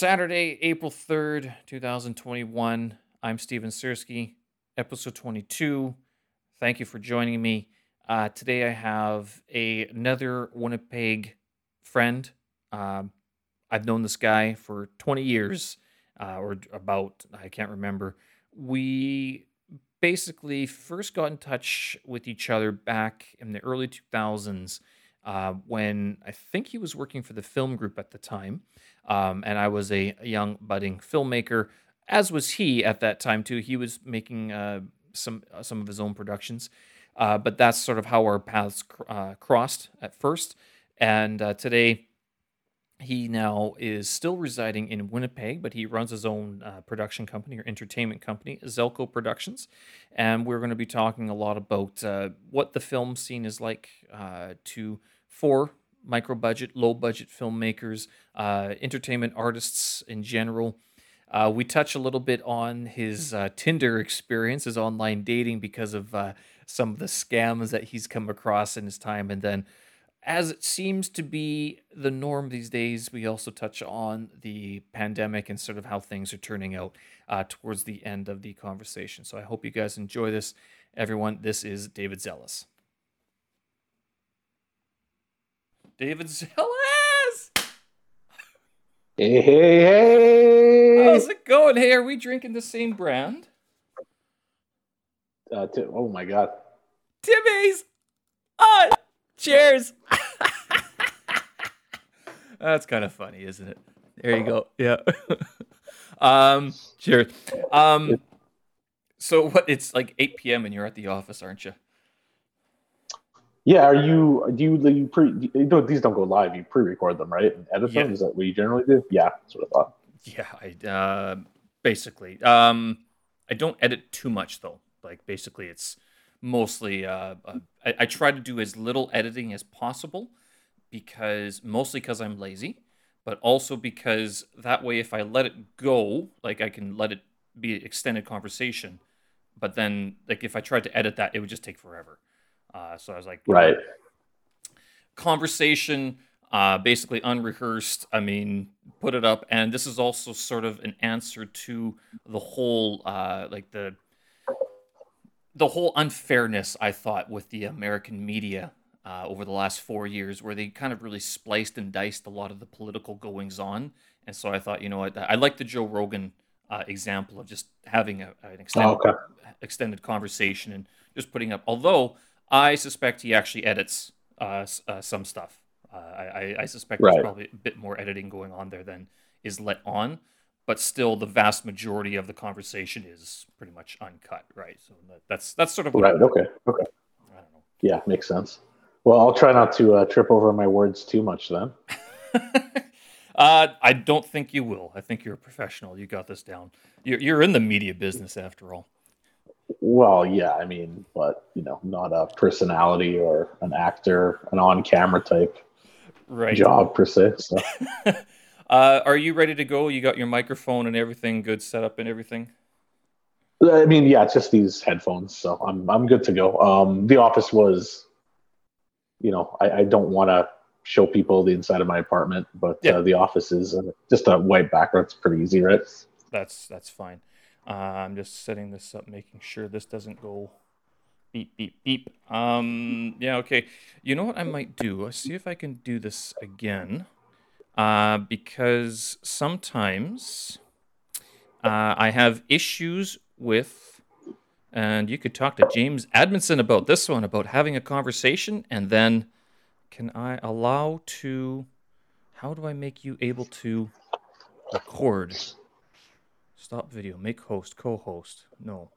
Saturday, April 3rd, 2021. I'm Steven Sirski, episode 22. Thank you for joining me. Uh, today I have a, another Winnipeg friend. Um, I've known this guy for 20 years, uh, or about, I can't remember. We basically first got in touch with each other back in the early 2000s uh, when I think he was working for the film group at the time. Um, and I was a, young budding filmmaker, as was he at that time too. He was making uh, some uh, some of his own productions, uh, but that's sort of how our paths cr- uh, crossed at first. And uh, today, he now is still residing in Winnipeg, but he runs his own uh, production company or entertainment company, Zellco Productions. And we're going to be talking a lot about what the film scene is like to for micro budget, low budget filmmakers, uh, entertainment artists in general. Uh, we touch a little bit on his uh, Tinder experience, his online dating, because of uh, some of the scams that he's come across in his time. And then, as it seems to be the norm these days, we also touch on the pandemic and sort of how things are turning out uh, towards the end of the conversation. So I hope you guys enjoy this. Everyone, this is David Zellis. David Zellis. Hey, hey, hey. How's it going? Hey, are we drinking the same brand? Uh, t- oh my god. Timmy's. Oh, cheers. That's kind of funny, isn't it? There you go. Yeah. um, cheers. Um, so what? It's like 8 p.m. and you're at the office, aren't you? Yeah, are you? Do you? you pre? You know, these don't go live. You pre-record them, right? And edit yeah. them. Is that what you generally do? Yeah, that's what I thought. Yeah, I uh, basically. Um, I don't edit too much though. Like basically, it's mostly. Uh, uh, I, I try to do as little editing as possible because mostly because I'm lazy, but also because that way, if I let it go, like I can let it be extended conversation. But then, like if I tried to edit that, it would just take forever. Uh, so I was like, right. Conversation, uh, basically unrehearsed. I mean, put it up. And this is also sort of an answer to the whole, uh, like the, the whole unfairness I thought with the American media uh, over the last four years, where they kind of really spliced and diced a lot of the political goings on. And so I thought, you know what, I like the Joe Rogan uh, example of just having a, an extended, oh, okay. extended conversation and just putting up. Although I suspect he actually edits uh, uh, some stuff. Uh, I, I, suspect right. there's probably a bit more editing going on there than is let on, but still, the vast majority of the conversation is pretty much uncut, right? So that's that's sort of right. Okay. Okay. I don't know. Yeah, makes sense. Well, I'll try not to uh, trip over my words too much then. uh, I don't think you will. I think you're a professional. You got this down. You're, you're in the media business after all. Well, yeah, I mean, but you know, not a personality or an actor, an on-camera type right. job per se. So. uh, are you ready to go? You got your microphone and everything good set up and everything. I mean, yeah, it's just these headphones, so I'm I'm good to go. Um, the office was, you know, I, I don't want to show people the inside of my apartment, but yeah. uh, the office is uh, just a white background. It's pretty easy, right? That's that's fine. Uh, I'm just setting this up, making sure this doesn't go beep, beep, beep. Um, yeah, okay. You know what I might do? Let's see if I can do this again. Uh, because sometimes uh, I have issues with, and you could talk to James Admonson about this one, about having a conversation, and then can I allow to, how do I make you able to record? Stop video. Make host. Co-host. No.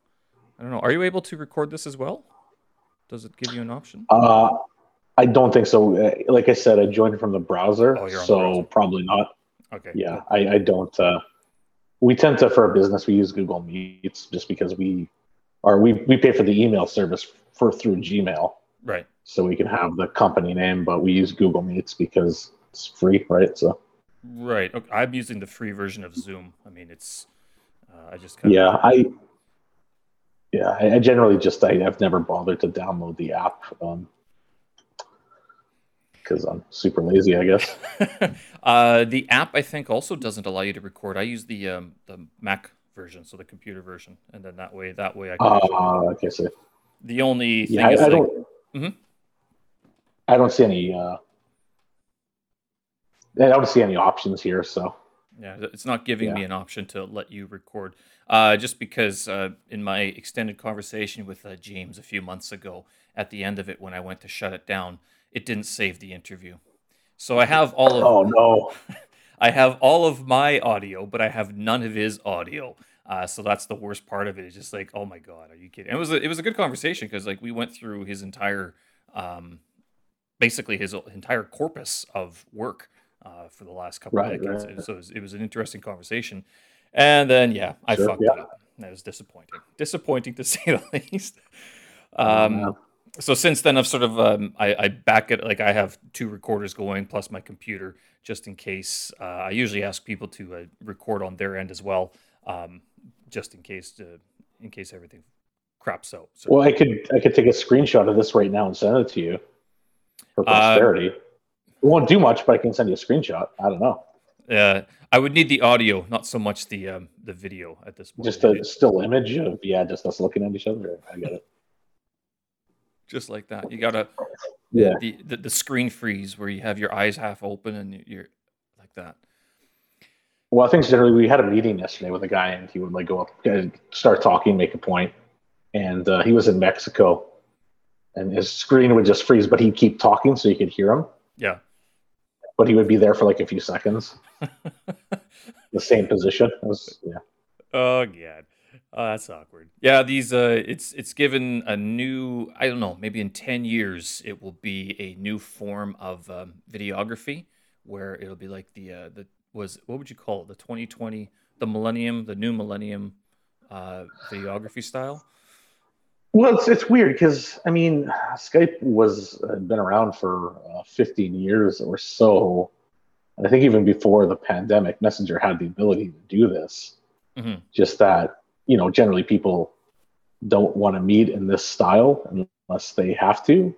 I don't know. Are you able to record this as well? Does it give you an option? Uh, I don't think so. Uh, like I said, I joined from the browser, oh, so browser. probably not. Okay. Yeah, I, I don't. Uh, we tend to, for our business, we use Google Meets just because we are we we pay for the email service for through Gmail. Right. So we can have the company name, but we use Google Meets because it's free, right? So. Right. Okay. I'm using the free version of Zoom. I mean, it's uh, I just yeah, of... I yeah, I, I generally just I, have never bothered to download the app. Um, because I'm super lazy, I guess. uh, the app I think also doesn't allow you to record. I use the um, the Mac version, so the computer version, and then that way that way I can. Uh, okay, so the only thing yeah, is I, I like, don't. Mm-hmm. I don't see any. Uh, I don't see any options here, so. Yeah, it's not giving yeah. me an option to let you record. Uh, just because uh, in my extended conversation with uh, James a few months ago, at the end of it, when I went to shut it down, it didn't save the interview. So I have all of. Oh no! I have all of my audio, but I have none of his audio. Uh, so that's the worst part of it. It's just like, oh my god, are you kidding? it was a, it was a good conversation because like we went through his entire, um, basically his entire corpus of work uh, for the last couple right, of decades. Right. So it was, it was, an interesting conversation. And then yeah, I sure, fucked yeah. it up. That was disappointing. Disappointing to say the least. Um, so since then I've sort of um, I, I, back it like I have two recorders going plus my computer just in case. Uh, I usually ask people to uh, record on their end as well, um, just in case to, in case everything craps out. So, well, I could I could take a screenshot of this right now and send it to you for uh, posterity. Uh, it won't do much, but I can send you a screenshot. I don't know. Uh, I would need the audio, not so much the um, the video at this point. Just a still image of yeah, just us looking at each other. I get it just like that. You gotta yeah the, the, the screen freeze where you have your eyes half open and you're like that. Well, I think generally we had a meeting yesterday with a guy and he would like go up, and start talking, make a point, and uh, he was in Mexico, and his screen would just freeze, but he'd keep talking so you could hear him. Yeah. But he would be there for like a few seconds. the same position. It was yeah. Oh god. Oh, that's awkward. Yeah, these uh it's it's given a new I don't know, maybe in 10 years it will be a new form of um, videography where it'll be like the uh the was what would you call it? The 2020 the millennium, the new millennium uh videography style. Well, it's it's weird because I mean, Skype was uh, been around for uh, 15 years or so. And I think even before the pandemic, Messenger had the ability to do this. Mm-hmm. Just that you know, generally people don't want to meet in this style unless they have to.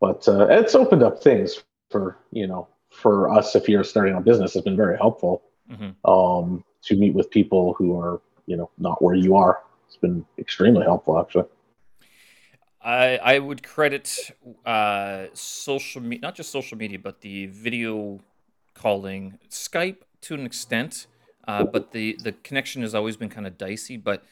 But uh, it's opened up things for you know for us if you're starting a business. It's been very helpful mm-hmm. um, to meet with people who are you know not where you are. It's been extremely helpful actually. I I would credit uh, social media, not just social media, but the video calling, Skype to an extent uh, but the the connection has always been kind of dicey. But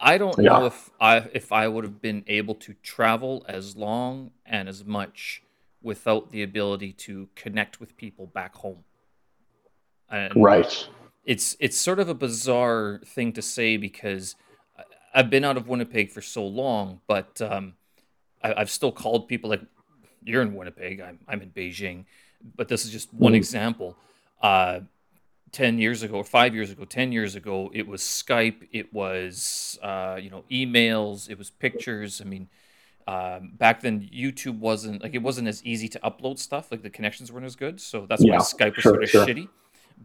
I don't yeah. know if I if I would have been able to travel as long and as much without the ability to connect with people back home. And right. It's it's sort of a bizarre thing to say because I've been out of Winnipeg for so long, but um, I, have still called people like you're in Winnipeg. I'm I'm in Beijing, but this is just one mm. example. Uh, 10 years ago or five years ago 10 years ago it was skype it was uh, you know emails it was pictures i mean um, back then youtube wasn't like it wasn't as easy to upload stuff like the connections weren't as good so that's yeah, why skype was sure, sort of sure. shitty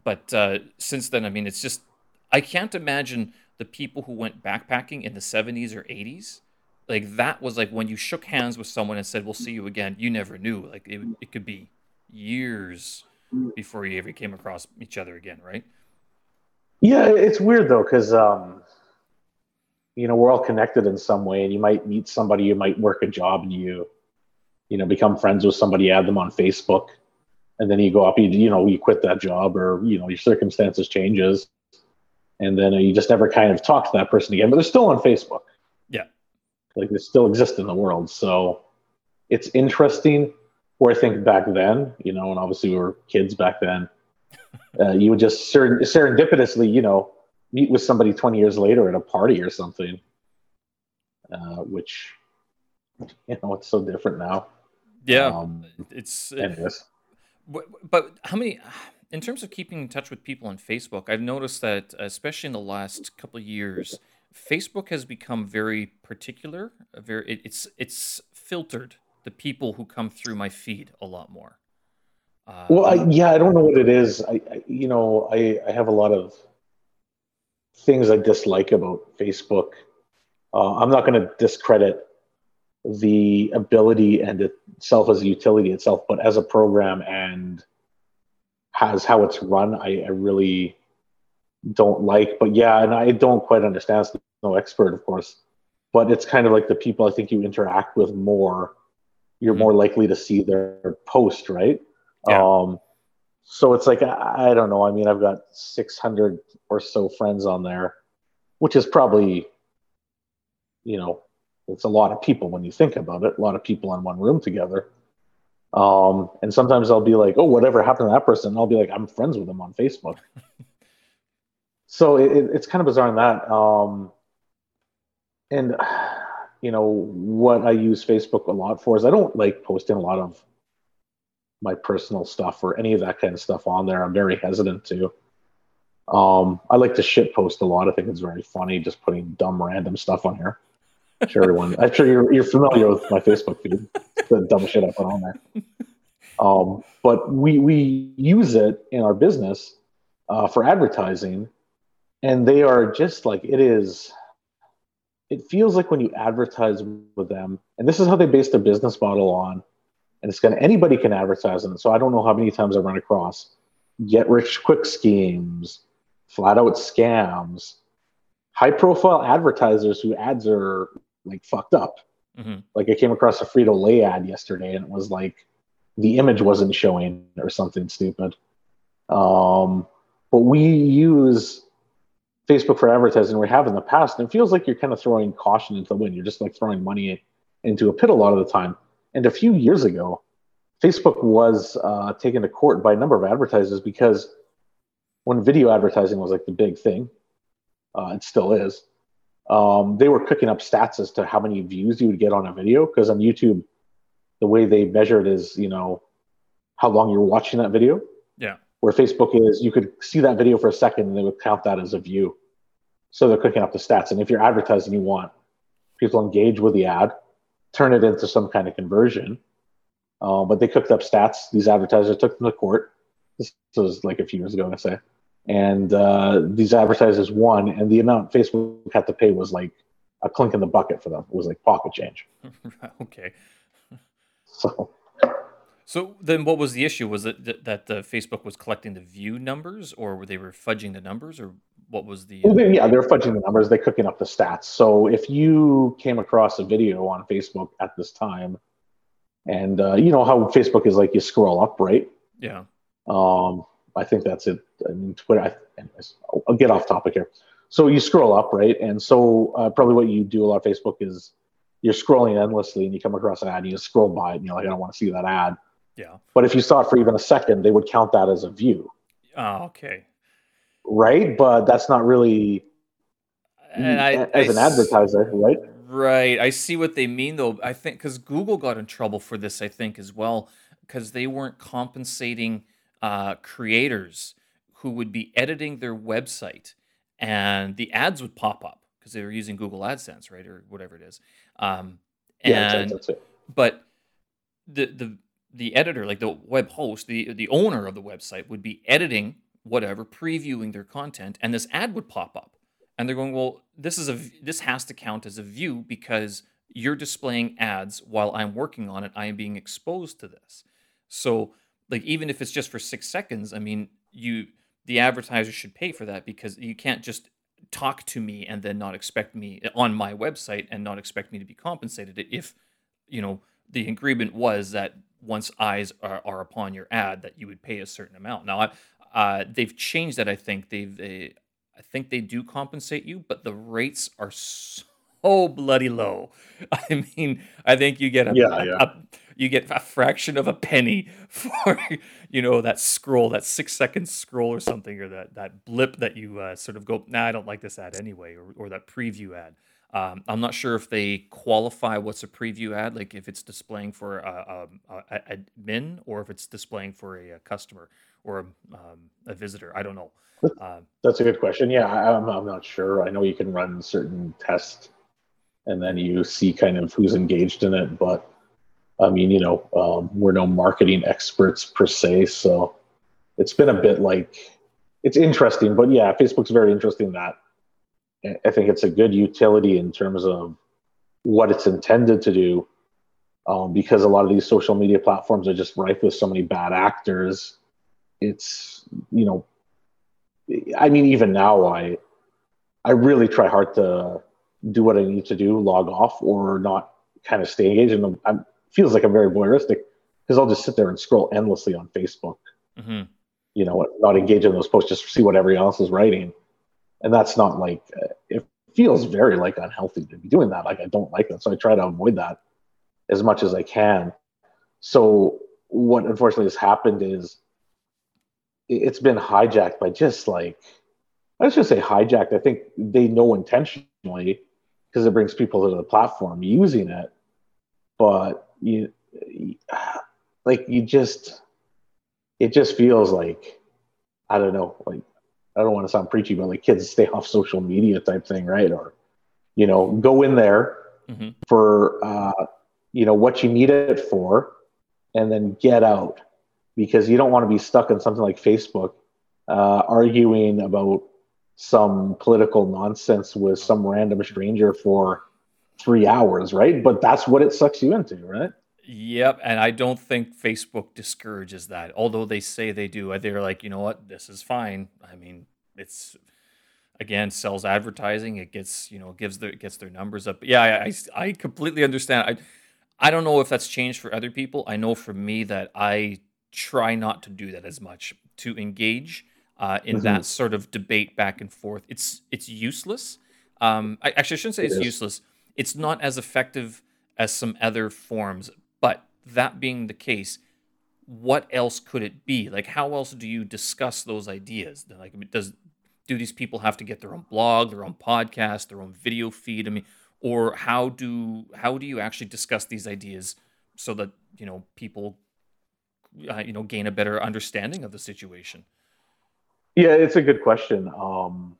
but uh, since then i mean it's just i can't imagine the people who went backpacking in the 70s or 80s like that was like when you shook hands with someone and said we'll see you again you never knew like it, it could be years before you ever came across each other again, right? Yeah, it's weird though, because um, you know we're all connected in some way, and you might meet somebody, you might work a job, and you you know become friends with somebody, add them on Facebook, and then you go up, you you know you quit that job, or you know your circumstances changes, and then you just never kind of talk to that person again, but they're still on Facebook. Yeah, like they still exist in the world, so it's interesting where I think back then, you know, and obviously we were kids back then, uh, you would just ser- serendipitously, you know, meet with somebody 20 years later at a party or something, uh, which, you know, it's so different now. Yeah. Um, it's, anyways. But, but how many, in terms of keeping in touch with people on Facebook, I've noticed that, especially in the last couple of years, Facebook has become very particular. Very, it, it's it's filtered the people who come through my feed a lot more. Uh, well, I, yeah, I don't know what it is. I, I, you know, I, I have a lot of things I dislike about Facebook. Uh, I'm not going to discredit the ability and itself as a utility itself, but as a program and has how it's run, I, I really don't like. But yeah, and I don't quite understand. no expert, of course, but it's kind of like the people I think you interact with more, you're mm-hmm. more likely to see their post, right? Yeah. Um, so it's like I, I don't know. I mean, I've got 600 or so friends on there, which is probably, you know, it's a lot of people when you think about it. A lot of people in one room together. Um, and sometimes I'll be like, "Oh, whatever happened to that person?" And I'll be like, "I'm friends with them on Facebook." so it, it's kind of bizarre in that. Um, and you know what I use Facebook a lot for is I don't like posting a lot of my personal stuff or any of that kind of stuff on there. I'm very hesitant to. Um, I like to shit post a lot. I think it's very funny just putting dumb random stuff on here. I'm sure everyone, I'm sure you're, you're familiar with my Facebook feed, the dumb shit I put on there. Um, but we we use it in our business uh, for advertising, and they are just like it is. It feels like when you advertise with them, and this is how they base their business model on and it's going to anybody can advertise on it. So I don't know how many times I've run across get rich quick schemes, flat out scams, high profile advertisers who ads are like fucked up. Mm-hmm. Like I came across a Frito Lay ad yesterday, and it was like the image wasn't showing or something stupid. Um, but we use Facebook for advertising. We have in the past, and it feels like you're kind of throwing caution into the wind. You're just like throwing money into a pit a lot of the time and a few years ago, Facebook was uh, taken to court by a number of advertisers because when video advertising was like the big thing, uh, it still is. Um, they were cooking up stats as to how many views you would get on a video because on YouTube, the way they measure it is, you know, how long you're watching that video. Yeah. Where Facebook is, you could see that video for a second and they would count that as a view. So they're cooking up the stats. And if you're advertising, you want people engage with the ad turn it into some kind of conversion. Uh, but they cooked up stats. These advertisers took them to court. This was like a few years ago, I say. And uh, these advertisers won, and the amount Facebook had to pay was like a clink in the bucket for them. It was like pocket change. okay. So. So then, what was the issue? Was it that, that uh, Facebook was collecting the view numbers, or were they were fudging the numbers, or what was the? Uh... Well, yeah, they're fudging the numbers. They're cooking up the stats. So if you came across a video on Facebook at this time, and uh, you know how Facebook is like, you scroll up, right? Yeah. Um, I think that's it. I mean, Twitter. I, anyways, I'll, I'll get off topic here. So you scroll up, right? And so uh, probably what you do a lot of Facebook is you're scrolling endlessly, and you come across an ad, and you scroll by it, and you're like, I don't want to see that ad. Yeah. But if you saw it for even a second, they would count that as a view. Oh, okay right? But that's not really and I, as I, an advertiser, right? Right. I see what they mean, though. I think because Google got in trouble for this, I think as well, because they weren't compensating uh, creators who would be editing their website, and the ads would pop up because they were using Google AdSense, right, or whatever it is. Um, and yeah, that's it. but the the the editor, like the web host, the the owner of the website, would be editing whatever, previewing their content, and this ad would pop up. And they're going, well, this is a this has to count as a view because you're displaying ads while I'm working on it. I am being exposed to this. So, like, even if it's just for six seconds, I mean, you the advertiser should pay for that because you can't just talk to me and then not expect me uh, on my website and not expect me to be compensated if you know the agreement was that once eyes are, are upon your ad that you would pay a certain amount now I, uh, they've changed that. I think they've. They, I think they do compensate you, but the rates are so bloody low. I mean, I think you get a, yeah, yeah. a, you get a fraction of a penny for you know that scroll, that six second scroll or something, or that that blip that you uh, sort of go, nah, I don't like this ad anyway, or or that preview ad. Um, I'm not sure if they qualify what's a preview ad, like if it's displaying for a, a, a admin or if it's displaying for a, a customer or um, a visitor. I don't know. Uh, That's a good question. Yeah, I'm, I'm not sure. I know you can run certain tests and then you see kind of who's engaged in it. But I mean, you know, um, we're no marketing experts per se. So it's been a bit like, it's interesting. But yeah, Facebook's very interesting that I think it's a good utility in terms of what it's intended to do um, because a lot of these social media platforms are just rife with so many bad actors. It's you know, I mean, even now, I I really try hard to do what I need to do, log off, or not kind of stay engaged. And it feels like I'm very voyeuristic because I'll just sit there and scroll endlessly on Facebook. Mm-hmm. You know, not engage in those posts, just see what everyone else is writing, and that's not like uh, it feels very like unhealthy to be doing that. Like I don't like that, so I try to avoid that as much as I can. So what unfortunately has happened is it's been hijacked by just like let's just say hijacked. I think they know intentionally because it brings people to the platform using it, but you like you just it just feels like I don't know like I don't want to sound preachy, but like kids stay off social media type thing, right? Or you know, go in there mm-hmm. for uh, you know what you need it for and then get out because you don't want to be stuck on something like facebook uh, arguing about some political nonsense with some random stranger for three hours right but that's what it sucks you into right Yep, and I don't think Facebook discourages that. Although they say they do, they're like, you know what, this is fine. I mean, it's again sells advertising. It gets you know gives their gets their numbers up. But yeah, I, I, I completely understand. I I don't know if that's changed for other people. I know for me that I try not to do that as much to engage uh, in mm-hmm. that sort of debate back and forth. It's it's useless. Um, I actually I shouldn't say it it's is. useless. It's not as effective as some other forms. But that being the case, what else could it be? Like, how else do you discuss those ideas? Like, does do these people have to get their own blog, their own podcast, their own video feed? I mean, or how do how do you actually discuss these ideas so that you know people uh, you know gain a better understanding of the situation? Yeah it's a good question. Um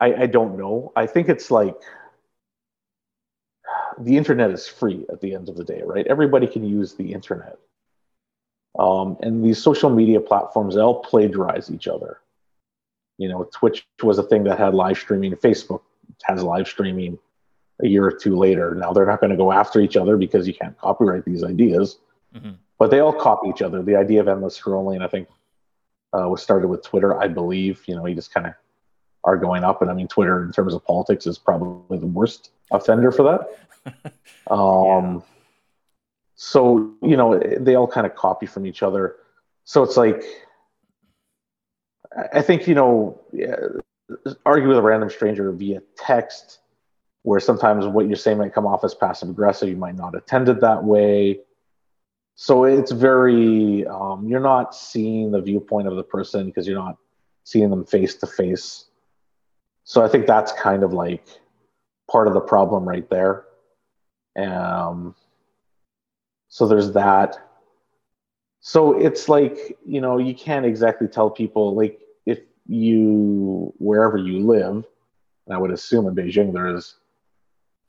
i i don't know. I think it's like the internet is free at the end of the day right? Everybody can use the internet. Um, and these social media platforms they all plagiarize each other. You know twitch was a thing that had live streaming. Facebook has live streaming a year or two later. Now they're not going to go after each other because you can't copyright these ideas, mm-hmm. But they all copy each other. The idea of endless scrolling, I think, uh, was started with Twitter, I believe. You know, you just kind of are going up, and I mean, Twitter in terms of politics is probably the worst offender for that. um, yeah. So you know, they all kind of copy from each other. So it's like, I think you know, yeah, argue with a random stranger via text where sometimes what you're saying might come off as passive aggressive. You might not attend it that way. So it's very, um, you're not seeing the viewpoint of the person because you're not seeing them face to face. So I think that's kind of like part of the problem right there. Um, so there's that. So it's like, you know, you can't exactly tell people, like, if you, wherever you live, and I would assume in Beijing there is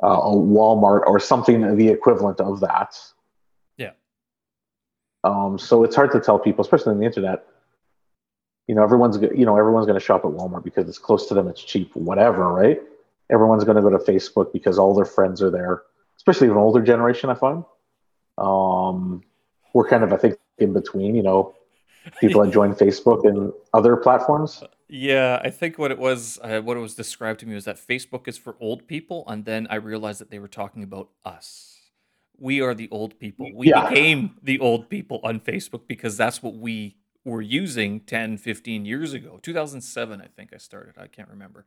uh, a Walmart or something the equivalent of that. Um, so it's hard to tell people, especially on the internet. You know, everyone's you know everyone's going to shop at Walmart because it's close to them, it's cheap, whatever, right? Everyone's going to go to Facebook because all their friends are there, especially an older generation. I find um, we're kind of I think in between. You know, people that join Facebook and other platforms. Yeah, I think what it was, uh, what it was described to me was that Facebook is for old people, and then I realized that they were talking about us. We are the old people. We yeah. became the old people on Facebook because that's what we were using 10, 15 years ago. 2007, I think I started. I can't remember.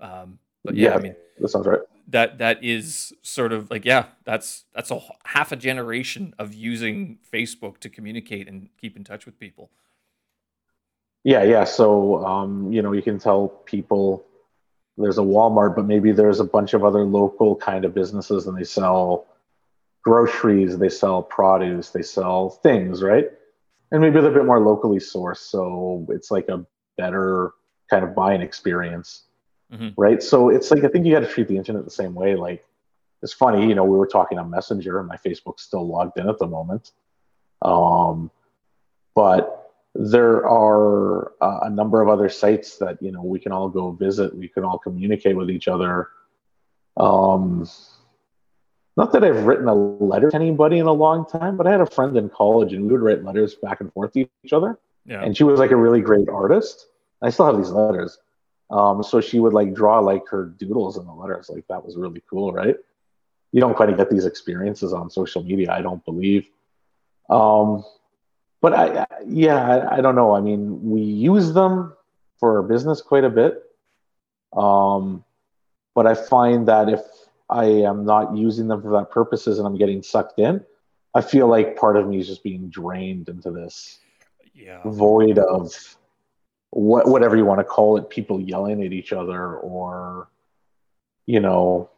Um, but yeah, yeah, I mean, that sounds right. That that is sort of like yeah, that's that's a half a generation of using Facebook to communicate and keep in touch with people. Yeah, yeah. So um, you know, you can tell people there's a Walmart, but maybe there's a bunch of other local kind of businesses, and they sell groceries, they sell produce, they sell things, right? And maybe they're a bit more locally sourced, so it's like a better kind of buying experience, mm-hmm. right? So it's like I think you got to treat the internet the same way. Like it's funny, you know, we were talking on Messenger, and my Facebook's still logged in at the moment, um, but there are uh, a number of other sites that you know we can all go visit we can all communicate with each other um, not that I've written a letter to anybody in a long time, but I had a friend in college and we would write letters back and forth to each other. Yeah. And she was like a really great artist. I still have these letters. Um, so she would like draw like her doodles in the letters. Like that was really cool, right? You don't quite get these experiences on social media, I don't believe. Um, but I, yeah, I, I don't know. I mean, we use them for our business quite a bit. Um, but I find that if I am not using them for that purposes and I'm getting sucked in, I feel like part of me is just being drained into this yeah. void of what whatever you want to call it, people yelling at each other or you know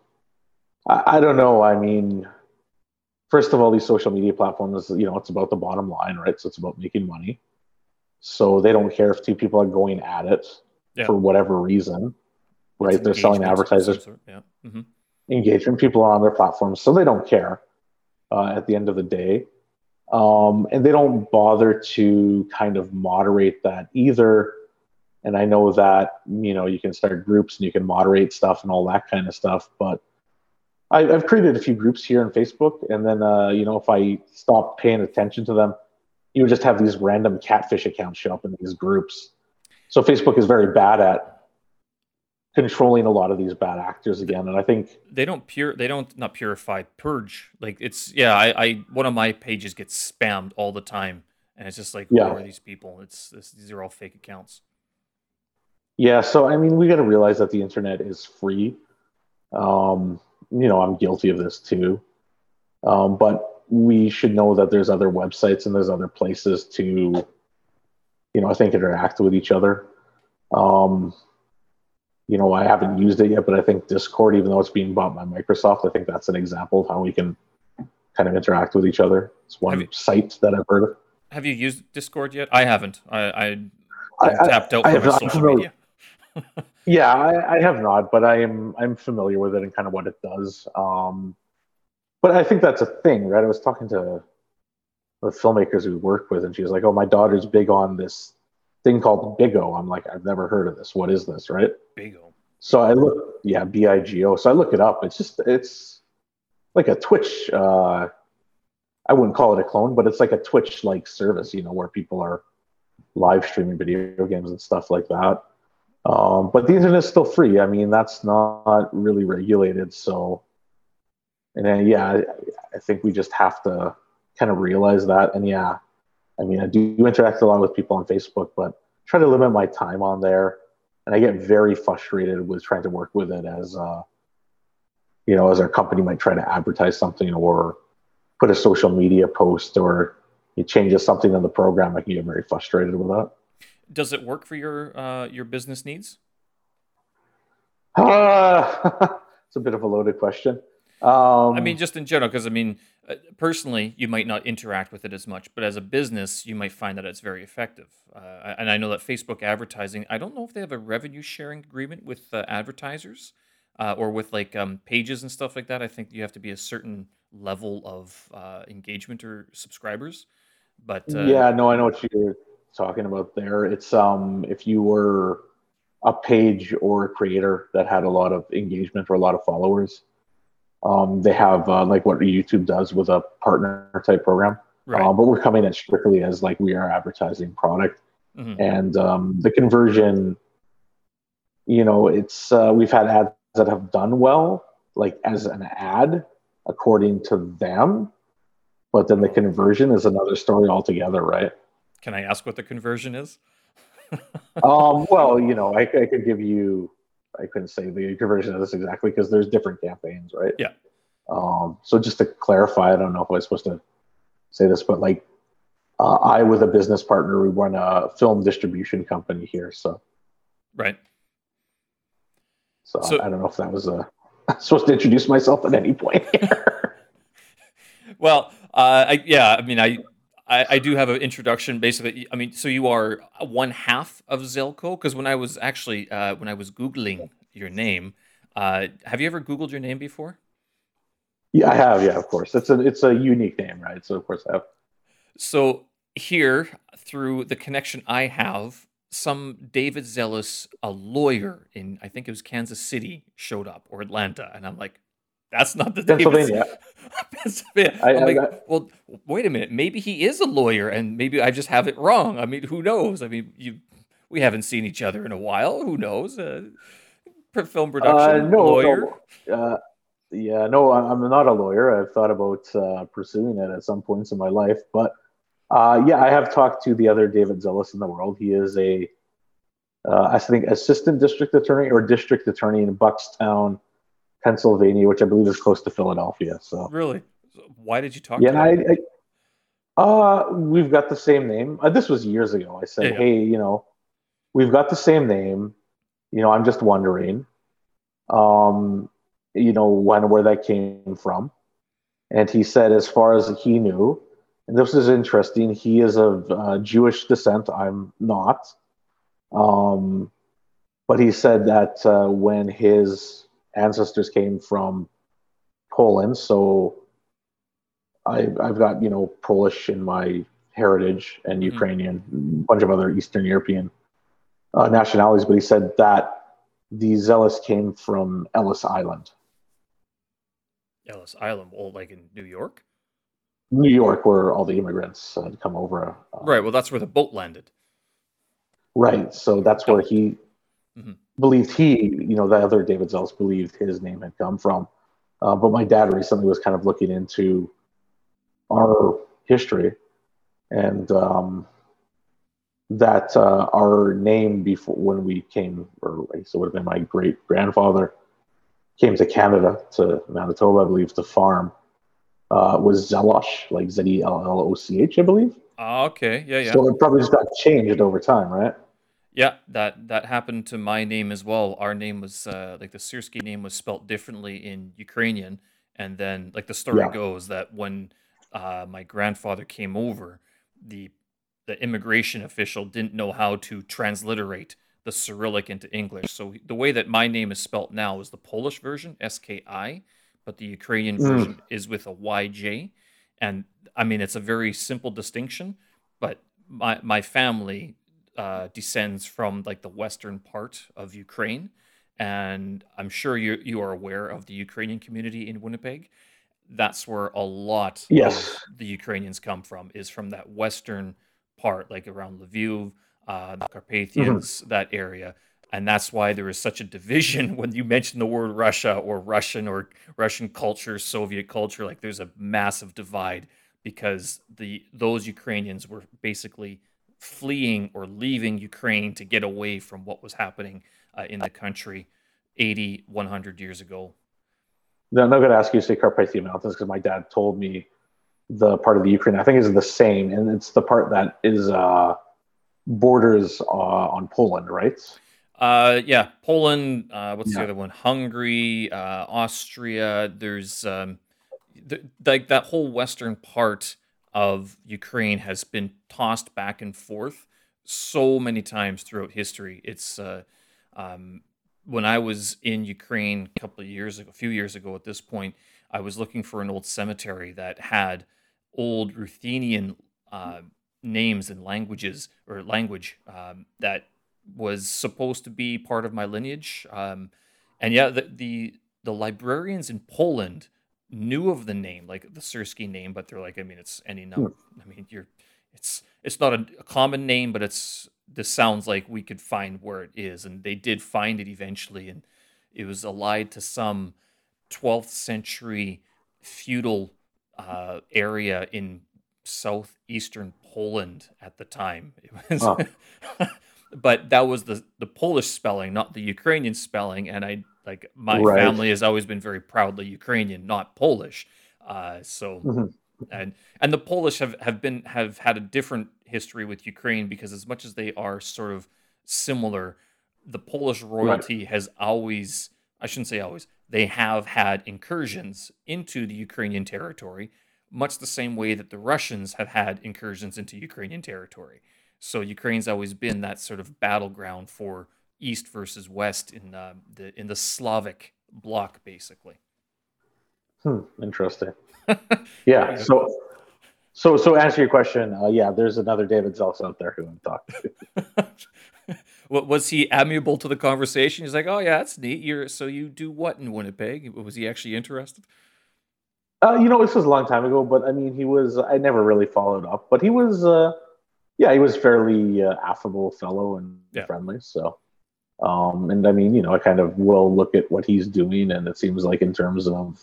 I, I don't know. I mean first of all, these social media platforms, you know, it's about the bottom line, right? So it's about making money. So they don't care if two people are going at it Yeah. for whatever reason, right? It's They're selling engagement of some advertisers. Yeah. hmm engagement. People are on their platforms, so they don't care uh, at the end of the day. Um, and they don't bother to kind of moderate that either. And I know that, you know, you can start groups and you can moderate stuff and all that kind of stuff. But I, I've created a few groups here on Facebook. And then, uh, you know, if I stop paying attention to them, you would just have these random catfish accounts show up in these groups. So Facebook is very bad at controlling a lot of these bad actors again. And I think They don't pure. They don't not purify. Purge. Like it's yeah. I, I one of my pages gets spammed all the time, and it's just like Yeah. who are these people? It's this, these are all fake accounts. Yeah, so I mean, we got to realize that the internet is free. Um, you know, I'm guilty of this too. Um, but we should know that there's other websites and there's other places to, you know, I think interact with each other. Um, you know, I haven't used it yet, but I think Discord, even though it's being bought by Microsoft, I think that's an example of how we can kind of interact with each other. It's one you- site that I've heard of. Have you used Discord yet? I haven't. I I, I- tapped out I from have not- social familiar- media. Yeah, I, I have not, but I am I'm familiar with it and kind of what it does. Um, but I think that's a thing, right? I was talking to the filmmakers we work with, and she was like, "Oh, my daughter's big on this thing called Bigo." I'm like, "I've never heard of this. What is this?" Right? Bigo. So I look, yeah, B I G O. So I look it up. It's just it's like a Twitch. Uh, I wouldn't call it a clone, but it's like a Twitch like service, you know, where people are live streaming video games and stuff like that. Um, but the internet's still free. I mean, that's not really regulated. So, and then, yeah, I, I think we just have to kind of realize that. And yeah, I mean, I do interact a lot with people on Facebook, but try to limit my time on there. And I get very frustrated with trying to work with it as, uh, you know, as our company might try to advertise something or put a social media post or it changes something in the program. I can get very frustrated with that. Does it work for your uh, your business needs? Uh, it's a bit of a loaded question. Um, I mean, just in general, because I mean, uh, personally, you might not interact with it as much, but as a business, you might find that it's very effective. Uh, and I know that Facebook advertising, I don't know if they have a revenue sharing agreement with uh, advertisers uh, or with like um, pages and stuff like that. I think you have to be a certain level of uh, engagement or subscribers. But uh, yeah, no, I know what you're talking about there. It's um, if you were a page or a creator that had a lot of engagement or a lot of followers, um, they have uh, like what YouTube does with a partner type program. right. Um, but we're coming in strictly as like we are advertising product. Mhm. and um, the conversion you know it's uh, we've had ads that have done well like as an ad according to them but then the conversion is another story altogether right Can I ask what the conversion is? um, well you know I, I could give you i couldn't say the conversion of this exactly because there's different campaigns right Yeah. um, so just to clarify i don't know if i was supposed to say this but like uh, i with a business partner we run a film distribution company here so Right. So, So- I don't know if that was a supposed to introduce myself at any point here. Well, uh, I, yeah, I mean, I, I, I do have an introduction. Basically, I mean, so you are one half of Zellco because when I was actually uh, when I was googling your name, uh, have you ever googled your name before? yeah, I have. Yeah, of course. It's a it's a unique name, right? So of course I have. So here, through the connection I have, some David Zellis, a lawyer in I think it was Kansas City, showed up or Atlanta, and I'm like, That's not the Pennsylvania. Pennsylvania. I, am like, I, well, wait a minute. Maybe he is a lawyer, and maybe I just have it wrong. I mean, who knows? I mean, you we haven't seen each other in a while. Who knows? Uh, film production uh, no, lawyer. No. Uh, yeah, no, I'm not a lawyer. I've thought about uh, pursuing it at some points in my life, but uh, yeah, I have talked to the other David Zellis in the world. He is a, uh, I think, assistant district attorney or district attorney in Buckstown, Pennsylvania, which I believe is close to Philadelphia. So really, why did you talk? Yeah, I, I, uh, we've got the same name. Uh, this was years ago. I said, yeah. hey, you know, we've got the same name. You know, I'm just wondering, um, you know, when where that came from. And he said, as far as he knew, and this is interesting, he is of uh, Jewish descent. I'm not. Um, but he said that uh, when his ancestors came from Poland, so I, I've got you know Polish in my heritage and mm-hmm. Ukrainian, mm-hmm. a bunch of other Eastern European uh, nationalities, but he said that the Zellis came from Ellis Island. Ellis Island, well, like in New York? New York, where all the immigrants had come over. Uh, right. Well, that's where the boat landed. Right. So that's where he mm-hmm. believed he, you know, the other David Zellis believed his name had come from. Uh, but my dad recently was kind of looking into our history and um, that uh, our name before when we came, or it would have been my great grandfather, came to Canada to Manitoba, I believe, to farm, uh, was Zelosh, like Z E L L O C H, I believe. Oh, okay, yeah, yeah. So it probably just got changed over time, right? Yeah, that that happened to my name as well. Our name was uh, like the Syrski name was spelt differently in Ukrainian, and then like the story yeah. goes that when uh, my grandfather came over, the the immigration official didn't know how to transliterate the Cyrillic into English. So the way that my name is spelt now is the Polish version, S K I, but the Ukrainian mm. version is with a Y J. And I mean, it's a very simple distinction, but my my family uh, descends from like the western part of Ukraine, and I'm sure you you are aware of the Ukrainian community in Winnipeg. That's where a lot yes. of the Ukrainians come from is from that western part, like around Lviv, uh, the Carpathians, mm-hmm. that area. And that's why there is such a division when you mention the word Russia or Russian or Russian culture, Soviet culture. Like there's a massive divide because the those Ukrainians were basically fleeing or leaving Ukraine to get away from what was happening uh, in the country 80, 100 years ago. I'm not going to ask you to say Carpathian Mountains because my dad told me the part of the Ukraine I think is the same, and it's the part that is uh, borders uh, on Poland, right? Uh, yeah, Poland. Uh, what's yeah. the other one? Hungary, uh, Austria. There's um, th- like that whole western part of Ukraine has been tossed back and forth so many times throughout history. It's uh, um, when I was in Ukraine a couple of years ago, a few years ago at this point, I was looking for an old cemetery that had old Ruthenian uh, names and languages or language um, that was supposed to be part of my lineage. Um, and yeah, the, the, the librarians in Poland knew of the name, like the Syrski name, but they're like, I mean, it's any number. I mean, you're, it's it's not a, a common name, but it's this sounds like we could find where it is, and they did find it eventually, and it was allied to some 12th century feudal uh, area in southeastern Poland at the time. Was, oh. but that was the the Polish spelling, not the Ukrainian spelling. And I like my right. family has always been very proudly Ukrainian, not Polish. Uh, so mm-hmm. and and the Polish have have been have had a different history with Ukraine because as much as they are sort of similar, the Polish royalty right. has always I shouldn't say always they have had incursions into the Ukrainian territory, much the same way that the Russians have had incursions into Ukrainian territory. So Ukraine's always been that sort of battleground for East versus West in uh, the in the Slavic block, basically. Hmm, interesting. yeah. So, so, so answer your question. Uh, yeah, there's another David Zellis out there who I'm talking to. what was he amiable to the conversation? He's like, "Oh yeah, that's neat. You're so you do what in Winnipeg?" Was he actually interested? Uh, you know, this was a long time ago, but I mean, he was. I never really followed up, but he was. Uh, yeah, he was fairly uh, affable fellow and yeah. friendly. So, um, and I mean, you know, I kind of will look at what he's doing, and it seems like in terms of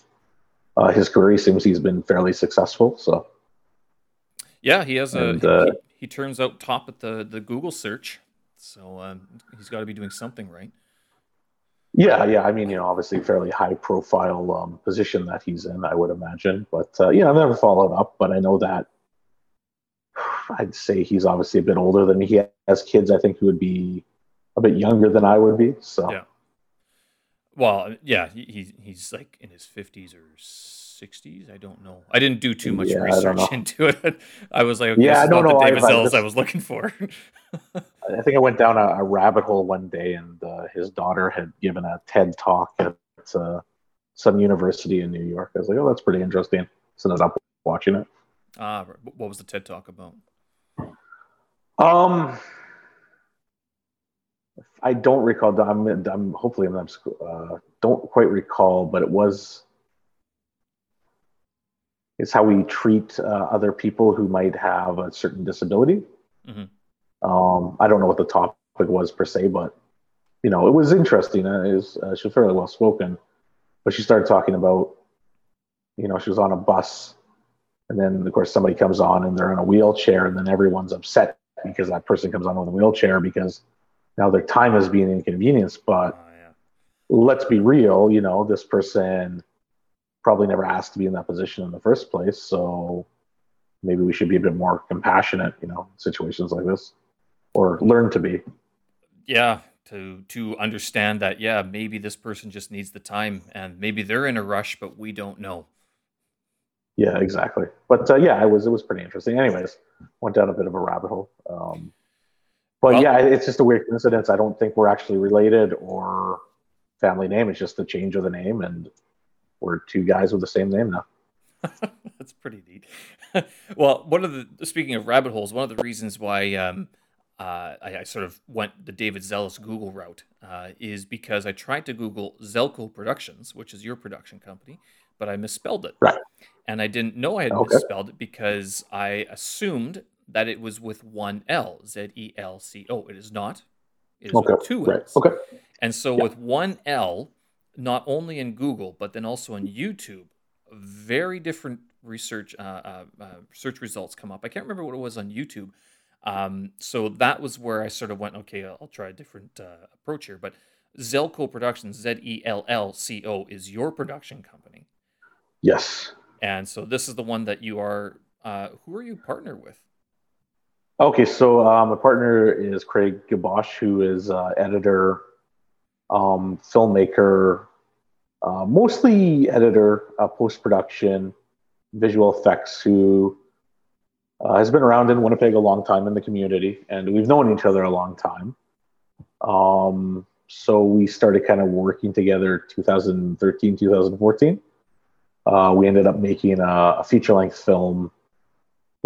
uh, his career, he seems he's been fairly successful. So, yeah, he has a. Uh, he, he, turns out top at the the Google search, so um, he's got to be doing something right. Yeah, yeah. I mean, you know, obviously fairly high profile um, position that he's in, I would imagine. But uh, yeah, I've never followed up, but I know that I'd say he's obviously a bit older than me. He has kids, I think, who would be a bit younger than I would be. So yeah. Well, yeah, he, he's like in his fifties or 60s. I don't know. I didn't do too much yeah, research into it. I was like, okay, yeah, I don't know. David I, I, I, was looking for. I think I went down a, a, rabbit hole one day, and uh, his daughter had given a TED talk at uh, some university in New York. I was like, oh, that's pretty interesting. So I ended up watching it. Ah, what was the TED talk about? Um, I don't recall. I'm, I'm hopefully I'm not. Uh, don't quite recall, but it was It's how we treat uh, other people who might have a certain disability. Mm-hmm. Um, I don't know what the topic was per se, but you know, it was interesting. Uh, it was, uh, she was fairly well spoken, but she started talking about, you know, she was on a bus, and then of course somebody comes on and they're in a wheelchair, and then everyone's upset because that person comes on with a wheelchair because now their time is being inconvenienced. But oh, yeah. let's be real, you know, this person probably never asked to be in that position in the first place. So maybe we should be a bit more compassionate, you know, situations like this, or learn to be. Yeah, to to understand that, yeah, maybe this person just needs the time, and maybe they're in a rush, but we don't know. Yeah, exactly. But uh, yeah, it was it was pretty interesting. Anyways, went down a bit of a rabbit hole. Um, but well, yeah, it's just a weird coincidence. I don't think we're actually related or family name. It's just a change of the name, and we're two guys with the same name now. That's pretty neat. well, one of the speaking of rabbit holes, one of the reasons why um, uh, I, I, sort of went the David Zellis Google route uh, is because I tried to Google Zellco Productions, which is your production company, but I misspelled it. Right. And I didn't know I had okay. misspelled it because I assumed that it was with one L, Z E L C O. It is not. It is okay. with two L's. Right. Okay. And so yeah. with one L, not only in Google but then also on YouTube, very different research uh, uh, uh, search results come up. I can't remember what it was on YouTube. Um, so that was where I sort of went, okay, I'll try a different uh, approach here. But Zellco Productions, Z E L L C O, is your production company. Yes. And so this is the one that you are. Uh, who are you partner with? Okay, so um, my partner is Craig Guiboche, who is uh, editor um, filmmaker, uh, mostly editor, uh, post production, visual effects, who uh, has been around in Winnipeg a long time in the community, and we've known each other a long time. Um, so we started kind of working together 2013, 2014. Uh, we ended up making a, a feature length film,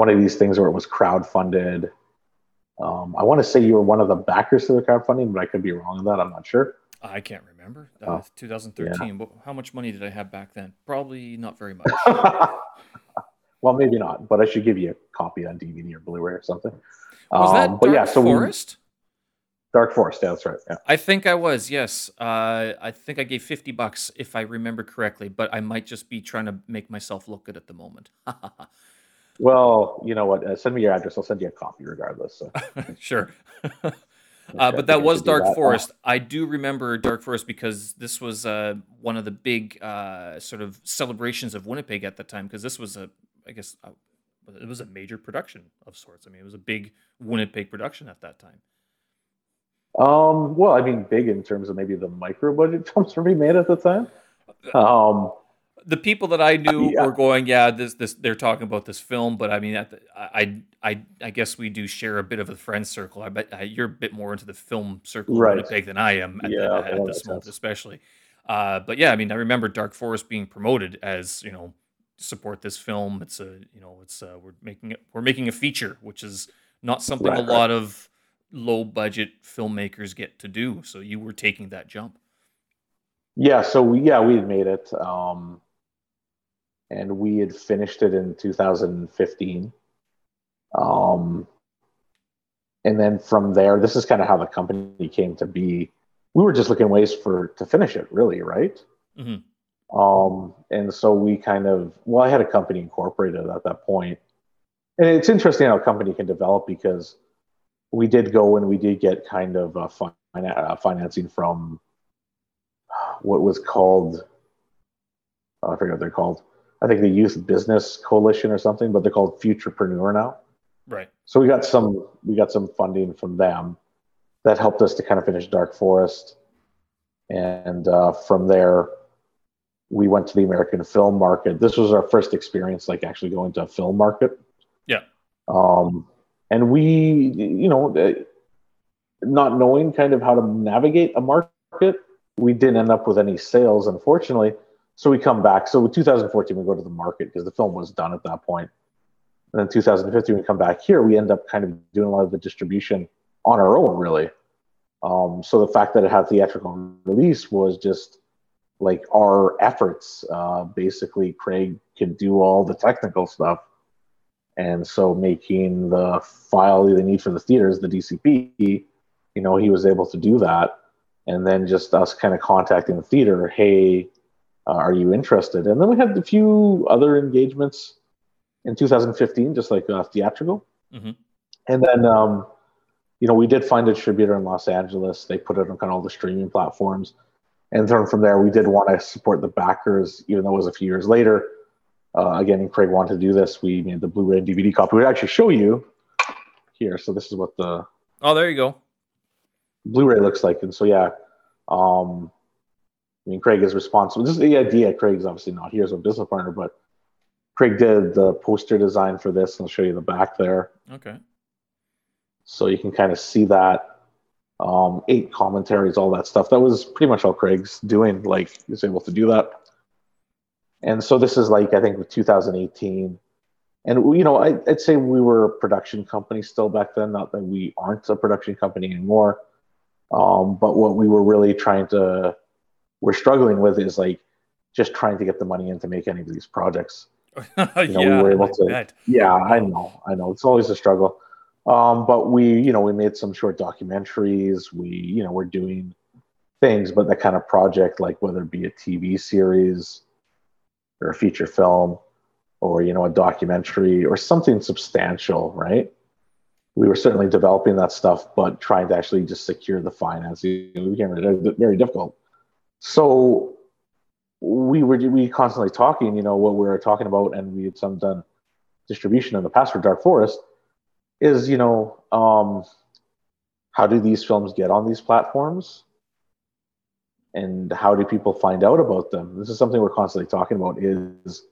one of these things where it was crowdfunded. Um, I want to say you were one of the backers to the crowdfunding, but I could be wrong on that. I'm not sure. I can't remember. Uh, 2013. Yeah. How much money did I have back then? Probably not very much. well, maybe not, but I should give you a copy on DVD or Blu-ray or something. Was um, that Dark but yeah, so Forest? We, Dark Forest, yeah, that's right. Yeah. I think I was. Yes, uh, I think I gave 50 bucks if I remember correctly, but I might just be trying to make myself look good at the moment. well, you know what? Uh, send me your address. I'll send you a copy regardless. So. sure. Uh, but that was Dark Forest. I do remember Dark Forest because this was uh, one of the big uh, sort of celebrations of Winnipeg at the time. Because this was a, I guess, uh, it was a major production of sorts. I mean, it was a big Winnipeg production at that time. Um. Well, I mean, big in terms of maybe the micro budget films were being made at the time. Um the people that I knew yeah. were going, yeah, this this they're talking about this film, but I mean, the, I I I guess we do share a bit of a friend circle. I bet uh, you're a bit more into the film circle right. Winnipeg than I am at, yeah, the, at this moment, especially. Uh, but yeah, I mean, I remember Dark Forest being promoted as you know support this film. It's a you know it's uh, we're making it we're making a feature, which is not something right, a lot of low budget filmmakers get to do. So you were taking that jump. Yeah. So we, yeah, we had made it. Um, and we had finished it in 2015. Um, and then from there, this is kind of how the company came to be. We were just looking ways for to finish it, really, right? Mm-hmm. Um, and so we kind of well, I had a company incorporated at that point, and it's interesting how a company can develop because we did go and we did get kind of uh, fin- uh, financing from what was called oh, I forget what they're called. I think the Youth Business Coalition or something, but they're called Futurpreneur now. Right. So we got some we got some funding from them that helped us to kind of finish Dark Forest, and uh, from there we went to the American film market. This was our first experience, like actually going to a film market. Yeah. Um, and we, you know, uh, not knowing kind of how to navigate a market, we didn't end up with any sales, unfortunately. So we come back. So in 2014, we go to the market because the film was done at that point. And then 2015, we come back here, we end up kind of doing a lot of the distribution on our own, really. Um, so the fact that it had theatrical release was just like our efforts. Uh, basically, Craig could do all the technical stuff. And so making the file they need for the theaters, the DCP, you know, he was able to do that. And then just us kind of contacting the theater, hey, uh, are you interested? And then we had a few other engagements in 2015, just like uh, theatrical. Mm-hmm. And then, um, you know, we did find a distributor in Los Angeles. They put it on kind of all the streaming platforms. And then from there, we did want to support the backers, even though it was a few years later. Uh, again, Craig wanted to do this. We made the Blu-ray and DVD copy. We actually show you here. So this is what the oh, there you go. Blu-ray looks like. And so yeah, um, I mean, Craig is responsible. This is the idea. Craig's obviously not here as a business partner, but Craig did the poster design for this. I'll show you the back there. Okay. So you can kind of see that. Um, eight commentaries, all that stuff. That was pretty much all Craig's doing. Like he was able to do that. And so this is like I think with 2018, and you know I, would say we were a production company still back then. Not that we aren't a production company anymore, um, but what we were really trying to we're struggling with is like just trying to get the money in to make any of these projects. You know, yeah, we were able to. Yeah, I know, I know. It's always a struggle. Um, but we, you know, we made some short documentaries. We, you know, we're doing things, but that kind of project, like whether it be a TV series or a feature film or, you know, a documentary or something substantial, right? We were certainly developing that stuff, but trying to actually just secure the financing became very difficult. So we were we constantly talking, you know, what we were talking about, and we had some done distribution in the past for Dark Forest. Is you know, um, how do these films get on these platforms, and how do people find out about them? This is something we're constantly talking about. Is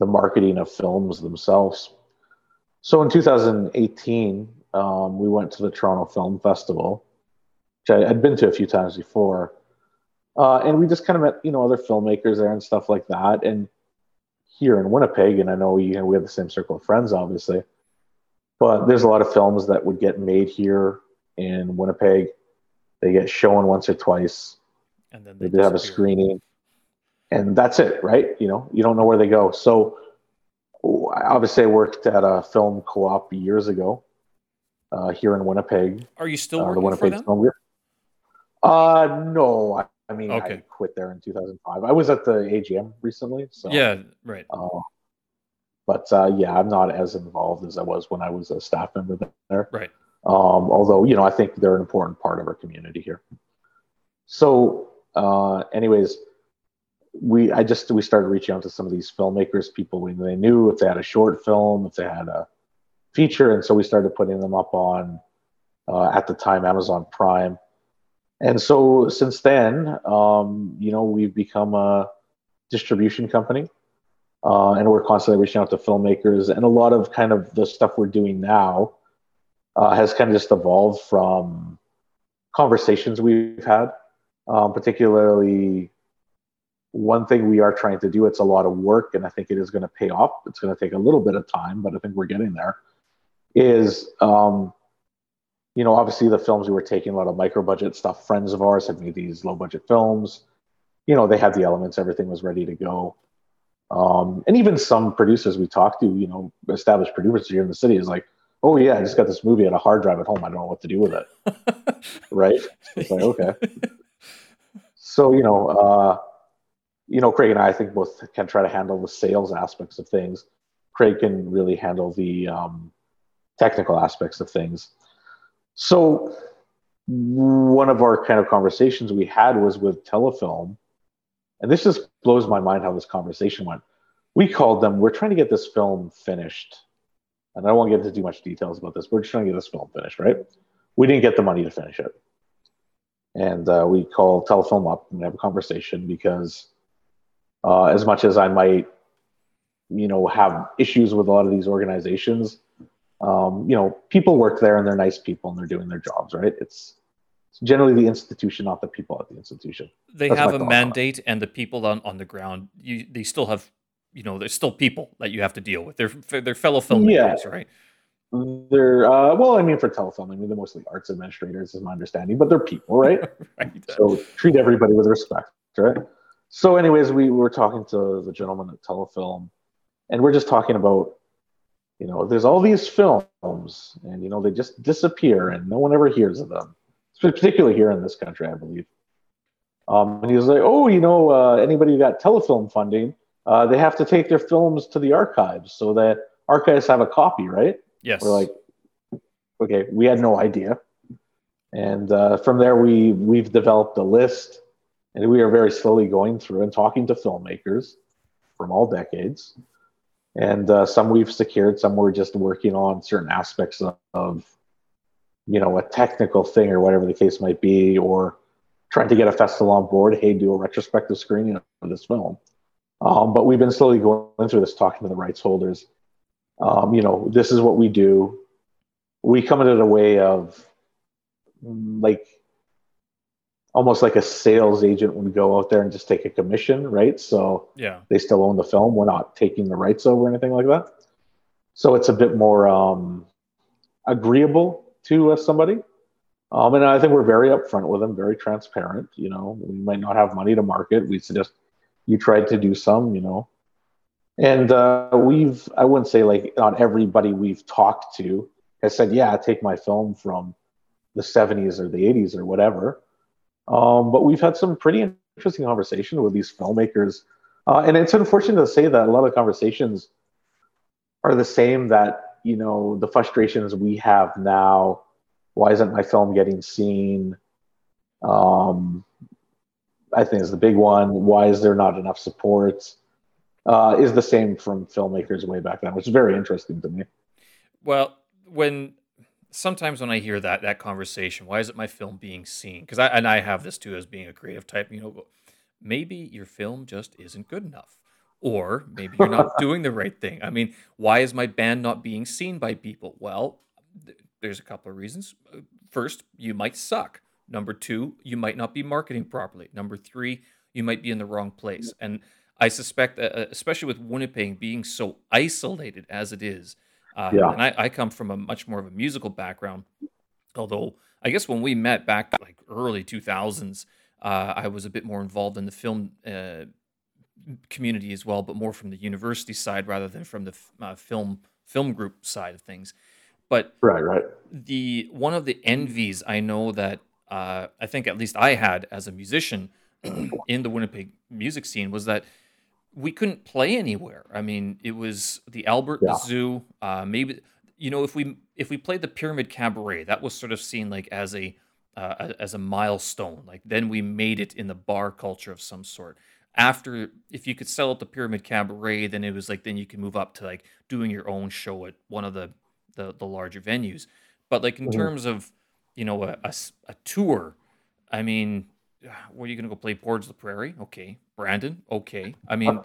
the marketing of films themselves. So in 2018, um, we went to the Toronto Film Festival, which I had been to a few times before uh, and we just kind of met, you know, other filmmakers there and stuff like that. And here in Winnipeg, and I know we, we have the same circle of friends, obviously, but there's a lot of films that would get made here in Winnipeg. They get shown once or twice, and then they, they have a screening, and that's it, right? You know, you don't know where they go. So, obviously, I worked at a film co-op years ago uh, here in Winnipeg. Are you still uh, working the Winnipeg for them? Uh, no, I mean, okay. I quit there in 2005. I was at the AGM recently. So yeah, right. Uh, but uh, yeah, I'm not as involved as I was when I was a staff member there. Right. Um, although you know, I think they're an important part of our community here. So, uh, anyways, we I just we started reaching out to some of these filmmakers, people we they knew if they had a short film, if they had a feature, and so we started putting them up on uh, at the time Amazon Prime and so since then, um, you know, we've become a distribution company, uh, and we're constantly reaching out to filmmakers. And a lot of kind of the stuff we're doing now uh, has kind of just evolved from conversations we've had, um, particularly one thing we are trying to do. It's a lot of work, and I think it is going to pay off. It's going to take a little bit of time, but I think we're getting there. Is um, you know, obviously the films we were taking a lot of micro budget stuff. Friends of ours had made these low budget films. You know, they had the elements, everything was ready to go. Um, and even some producers we talked to, you know, established producers here in the city is like, oh yeah, I just got this movie on a hard drive at home. I don't know what to do with it. right? It's like okay. So you know, uh, you know, Craig and I, I think both can try to handle the sales aspects of things. Craig can really handle the um, technical aspects of things. So one of our kind of conversations we had was with Telefilm, and this just blows my mind how this conversation went. We called them. We're trying to get this film finished, and I won't get into too much details about this. We're just trying to get this film finished, right? We didn't get the money to finish it, and uh, we called Telefilm up and have a conversation because uh, as much as I might, you know, have issues with a lot of these organizations, um, you know, people work there and they're nice people and they're doing their jobs, right? It's, it's generally the institution, not the people at the institution. They That's have a mandate, and the people on, on the ground, you, they still have, you know, there's still people that you have to deal with. They're they're fellow filmmakers, yeah. right? They're uh, well, I mean, for Telefilm, I mean, they're mostly arts administrators, is my understanding, but they're people, right? right. So treat everybody with respect, right? So, anyways, we were talking to the gentleman at Telefilm, and we're just talking about, you know, there's all these films, and you know, they just disappear, and no one ever hears of them. Particularly here in this country, I believe. Um, and he was like, "Oh, you know, uh, anybody who got Telefilm funding, uh, they have to take their films to the archives, so that archives have a copy, right?" Yes. We're like, okay, we had no idea, and uh, from there we we've developed a list and we are very slowly going through and talking to filmmakers from all decades. And uh, some we've secured, some we're just working on certain aspects of, of, you know, a technical thing or whatever the case might be, or trying to get a festival on board. Hey, do a retrospective screening of this film. Um, but we've been slowly going through this, talking to the rights holders. Um, you know, this is what we do. We come at it a way of like almost like a sales agent would go out there and just take a commission, right? So yeah, they still own the film. We're not taking the rights over or anything like that. So it's a bit more um, agreeable to uh, somebody. Um, and I think we're very upfront with them, very transparent. You know, we might not have money to market. We suggest you tried to do some, you know. And uh, we've, I wouldn't say like not everybody we've talked to has said, yeah, take my film from the 70s or the 80s or whatever. Um, but we've had some pretty interesting conversations with these filmmakers. Uh, and it's unfortunate to say that a lot of conversations are the same that, you know, the frustrations we have now. Why isn't my film getting seen? Um, I think is the big one. Why is there not enough support? Uh, is the same from filmmakers way back then, which is very interesting to me. Well, when sometimes when I hear that that conversation, why is it my film being seen? Because I and I have this too as being a creative type. You know, maybe your film just isn't good enough, or maybe you're not doing the right thing. I mean, why is my band not being seen by people? Well, th- there's a couple of reasons. First, you might suck. Number two, you might not be marketing properly. Number three, you might be in the wrong place. And I suspect, uh, uh especially with Winnipeg being so isolated as it is, uh, yeah. And I, I, come from a much more of a musical background. Although I guess when we met back like early 2000s, uh, I was a bit more involved in the film uh, community as well, but more from the university side rather than from the uh, film film group side of things. But right, right. The one of the envies I know that uh, I think at least I had as a musician in the Winnipeg music scene was that we couldn't play anywhere. I mean, it was the Albert, yeah. the Zoo. Uh, maybe you know if we if we played the Pyramid Cabaret, that was sort of seen like as a uh, as a milestone. Like then we made it in the bar culture of some sort. After, if you could sell at the Pyramid Cabaret, then it was like then you can move up to like doing your own show at one of the the, the larger venues. But like in mm-hmm. terms of you know a, a, a tour, I mean, where are you going to go play Portage la Prairie? Okay. Brandon? Okay. I mean,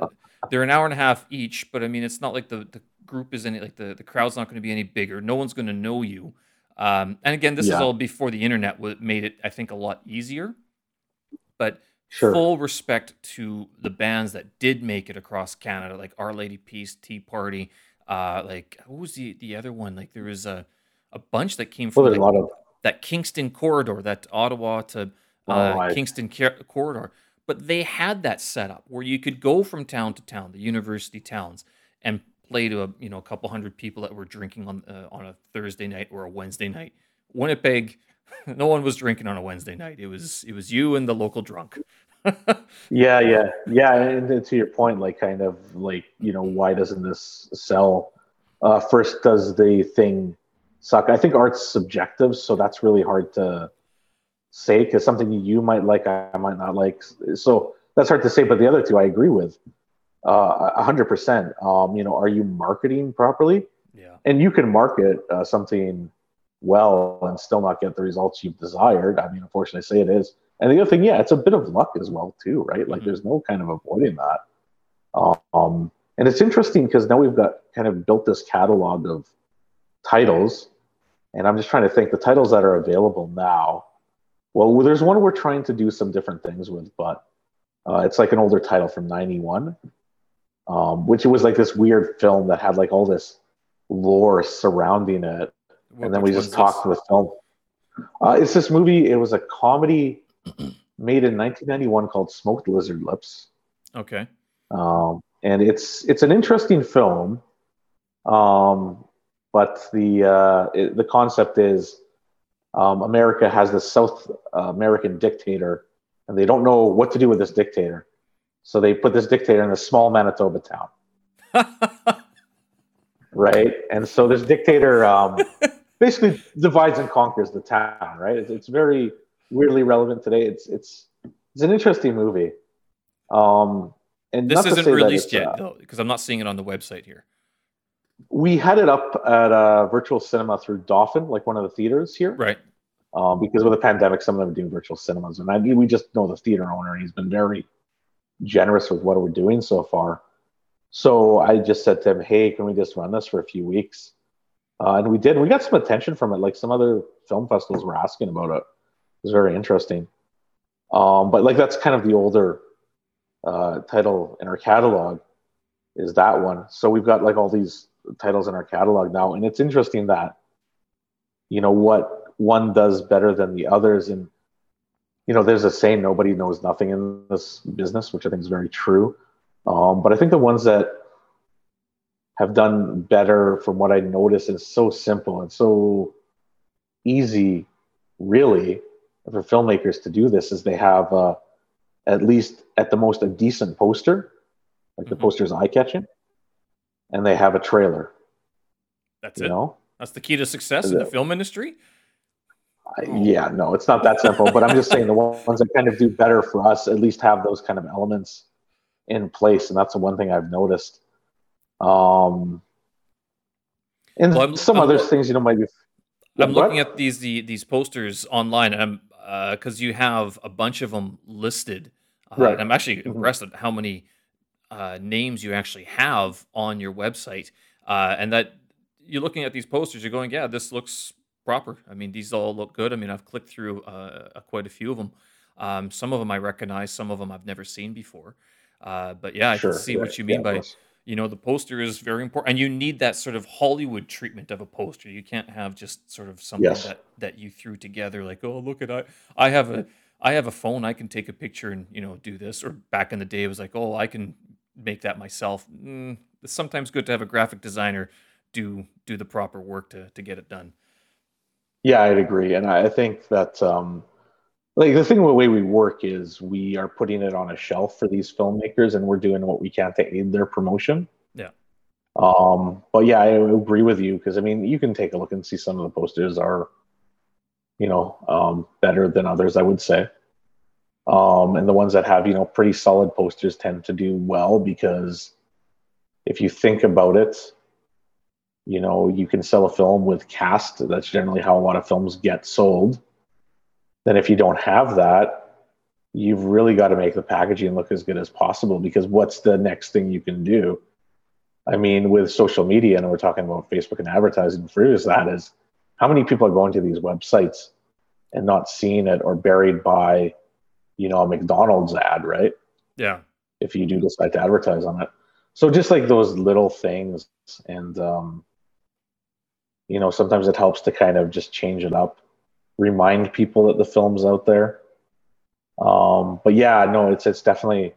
they're an hour and a half each, but I mean, it's not like the, the group is any, like the, the crowd's not going to be any bigger. No one's going to know you. Um, and again, this yeah. is all before the internet made it, I think, a lot easier. But sure. full respect to the bands that did make it across Canada, like Our Lady Peace, Tea Party. Uh, like, what was the, the other one? Like, there was a, a bunch that came from. Well, like, a lot of that Kingston corridor, that Ottawa to uh, oh, Kingston corridor. But they had that setup where you could go from town to town, the university towns, and play to a you know a couple hundred people that were drinking on uh, on a Thursday night or a Wednesday night. Winnipeg, no one was drinking on a Wednesday night. It was it was you and the local drunk. yeah, yeah, yeah. And to your point, like kind of like you know why doesn't this sell? Uh, first, does the thing suck? I think art's subjective, so that's really hard to say because something you might like, I might not like. So that's hard to say. But the other two, I agree with uh, a hundred percent. Um, you know, are you marketing properly? Yeah. And you can market uh, something well and still not get the results you've desired. I mean, unfortunately, say it is. And the other thing, yeah, it's a bit of luck as well too, right? Like, mm-hmm. there's no kind of avoiding that. Um, and it's interesting because now we've got kind of built this catalog of titles, and I'm just trying to think the titles that are available now well, there's one we're trying to do some different things with, but uh, it's like an older title from '91, um, which was like this weird film that had like all this lore surrounding it, what, and then we just talked this? the film. Uh, it's this movie. It was a comedy made in 1991 called Smoked Lizard Lips. Okay. Um, and it's it's an interesting film, um, but the uh, it, the concept is um, America has this South American dictator, and they don't know what to do with this dictator. So they put this dictator in a small Manitoba town. right? And so this dictator um, basically divides and conquers the town, right? It's, it's, very weirdly relevant today. It's it's it's an interesting movie. Um, and this isn't released yet, uh, though, because I'm not seeing it on the website here. We had it up at a virtual cinema through Dauphin, like one of the theaters here. Right. Um, because with the pandemic, some of them are doing virtual cinemas, and I mean, we just know the theater owner. And he's been very generous with what we're doing so far. So I just said to him, "Hey, can we just run this for a few weeks?" Uh, and we did. We got some attention from it. Like some other film festivals were asking about it. It was very interesting. Um, but like that's kind of the older uh, title in our catalog is that one. So we've got like all these titles in our catalog now, and it's interesting that you know what one does better than the others, and you know there's a saying nobody knows nothing in this business, which I think is very true. Um, but I think the ones that have done better, from what I notice, is so simple and so easy, really, for filmmakers to do this. Is they have uh, at least at the most a decent poster, like mm-hmm. the poster's eye catching and they have a trailer. That's it. Know? That's the key to success in the film industry. I, yeah, no, it's not that simple. but I'm just saying the ones that kind of do better for us at least have those kind of elements in place, and that's the one thing I've noticed. Um, and well, some I'm, other I'm, things, you know, might be. I'm what? looking at these the, these posters online, and I'm because uh, you have a bunch of them listed. Uh, right. I'm actually mm-hmm. impressed at how many uh, names you actually have on your website, uh, and that you're looking at these posters, you're going, yeah, this looks proper. I mean, these all look good. I mean, I've clicked through uh, quite a few of them. Um, some of them I recognize, some of them I've never seen before. Uh, but yeah, I sure, can see what you mean yeah, by you know the poster is very important, and you need that sort of Hollywood treatment of a poster. You can't have just sort of something yes. that that you threw together like, oh, look at I I have a I have a phone, I can take a picture and you know do this. Or back in the day, it was like, oh, I can make that myself. Mm, it's sometimes good to have a graphic designer do do the proper work to to get it done. Yeah, I'd agree, and I think that um, like the thing with the way we work is we are putting it on a shelf for these filmmakers, and we're doing what we can to aid their promotion. Yeah. Um, but yeah, I agree with you because I mean, you can take a look and see some of the posters are, you know, um, better than others. I would say. Um, and the ones that have, you know, pretty solid posters tend to do well because if you think about it, you know, you can sell a film with cast. That's generally how a lot of films get sold. Then if you don't have that, you've really got to make the packaging look as good as possible because what's the next thing you can do? I mean, with social media, and we're talking about Facebook and advertising is that is how many people are going to these websites and not seeing it or buried by you know a McDonald's ad, right? Yeah. If you do decide to advertise on it, so just like those little things, and um, you know sometimes it helps to kind of just change it up. remind people that the film's out there. Um, but yeah, no, it's it's definitely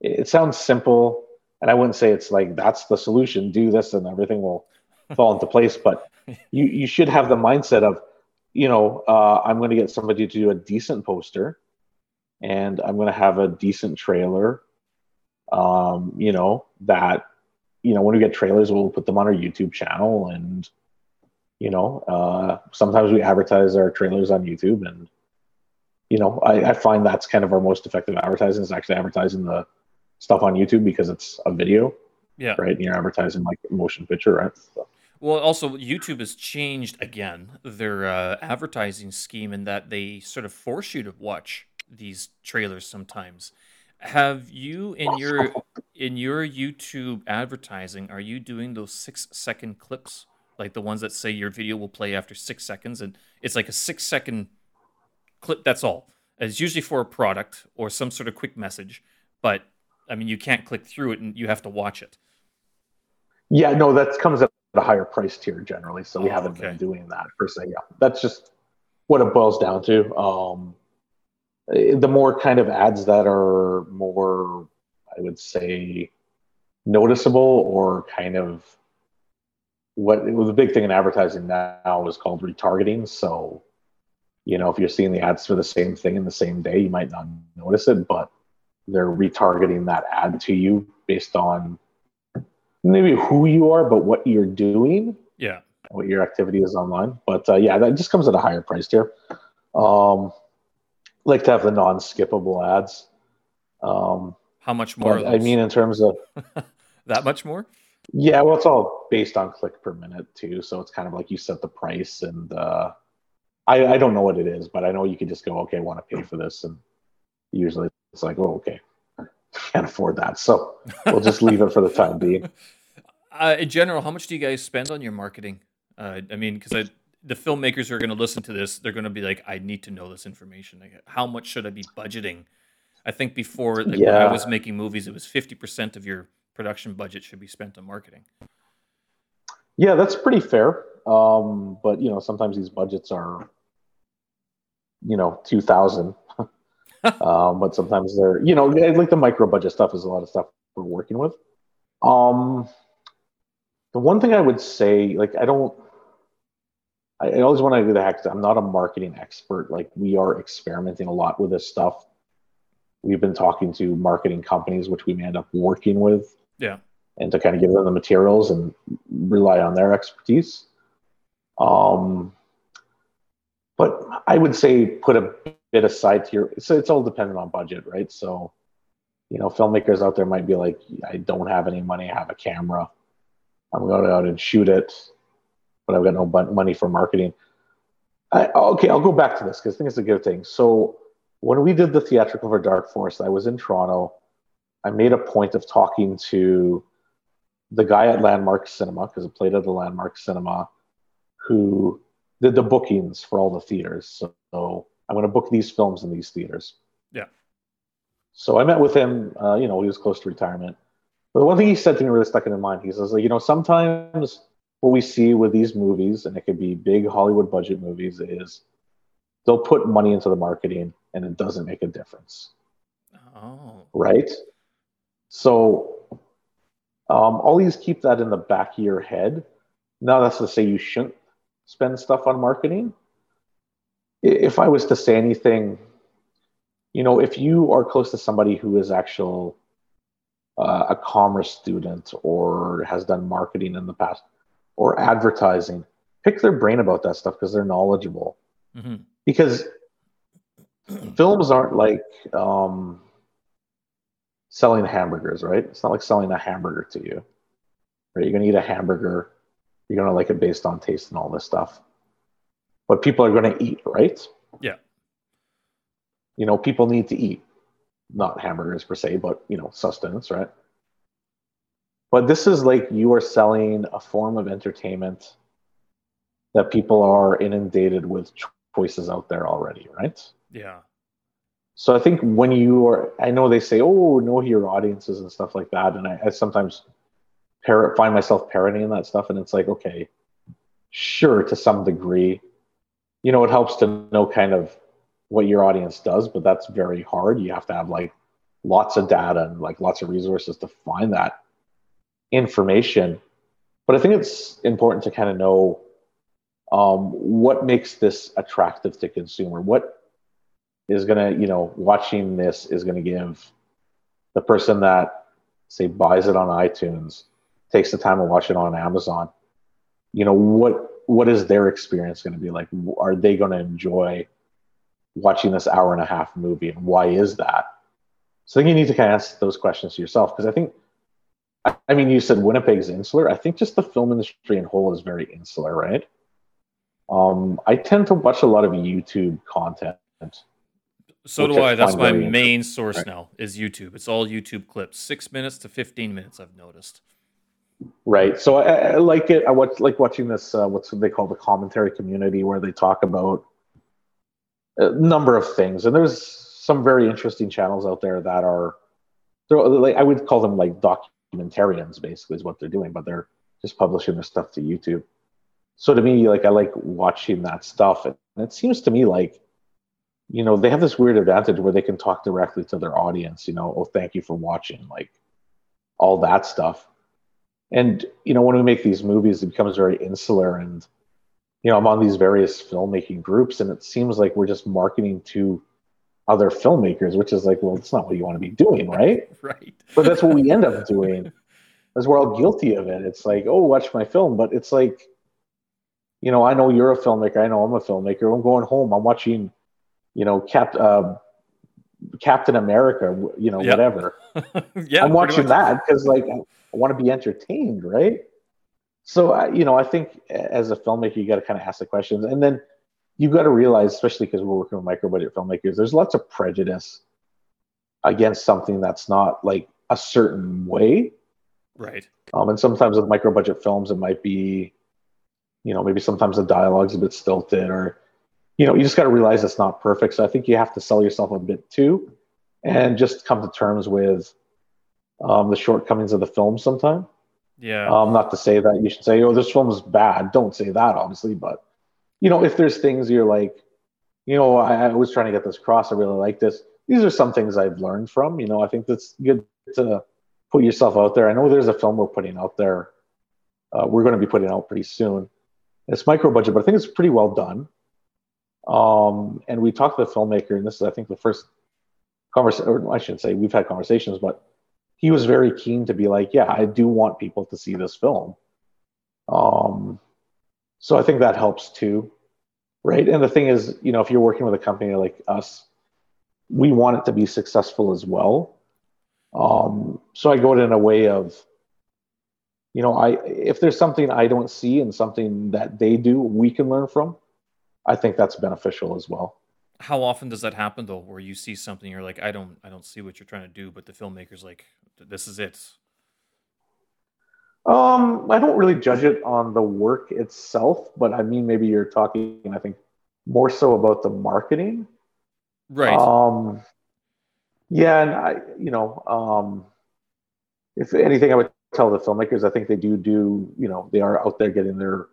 it sounds simple, and I wouldn't say it's like that's the solution. Do this, and everything will fall into place. But you you should have the mindset of, you know, uh, I'm going to get somebody to do a decent poster, and I'm going to have a decent trailer. Um, you know that, you know, when we get trailers, we'll put them on our YouTube channel, and you know, uh, sometimes we advertise our trailers on YouTube, and you know, I, I find that's kind of our most effective advertising is actually advertising the stuff on YouTube because it's a video. Yeah. Right. And you're advertising like motion picture, right? So. Well, also YouTube has changed again their uh, advertising scheme in that they sort of force you to watch these trailers sometimes. Have you in your in your YouTube advertising are you doing those 6 second clips like the ones that say your video will play after 6 seconds and it's like a 6 second clip that's all. It's usually for a product or some sort of quick message, but I mean you can't click through it and you have to watch it. Yeah, no, that comes at a higher price tier generally, so we Oh, haven't okay. been doing that per se. Yeah, that's just what it boils down to. Um, the more kind of ads that are more, I would say, noticeable or kind of what the big thing in advertising now is called retargeting. So, you know, if you're seeing the ads for the same thing in the same day, you might not notice it, but they're retargeting that ad to you based on maybe who you are, but what you're doing, Yeah. what your activity is online. But uh, yeah, that just comes at a higher price tier. Um, like to have the non-skippable ads. Um, How much more? I mean, in terms of that much more? yeah, well, it's all based on click per minute too. So it's kind of like you set the price, and uh, I, I don't know what it is, but I know you can just go, okay, I want to pay for this, and usually it's like, oh, okay, can't afford that, so we'll just leave it for the time being. Uh, in general, how much do you guys spend on your marketing? Uh, I mean, because the filmmakers who are going to listen to this, they're going to be like, I need to know this information. Like, how much should I be budgeting? I think before, like when I was making movies, it was 50% of your production budget should be spent on marketing. Yeah, that's pretty fair. Um, but you know, sometimes these budgets are, you know, two thousand. um, but sometimes they're, you know, like the micro budget stuff is a lot of stuff we're working with. Um, the one thing I would say, like, I don't. I, I always want to do the hack. I'm not a marketing expert. Like, we are experimenting a lot with this stuff. We've been talking to marketing companies, which we may end up working with Yeah. and to kind of give them the materials and rely on their expertise. Um, but I would say put a bit aside to your. So it's all dependent on budget, right? So, you know, filmmakers out there might be like, I don't have any money. I have a camera. I'm going out and shoot it, but I've got no money for marketing. I, okay, I'll go back to this because I think it's a good thing. So when we did the theatrical for Dark Forest, I was in Toronto. I made a point of talking to the guy at Landmark Cinema because it played at the Landmark Cinema, who did the bookings for all the theaters. So, so I'm going to book these films in these theaters. Yeah. So I met with him. Uh, you know, he was close to retirement. But the one thing he said to me really stuck in my mind. He says, like, you know, sometimes what we see with these movies, and it could be big Hollywood budget movies, is they'll put money into the marketing and it doesn't make a difference Oh, right? So um, always keep that in the back of your head. Now that's to say you shouldn't spend stuff on marketing. If I was to say anything, you know, if you are close to somebody who is actual uh, a commerce student or has done marketing in the past or advertising, pick their brain about that stuff because they're knowledgeable. hmm Because films aren't like um, selling hamburgers, right? It's not like selling a hamburger to you. Right? You're gonna eat a hamburger, you're gonna like it based on taste and all this stuff. But people are gonna eat, right? Yeah. You know, people need to eat, not hamburgers per se, but you know, sustenance, right? But this is like you are selling a form of entertainment that people are inundated with choices out there already, right? yeah. So I think when you are, I know they say, "Oh, know your audiences" and stuff like that, and I, I sometimes parrot, find myself parroting that stuff, and it's like, okay, sure, to some degree, you know, it helps to know kind of what your audience does, but that's very hard. You have to have like lots of data and like lots of resources to find that information. But I think it's important to kind of know um, what makes this attractive to consumer. What is going to, you know, watching this is going to give the person that say buys it on iTunes, takes the time to watch it on Amazon, you know, what what is their experience going to be like? Are they going to enjoy watching this hour and a half movie, and why is that? So I think you need to kind of ask those questions to yourself because I think, I mean, you said Winnipeg's insular. I think just the film industry in whole is very insular, right? Um, I tend to watch a lot of YouTube content. So do I. That's my main source right. now is YouTube. It's all YouTube clips, six minutes to fifteen minutes. I've noticed. Right. So I, I like it. I watch like watching this. Uh, what's what they call the commentary community, where they talk about a number of things, and there's some very interesting channels out there that are. Like, I would call them like documentarians, basically, is what they're doing, but they're just publishing their stuff to YouTube. So to me, like I like watching that stuff, and it seems to me like, you know, they have this weird advantage where they can talk directly to their audience. You know, oh, thank you for watching, like all that stuff and you know when we make these movies it becomes very insular and you know i'm on these various filmmaking groups and it seems like we're just marketing to other filmmakers which is like well it's not what you want to be doing right? Right. But that's what we end up doing. As we're all guilty of it. It's like oh watch my film. But it's like you know i know you're a filmmaker. I know i'm a filmmaker. I'm going home. I'm watching you know cap uh, captain america you know yep. whatever. Yeah i'm watching that because like I want to be entertained, right? So, uh, you know, I think as a filmmaker, you got to kind of ask the questions. And then you got to realize, especially because we're working with micro budget filmmakers, there's lots of prejudice against something that's not like a certain way. Right. Um, and sometimes with micro budget films, it might be, you know, maybe sometimes the dialogue's a bit stilted or, you know, you just got to realize it's not perfect. So I think you have to sell yourself a bit too and just come to terms with um, the shortcomings of the film sometime. Yeah. Um, not to say that you should say, oh, this film is bad. Don't say that, obviously. But, you know, if there's things you're like, you know, I, I was trying to get this across. I really like this. These are some things I've learned from. You know, I think that's good to put yourself out there. I know there's a film we're putting out there. Uh, we're going to be putting out pretty soon. It's micro budget, but I think it's pretty well done. Um, and we talked to the filmmaker, and this is, I think, the first conversation. I shouldn't say we've had conversations, but he was very keen to be like, yeah, I do want people to see this film. Um, so I think that helps too, right? And the thing is, you know, if you're working with a company like us, we want it to be successful as well. Um, so I go it in a way of, you know, I if there's something I don't see and something that they do, we can learn from. I think that's beneficial as well how often does that happen though where you see something you're like i don't i don't see what you're trying to do but the filmmaker's like this is it um i don't really judge it on the work itself but i mean maybe you're talking i think more so about the marketing right um yeah and i you know um if anything i would tell the filmmakers i think they do do you know they are out there getting their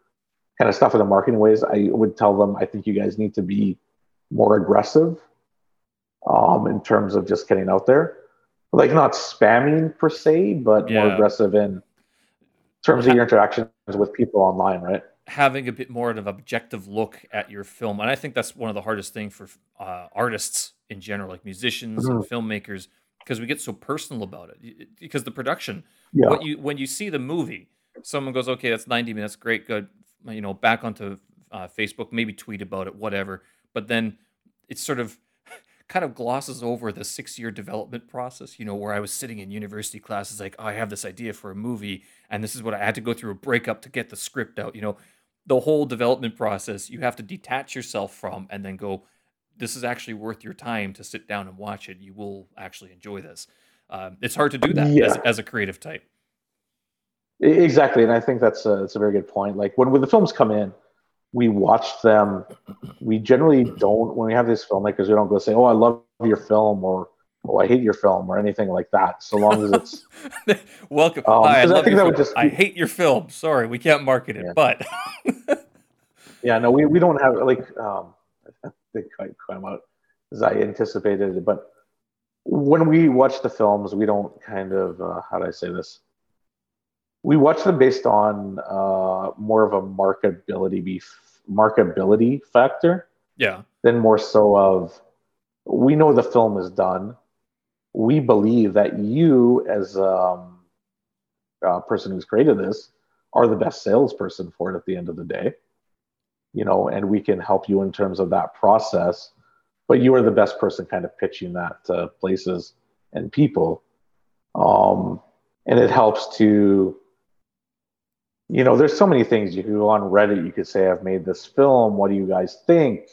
kind of stuff in the marketing ways i would tell them i think you guys need to be more aggressive um, in terms of just getting out there. Like not spamming per se, but yeah. more aggressive in terms of your interactions with people online, right? Having a bit more of an objective look at your film, and I think that's one of the hardest things for uh, artists in general, like musicians mm-hmm. and filmmakers, because we get so personal about it. Because the production, yeah. what you when you see the movie, someone goes, "Okay, that's ninety minutes, great, good," you know, back onto uh, Facebook, maybe tweet about it, whatever but then it's sort of kind of glosses over the six year development process, you know, where I was sitting in university classes like, oh, I have this idea for a movie, and this is what I had to go through a breakup to get the script out. You know, the whole development process you have to detach yourself from and then go, this is actually worth your time to sit down and watch it. You will actually enjoy this. Um, it's hard to do that yeah. as, as a creative type. Exactly, and I think that's a, that's a very good point. Like when, when the films come in, we watch them. We generally don't when we have these filmmakers. We don't go say, "Oh, I love your film," or "Oh, I hate your film," or anything like that. So long as it's welcome. Um, Hi, I, love I think that would just I hate your film. Sorry, we can't market it, yeah. but yeah, no, we, we don't have like um, I think quite come out as I anticipated, but when we watch the films, we don't kind of uh, how do I say this? We watch them based on uh, more of a marketability marketability factor. Yeah. Than more so of we know the film is done. We believe that you, as um, a person who's created this, are the best salesperson for it at the end of the day. You know, and we can help you in terms of that process. But you are the best person kind of pitching that to places and people. Um, and it helps to, you know, there's so many things you could go on Reddit. You could say, I've made this film. What do you guys think?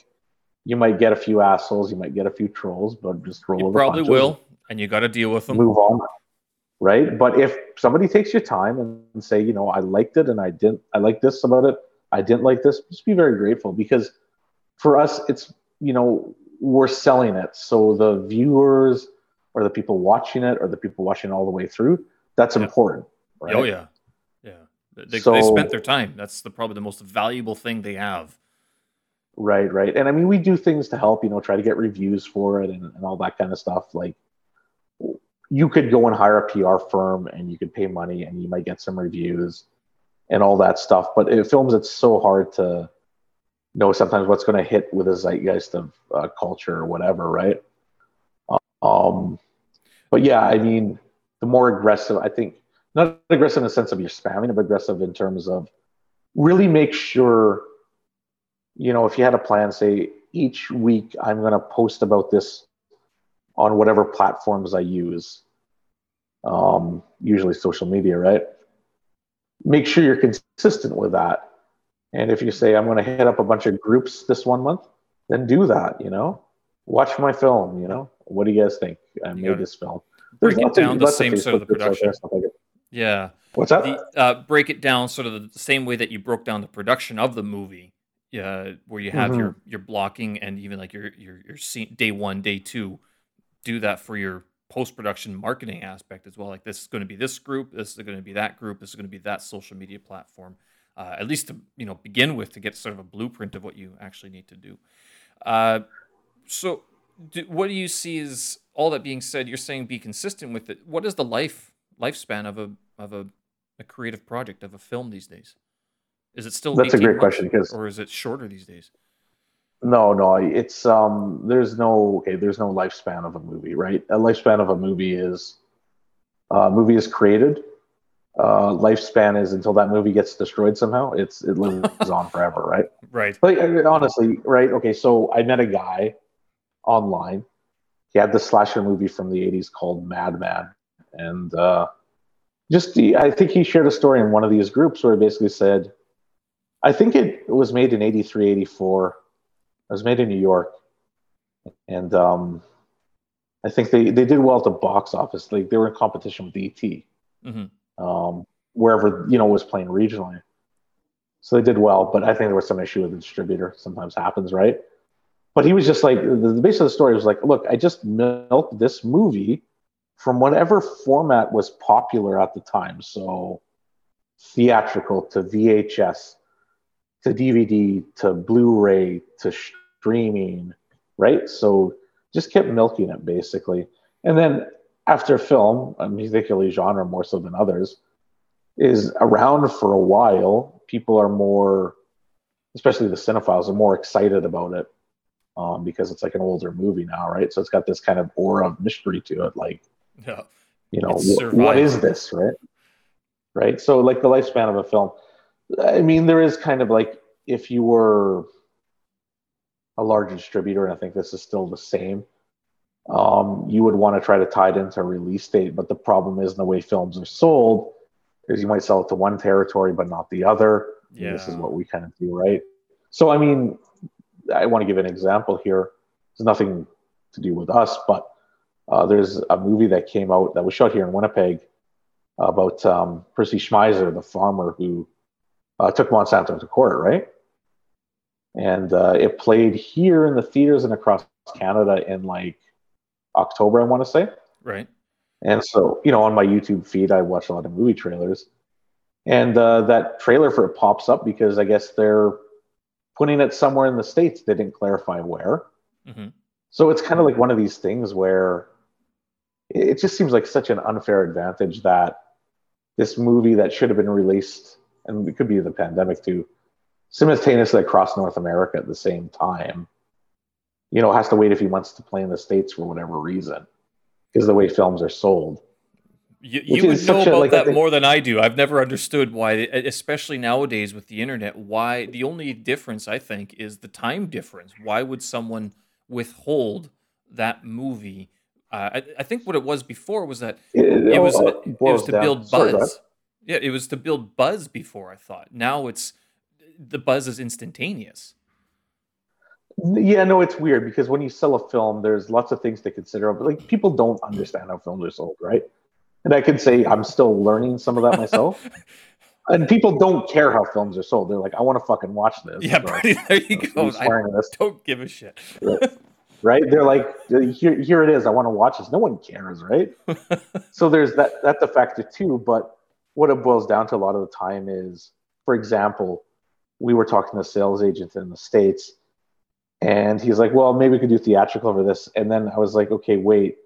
you might get a few assholes, you might get a few trolls, but just roll. Over. You probably will, and you got to deal with them. Move on, right? But if somebody takes your time and say, you know, I liked it and I didn't, I like this about it, I didn't like this, just be very grateful because for us, it's you know, we're selling it, so the viewers or the people watching it or the people watching all the way through, that's yeah. important. Right? Oh yeah. They, so, they spent their time. That's the probably the most valuable thing they have Right, right. And I mean, we do things to help, you know, try to get reviews for it and, and all that kind of stuff. Like, you could go and hire a PR firm and you could pay money and you might get some reviews and all that stuff. But in films, it's so hard to know sometimes what's going to hit with a zeitgeist of uh, culture or whatever, right? Um, but yeah, I mean, the more aggressive, I think, not aggressive in the sense of you're spamming, but aggressive in terms of really make sure you know, if you had a plan, say each week I'm going to post about this on whatever platforms I use, um, usually social media, right? Make sure you're consistent with that. And if you say, I'm going to hit up a bunch of groups this one month, then do that, you know? Watch my film, you know? What do you guys think? I made this film. There's break it down the same sort of the production. Like yeah. What's that? The, uh, break it down sort of the same way that you broke down the production of the movie uh, where you have mm-hmm. your your blocking and even like your your your scene, day one, day two, do that for your post production marketing aspect as well. Like this is going to be this group, this is going to be that group, this is going to be that social media platform. Uh, at least to you know begin with to get sort of a blueprint of what you actually need to do. Uh, so, do, what do you see as all that being said? You're saying be consistent with it. What is the life lifespan of a of a, a creative project of a film these days? Is it still? That's a great question because, or is it shorter these days? No, no, it's um. There's no okay. There's no lifespan of a movie, right? A lifespan of a movie is, uh, movie is created. Uh, lifespan is until that movie gets destroyed somehow. It's it lives on forever, right? Right. But uh, honestly, right? Okay, so I met a guy online. He had this slasher movie from the '80s called Madman, and uh, just the I think he shared a story in one of these groups where he basically said I think it was made in 83, 84. It was made in New York. And um, I think they, they did well at the box office. Like they were in competition with ET, mm-hmm. um, wherever, you know, was playing regionally. So they did well, but I think there was some issue with the distributor. Sometimes happens, right? But he was just like, the, the base of the story was like, look, I just milked this movie from whatever format was popular at the time. So theatrical to VHS to DVD to Blu-ray to streaming, right? So just kept milking it basically. And then after film, particularly genre more so than others, is around for a while. People are more, especially the cinephiles, are more excited about it um, because it's like an older movie now, right? So it's got this kind of aura of mystery to it, like, yeah. you know, wh- what is this, right? Right. So like the lifespan of a film I mean, there is kind of like if you were a large distributor, and I think this is still the same, um, you would want to try to tie it into a release date. But the problem is, the way films are sold, is you might sell it to one territory but not the other. Yeah. This is what we kind of do, right? So, I mean, I want to give an example here. It's nothing to do with us, but uh, there's a movie that came out that was shot here in Winnipeg about um, Percy Schmeiser, the farmer who uh, took Monsanto to court, right? And uh, it played here in the theaters and across Canada in like October, I want to say. Right. And so, you know, on my YouTube feed, I watch a lot of movie trailers. And uh, that trailer for it pops up because I guess they're putting it somewhere in the states. They didn't clarify where. hmm So it's kind of like one of these things where it just seems like such an unfair advantage that this movie that should have been released, and it could be the pandemic too, simultaneously across North America at the same time, you know, has to wait a few months to play in the States for whatever reason, because the way films are sold. You, you would know such a- about like, that more than I do. I've never understood why, especially nowadays with the internet, why the only difference I think is the time difference. Why would someone withhold that movie? Uh, I, I think what it was before was that It, it was all it was to down- build Sorry, buzz. Yeah, it was to build buzz before. I thought. Now it's the buzz is instantaneous. Yeah, no, it's weird because when you sell a film, there's lots of things to consider. But like people don't understand how films are sold, right? And I can say I'm still learning some of that myself. and people don't care how films are sold. They're like, I want to fucking watch this. Yeah, So, there you I'm go. I this, don't give a shit. right? They're like, here, here it is. I want to watch this. No one cares, right? so there's that. That's a factor too. But what it boils down to a lot of the time is, for example, we were talking to a sales agent in the states, and he's like, "Well, maybe we could do theatrical for this." And then I was like, "Okay, wait,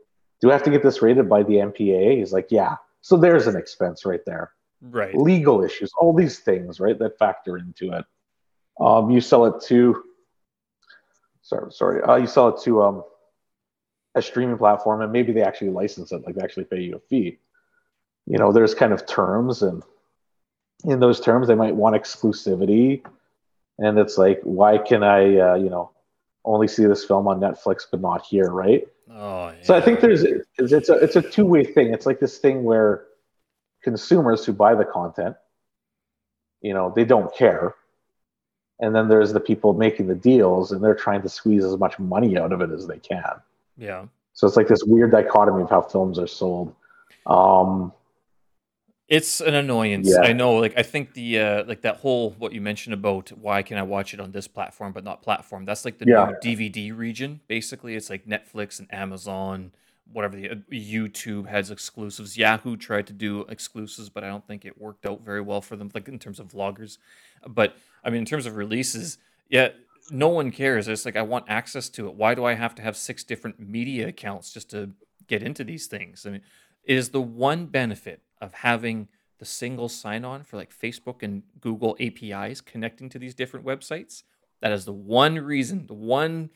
do I have to get this rated by the MPAA?" He's like, "Yeah." So there's an expense right there. Right. Legal issues, all these things, right, that factor into it. Um, you sell it to, sorry, sorry, uh, you sell it to um, a streaming platform, and maybe they actually license it, like they actually pay you a fee. You know, there's kind of terms, and in those terms, they might want exclusivity, and it's like, why can I, uh, you know, only see this film on Netflix but not here, right? Oh, yeah. So I think there's it's it's a it's a two way thing. It's like this thing where consumers who buy the content, you know, they don't care, and then there's the people making the deals, and they're trying to squeeze as much money out of it as they can. yeah. So it's like this weird dichotomy of how films are sold. Um, It's an annoyance. Yeah. I know. Like I think the uh like that whole what you mentioned about why can I watch it on this platform but not platform. That's like the Yeah. new DVD region. Basically, it's like Netflix and Amazon, whatever the uh, YouTube has exclusives. Yahoo tried to do exclusives, but I don't think it worked out very well for them. Like in terms of vloggers, but I mean in terms of releases, yeah. No one cares. It's like I want access to it. Why do I have to have six different media accounts just to get into these things? I mean, it is the one benefit of having the single sign on for like Facebook and Google APIs connecting to these different websites. That is the one reason, the one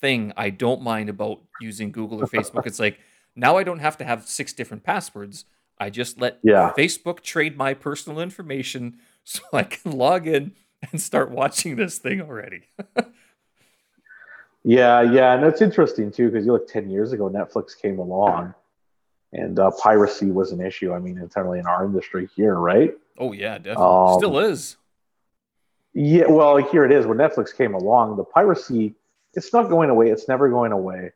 thing I don't mind about using Google or Facebook. it's like now I don't have to have six different passwords. I just let Yeah. Facebook trade my personal information so I can log in and start watching this thing already. yeah, yeah, and it's interesting too because you look ten years ago, Netflix came along, and uh, piracy was an issue. I mean, internally in our industry here, right? oh yeah, definitely. Um, Still is. Yeah, well, here it is. When Netflix came along, the piracy, it's not going away. It's never going away.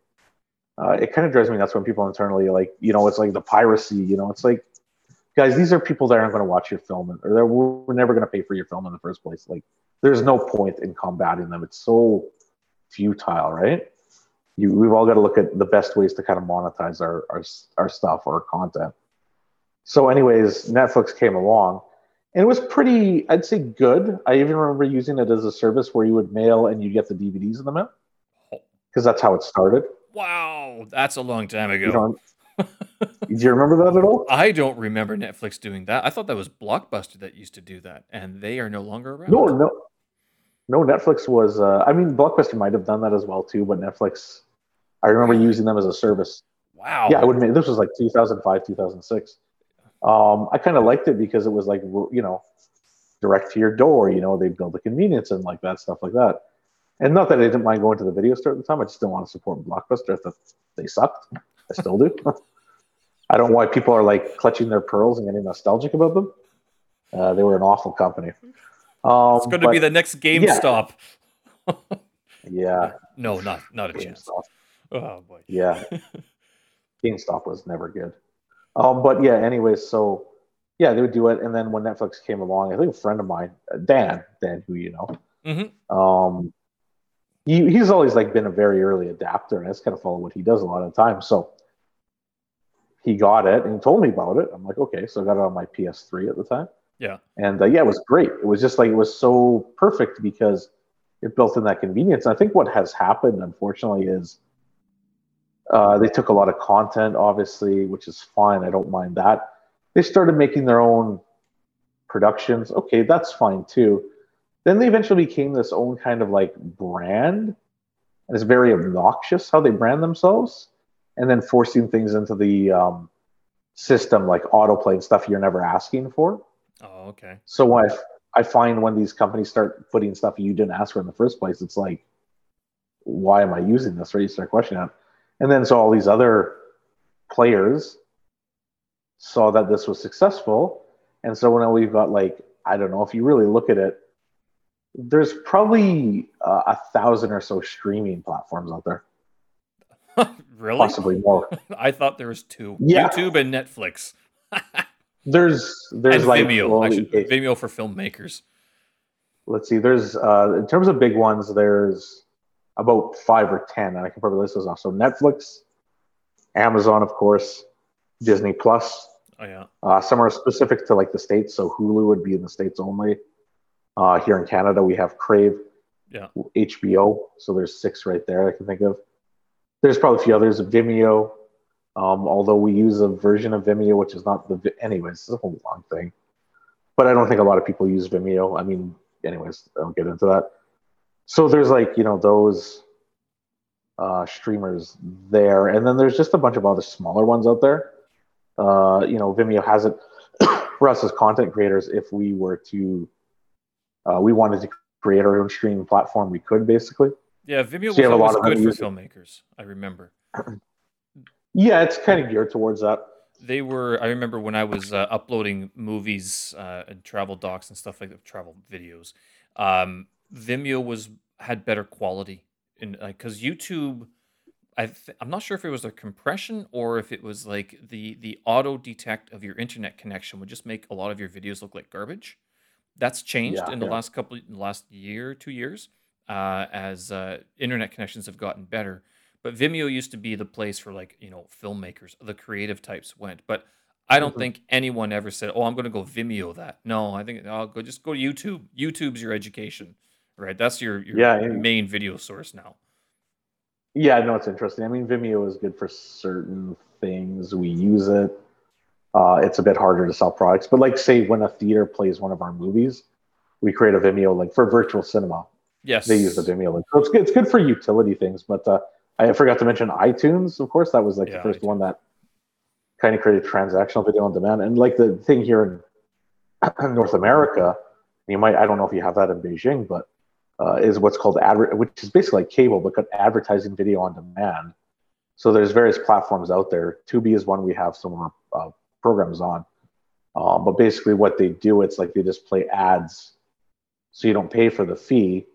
Uh, it kind of drives me nuts when people internally, like, you know, it's like the piracy, you know, it's like, guys, these are people that aren't going to watch your film, or they're, we're never going to pay for your film in the first place. Like, there's no point in combating them. It's so futile, right? You, we've all got to look at the best ways to kind of monetize our, our, our stuff or our content. So, anyways, Netflix came along and it was pretty, I'd say, good. I even remember using it as a service where you would mail and you get the DVDs in the mail because that's how it started. Wow, that's a long time ago. You know, do you remember that at all? I don't remember Netflix doing that. I thought that was Blockbuster that used to do that, and they are no longer around. No, no, no. Netflix was. Uh, I mean, Blockbuster might have done that as well too, but Netflix. I remember using them as a service. Wow. Yeah, I would admit this was like 2005, 2006. Um, I kind of liked it because it was like you know, direct to your door. You know, they build the convenience and like that stuff like that. And not that I didn't mind going to the video store at the time. I just didn't want to support Blockbuster. I thought they sucked. I still do. I don't know why people are like clutching their pearls and getting nostalgic about them. Uh, they were an awful company. Um, it's going to but be the next GameStop. yeah, No, not not a chance. Oh boy. Yeah, GameStop was never good. Um, but yeah, anyways, so yeah, they would do it, and then when Netflix came along, I think a friend of mine, uh, Dan, Dan, who you know, mm-hmm. um, he, he's always like been a very early adapter, and that's kind of follow what he does a lot of the time. So he got it and he told me about it. I'm like, okay, so I got it on my PS3 at the time. Yeah. And uh, yeah, it was great. It was just like it was so perfect because it built in that convenience. And I think what has happened, unfortunately, is uh, they took a lot of content, obviously, which is fine. I don't mind that. They started making their own productions. Okay, that's fine too. Then they eventually became this own kind of like brand. And it's very obnoxious how they brand themselves. And then forcing things into the um, system like autoplay and stuff you're never asking for. Oh, okay. So I, I find when these companies start putting stuff you didn't ask for in the first place, it's like, why am I using this? Right? You start questioning it. And then so all these other players saw that this was successful. And so now we've got like, I don't know, if you really look at it, there's probably uh, a thousand or so streaming platforms out there. really? Possibly more. I thought there was two. Yeah. YouTube and Netflix. there's there's and like Vimeo. well, actually, Vimeo for filmmakers. let's see. There's uh, in terms of big ones, there's about five or ten, and I can probably list those off. So Netflix, Amazon, of course, Disney Plus. Oh yeah. Uh, some are specific to like the states, so Hulu would be in the states only. Uh, here in Canada, we have Crave, Yeah. HBO. So there's six right there I can think of. There's probably a few others. Vimeo, um, although we use a version of Vimeo, which is not the. Anyways, it's a whole long thing. But I don't think a lot of people use Vimeo. I mean, anyways, I'll get into that. So there's like you know those uh, streamers there, and then there's just a bunch of other smaller ones out there. Uh, you know, Vimeo has it for us as content creators. If we were to, uh, we wanted to create our own streaming platform, we could basically. Yeah, Vimeo So was a lot of good for filmmakers. I remember. Yeah, it's kind of geared towards that. They were. I remember when I was uh, uploading movies uh, and travel docs and stuff like that, travel videos. Um, Vimeo was had better quality, in because YouTube. I th- I'm not sure if it was a compression or if it was like the the auto detect of your internet connection would just make a lot of your videos look like garbage. That's changed Yeah, in the yeah. last couple, in the last year, two years, uh, as uh, internet connections have gotten better. But Vimeo used to be the place for like you know filmmakers, the creative types went. But I don't Mhm. think anyone ever said, "Oh, I'm going to go Vimeo that." No, I think I'll go just go to YouTube. YouTube's your education, right? That's your your yeah. main video source now. Yeah, no, it's interesting. I mean, Vimeo is good for certain things. We use it. Uh, it's a bit harder to sell products, but like, say, when a theater plays one of our movies, we create a Vimeo link for virtual cinema. Yes, They use the Vimeo link, so it's good. It's good for utility things. But uh, I forgot to mention iTunes. Of course, that was like Yeah, the first iTunes. one that kind of created transactional video on demand. And like the thing here in North America, you might I don't know if you have that in Beijing, but uh, is what's called adver- which is basically like cable, but advertising video on demand. So there's various platforms out there. Tubi is one we have some of our uh, programs on. Um, but basically, what they do, it's like they just play ads, so you don't pay for the fee.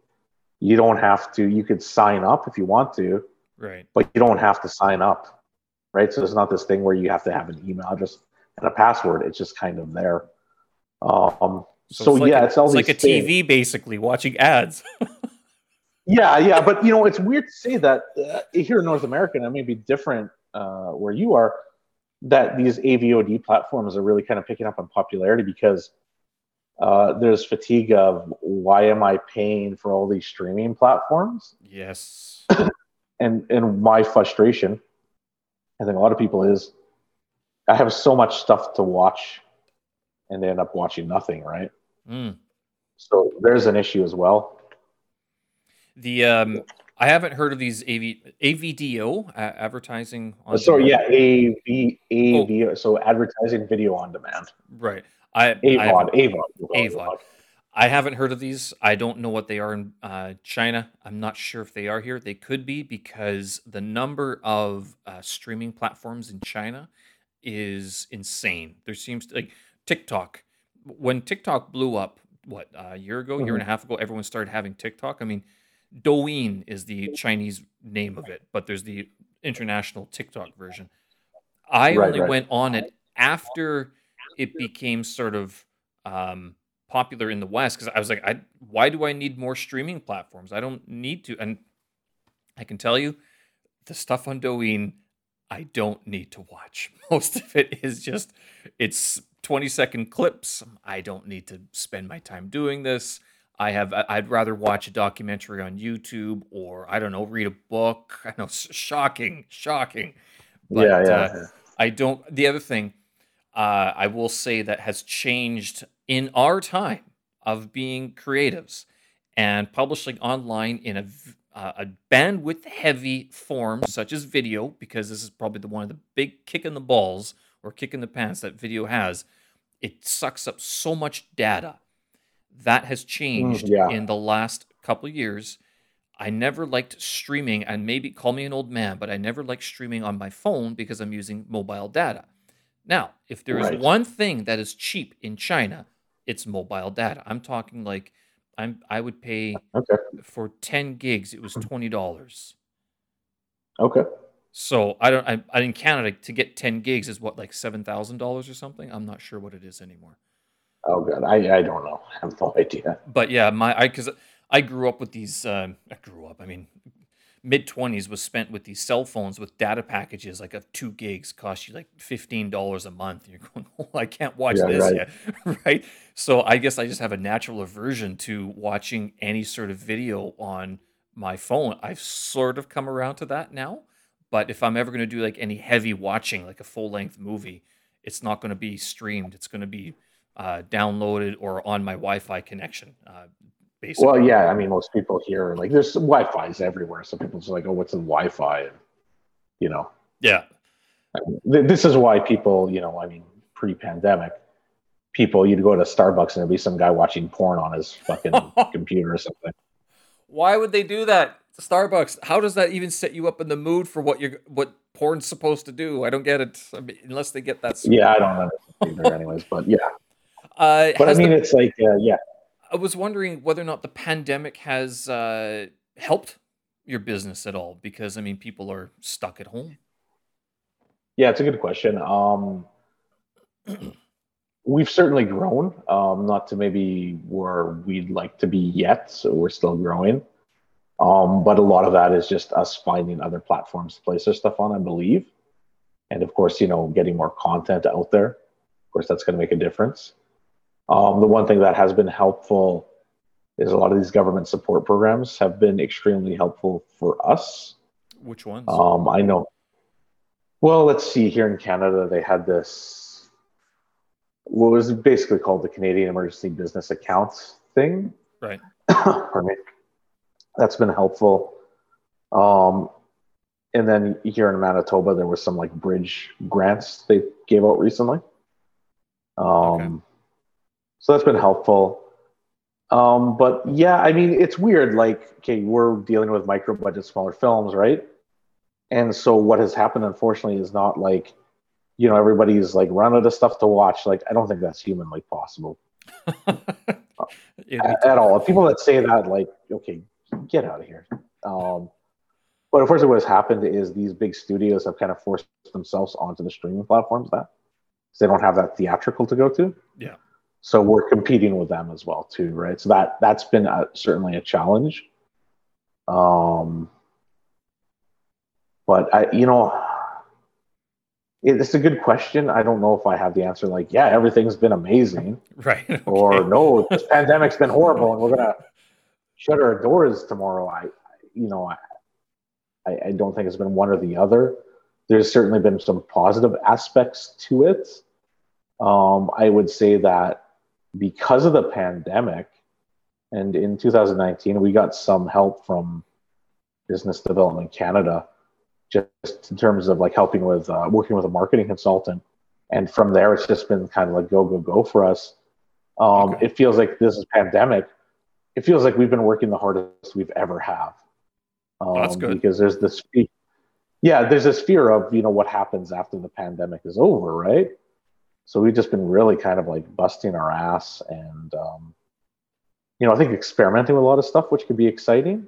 You don't have to. You could sign up if you want to, right. but you don't have to sign up, right? So it's not this thing where you have to have an email address and a password. It's just kind of there. Um, so, it's like yeah, a, it's all it's like a things. TV basically watching ads. Yeah, yeah, but you know, it's weird to say that uh, here in North America, and it may be different uh, where you are, that these AVOD platforms are really kind of picking up on popularity because uh, there's fatigue of why am I paying for all these streaming platforms, yes. and and my frustration, I think a lot of people is, I have so much stuff to watch, and they end up watching nothing, right? Mm. So there's an issue as well. The um, I haven't heard of these AV AVDO uh, advertising on. So demand. yeah, AV, AV, so advertising video on demand. right. I I AVOD, haven't- AVOD. AVOD. I haven't heard of these. I don't know what they are in uh, China. I'm not sure if they are here. They could be because the number of uh, streaming platforms in China is insane. There seems to like TikTok. When TikTok blew up, what a year ago, year and a half ago, everyone started having TikTok. I mean, Douyin is the Chinese name of it, but there's the international TikTok version. I Right, only right. went on it after it became sort of um, popular in the West because I was like, I why do I need more streaming platforms? I don't need to. And I can tell you, the stuff on Douyin, I don't need to watch. Most of it is just it's 20 second clips. I don't need to spend my time doing this. I have. I'd rather watch a documentary on YouTube or I don't know, read a book. I know, shocking, shocking. But, yeah, yeah. Uh, I don't. The other thing, uh, I will say that has changed in our time of being creatives and publishing online in a uh, a bandwidth heavy form such as video because this is probably the one of the big kick in the balls or kick in the pants that video has it sucks up so much data that has changed mm, yeah. in the last couple years i never liked streaming and maybe call me an old man but i never liked streaming on my phone because i'm using mobile data now if there is right. one thing that is cheap in china it's mobile data i'm talking like I'm I would pay okay. for 10 gigs it was $20. Okay. So I don't I, I in Canada to get 10 gigs is what like $7,000 or something. I'm not sure what it is anymore. Oh god, I I don't know. I have no idea. But yeah, my I cuz I grew up with these uh, I grew up. I mean, mid 20s was spent with these cell phones with data packages like of two gigs cost you like $15 a month. And you're going, oh, I can't watch yeah, this right. yet. right. So I guess I just have a natural aversion to watching any sort of video on my phone. I've sort of come around to that now. But if I'm ever going to do like any heavy watching, like a full length movie, it's not going to be streamed. It's going to be uh, downloaded or on my Wi Fi connection. Uh, basically. Well, yeah, I mean, most people here like there's Wi-Fi's everywhere, so people just like, oh, what's in Wi-Fi? And you know, yeah. I mean, this is why people, you know, I mean, pre-pandemic, people you'd go to Starbucks and there'd be some guy watching porn on his fucking computer or something. Why would they do that? Starbucks. How does that even set you up in the mood for what you're what porn's supposed to do? I don't get it. I mean, unless they get that. Yeah, I don't know either. anyways, but yeah. Uh, but I mean, the, it's like, uh, yeah. I was wondering whether or not the pandemic has uh, helped your business at all because I mean people are stuck at home. Yeah, it's a good question. Um, we've certainly grown, um, not to maybe where we'd like to be yet, so we're still growing. Um, but a lot of that is just us finding other platforms to place our stuff on, I believe. And of course, you know, getting more content out there. Of course, that's going to make a difference. Um, the one thing that has been helpful is a lot of these government support programs have been extremely helpful for us. Which ones? Um, I know. Well, let's see. Here in Canada, they had this, what was basically called the Canadian Emergency Business Accounts thing. Right. Pardon me. That's been helpful. Um, and then here in Manitoba, there was some like bridge grants they gave out recently. Um, okay. So that's been helpful. Um, but yeah, I mean, it's weird. Like, okay, we're dealing with micro budget, smaller films, right? And so what has happened, unfortunately, is not like, you know, everybody's like run out of stuff to watch. Like, I don't think that's humanly possible at, at, all. People that say that, like, okay, get out of here. Um, but unfortunately, what has happened is these big studios have kind of forced themselves onto the streaming platforms that they don't have that theatrical to go to. Yeah so we're competing with them as well too right? So that that's been a, certainly a challenge. Um but i you know it's a good question. I don't know if i have the answer like yeah everything's been amazing. Right okay. or no this pandemic's been horrible and we're gonna shut our doors tomorrow. I you know i i don't think it's been one or the other. There's certainly been some positive aspects to it. Um, I would say that because of the pandemic, and in 2019, we got some help from Business Development Canada, just in terms of like helping with uh, working with a marketing consultant. And from there, it's just been kind of like go, go, go for us. Um, okay. It feels like this is pandemic. It feels like we've been working the hardest we've ever have. Um, That's good because there's this, yeah, there's this fear of you know what happens after the pandemic is over, right? So we've just been really kind of like busting our ass and, um, you know, I think experimenting with a lot of stuff, which can be exciting,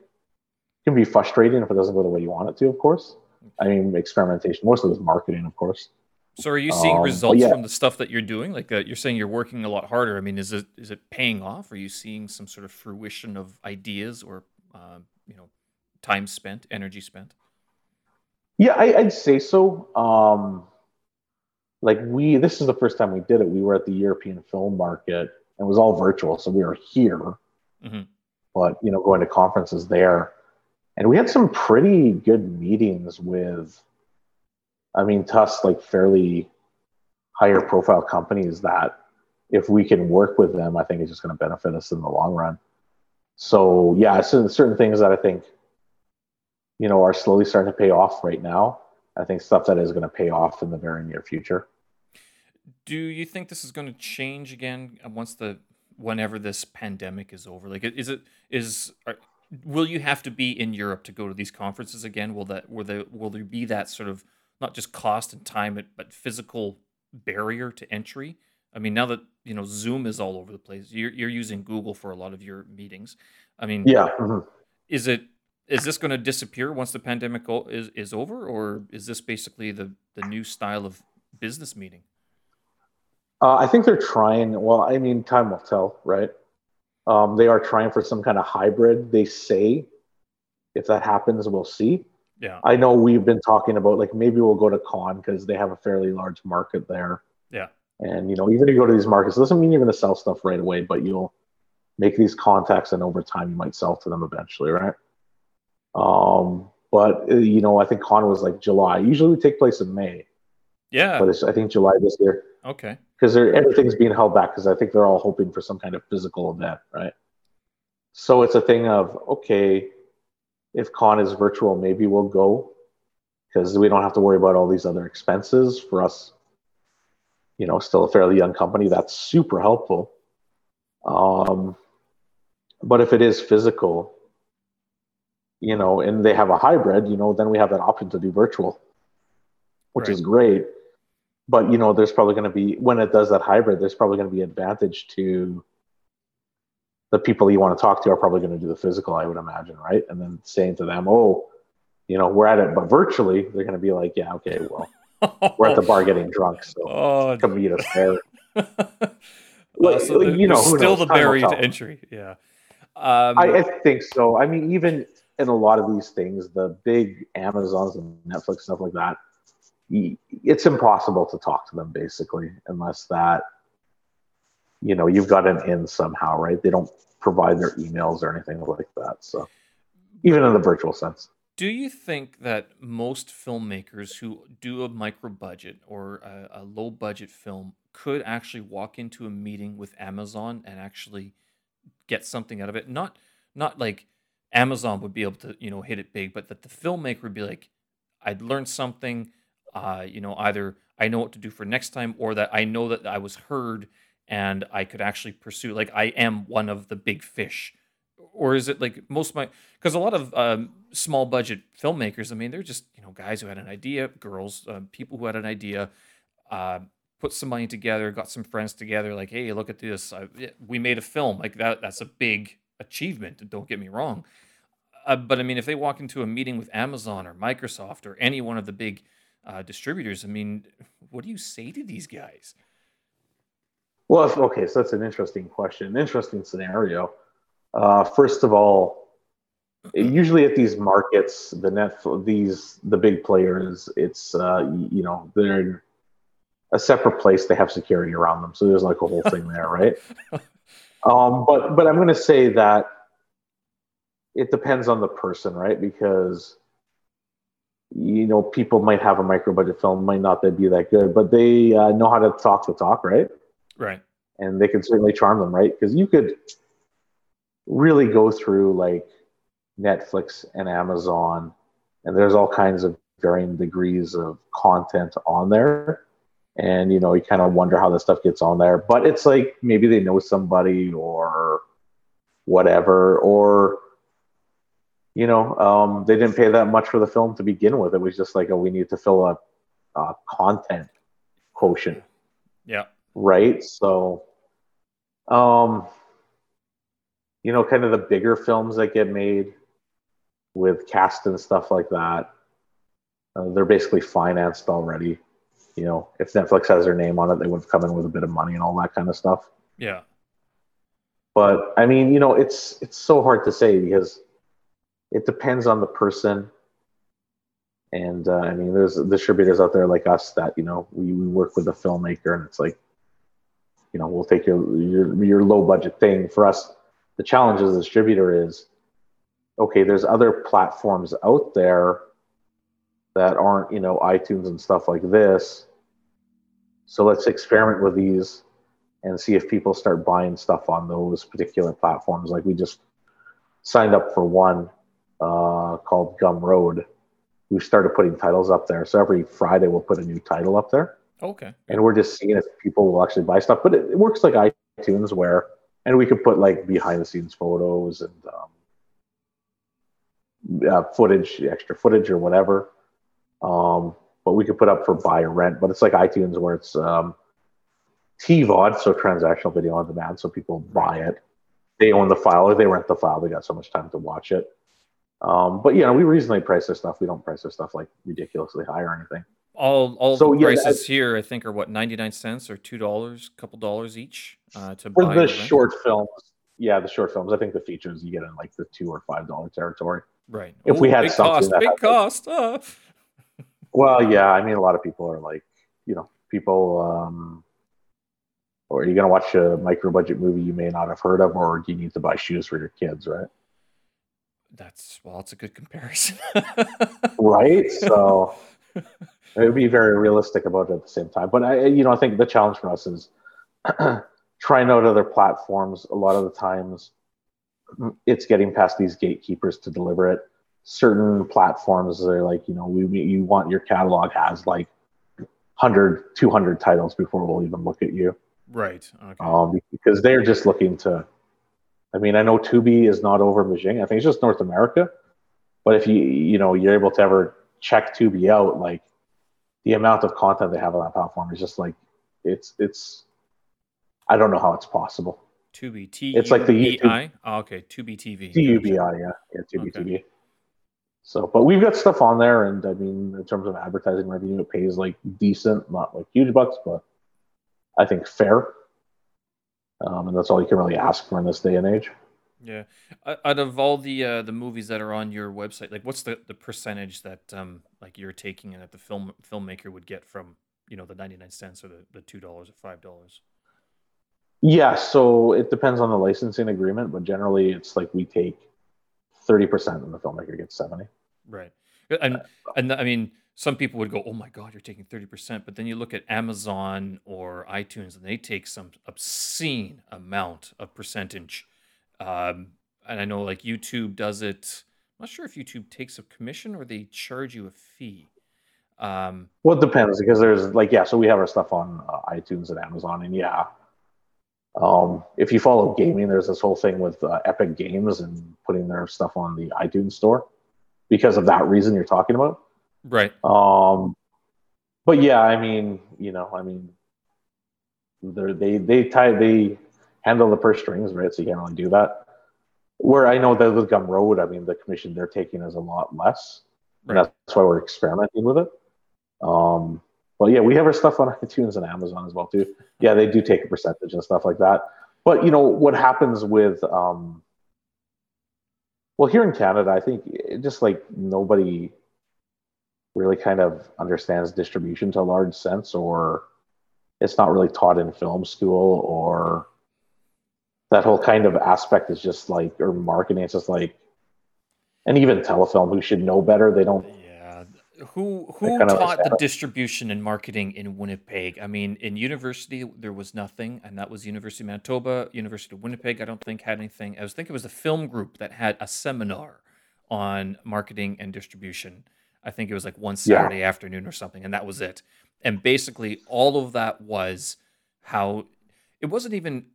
can be frustrating if it doesn't go the way you want it to, of course. I mean, experimentation, mostly with marketing, of course. So are you seeing um, results yeah. from the stuff that you're doing? Like uh, you're saying you're working a lot harder. I mean, is it is it paying off? Are you seeing some sort of fruition of ideas or uh, you know time spent, energy spent? Yeah, I, would say so. Um, like we this is the first time we did it we were at the european film market and it was all virtual so we were here mm-hmm. but you know, going to conferences there, and we had some pretty good meetings with. I mean, to us, like fairly higher profile companies that if we can work with them, I think it's just going to benefit us in the long run. So yeah, certain certain things that I think, you know, are slowly starting to pay off right now. I think stuff that is going to pay off in the very near future. Do you think this is going to change again once the whenever this pandemic is over? Like, is it is are, will you have to be in Europe to go to these conferences again? Will that will there will there be that sort of not just cost and time, but physical barrier to entry? I mean, now that you know Zoom is all over the place, you're you're using Google for a lot of your meetings. I mean, yeah, mm-hmm. is it is this going to disappear once the pandemic is is over, or is this basically the the new style of business meeting? Uh, I think they're trying. Well, I mean, time will tell, right? Um, they are trying for some kind of hybrid. They say, if that happens, we'll see. Yeah. I know we've been talking about like maybe we'll go to Cannes because they have a fairly large market there. Yeah. And you know, even if you go to these markets, it doesn't mean you're going to sell stuff right away, but you'll make these contacts, and over time, you might sell to them eventually, right? Um, but uh, you know, I think Cannes was like July. Usually, we take place in May. Yeah. But it's I think July this year. Okay. Because everything's being held back because I think they're all hoping for some kind of physical event, right? So it's a thing of okay, if Cannes is virtual, maybe we'll go because we don't have to worry about all these other expenses for us you know, still a fairly young company. That's super helpful. Um, but if it is physical, you know, and they have a hybrid, you know, then we have that option to do virtual, which right. is great. But you know, there's probably going to be when it does that hybrid, there's probably going to be advantage to the people you want to talk to are probably going to do the physical, I would imagine, right? And then saying to them, "Oh, you know, we're at it," but virtually, they're going to be like, "Yeah, okay, well." We're at the bar getting drunk, so oh, come meet us there. well, so you know, still the barrier to entry. Yeah, um, I, I, think so. I mean, even in a lot of these things, the big Amazons and Netflix stuff like that, it's impossible to talk to them basically unless that you know you've got an in somehow, right? They don't provide their emails or anything like that. So even in the virtual sense. Do you think that most filmmakers who do a micro budget or a, a, low budget film could actually walk into a meeting with Amazon and actually get something out of it? Not not like Amazon would be able to you know hit it big, but that the filmmaker would be like, I'd learned something. Uh, you know, either I know what to do for next time, or that I know that I was heard and I could actually pursue. Like I am one of the big fish or is it like most of my because a lot of um, small budget filmmakers i mean they're just you know guys who had an idea girls uh, people who had an idea uh, put some money together got some friends together like hey look at this I, we made a film like that that's a big achievement don't get me wrong uh, but i mean if they walk into a meeting with amazon or microsoft or any one of the big uh, distributors i mean what do you say to these guys well okay so that's an interesting question interesting scenario uh, first of all, usually at these markets, the net these the big players, it's uh, you know they're a separate place. They have security around them, so there's like a whole thing there, right? Um, but but I'm going to say that it depends on the person, right? Because you know people might have a micro budget film, might not be that good, but they uh, know how to talk the talk, right? Right. And they can certainly charm them, right? Because you could really go through like Netflix and Amazon, and there's all kinds of varying degrees of content on there. And you know, you kind of wonder how this stuff gets on there. But it's like maybe they know somebody or whatever, or you know, um, they didn't pay that much for the film to begin with. It was just like, oh, we need to fill a, a content quotient. Yeah. Right. So, um, you know, kind of the bigger films that get made with cast and stuff like that. Uh, they're basically financed already. You know, if Netflix has their name on it, they would have come in with a bit of money and all that kind of stuff. Yeah. But I mean, you know, it's it's so hard to say because it depends on the person. And uh, I mean, there's distributors out there like us that you know we, we work with a filmmaker, and it's like, you know, we'll take your your your low budget thing for us the challenge as a distributor is okay, there's other platforms out there that aren't, you know, iTunes and stuff like this. So let's experiment with these and see if people start buying stuff on those particular platforms. Like we just signed up for one uh, called Gumroad. We started putting titles up there. So every Friday we'll put a new title up there. Okay. And we're just seeing if people will actually buy stuff. But it, it works like iTunes where, and we could put like behind the scenes photos and um, uh, footage, extra footage or whatever. Um, but we could put up for buy or rent. But it's like iTunes where it's um, TVOD, so transactional video on demand. So people buy it, they own the file or they rent the file. They got so much time to watch it. Um, but you know, we reasonably price this stuff. We don't price this stuff like ridiculously high or anything. All all so, the prices yeah, here, I think, are what ninety nine cents or two dollars, a couple dollars each uh, to for buy the short films. Yeah, the short films. I think the features you get in like the two or five dollar territory. Right. If Ooh, we had big something cost, big cost. Like, well, yeah. I mean, a lot of people are like, you know, people. Um, or are you going to watch a micro budget movie you may not have heard of, or do you need to buy shoes for your kids, right? That's well, it's a good comparison, right? So it would be very realistic about it at the same time. But I, you know, I think the challenge for us is trying out other platforms. A lot of the times, it's getting past these gatekeepers to deliver it. Certain platforms they're like, you know, we, we you want your catalog has like 100, 200 titles before we'll even look at you. Right. Okay. Um, because they're just looking to. I mean, I know Tubi is not over Beijing. I think it's just North America. But if you you know you're able to ever check Tubi out, like the amount of content they have on that platform is just like it's it's. I don't know how it's possible. Tubi T. It's like the. Oh, okay. Tubi TV. T U B I. Yeah. Yeah. Tubi okay. TV. So, but we've got stuff on there, and I mean, in terms of advertising revenue, it pays like decent, not like huge bucks, but I think, fair. Um, and that's all you can really ask for in this day and age. Yeah. Out of all the uh, the movies that are on your website, like what's the, the percentage that um like you're taking and that the film filmmaker would get from you know the ninety nine cents or the, the two dollars or five dollars? Yeah, so it depends on the licensing agreement, but generally it's like we take thirty percent and the filmmaker gets seventy. Right. And uh, and I mean some people would go, "Oh my God, you're taking thirty percent," but then you look at Amazon or iTunes, and they take some obscene amount of percentage. Um, and I know like YouTube does it. I'm not sure if YouTube takes a commission or they charge you a fee. Um, well, it depends because there's like yeah, so we have our stuff on uh, iTunes and Amazon, and yeah, um, if you follow gaming, there's this whole thing with uh, Epic Games and putting their stuff on the iTunes store because of that reason you're talking about. Right. Um, but yeah, I mean, you know, I mean, they they they tie they handle the purse strings, right? So you can't really do that. Where I know that with Gumroad, I mean, the commission they're taking is a lot less. Right. And that's why we're experimenting with it. Um, but yeah, we have our stuff on iTunes and Amazon as well too. Yeah, they do take a percentage and stuff like that. But you know what happens with um, well here in Canada, I think just like nobody really kind of understands distribution to a large sense, or it's not really taught in film school, or that whole kind of aspect is just like, or marketing, it's just like, and even telefilm, who should know better, they don't. Who who taught the distribution and marketing in Winnipeg? I mean, in university there was nothing, and that was University of Manitoba, University of Winnipeg. I don't think had anything. I was thinking it was the film group that had a seminar on marketing and distribution I think it was like one Saturday yeah. afternoon or something, and that was it. And basically, all of that was how it wasn't even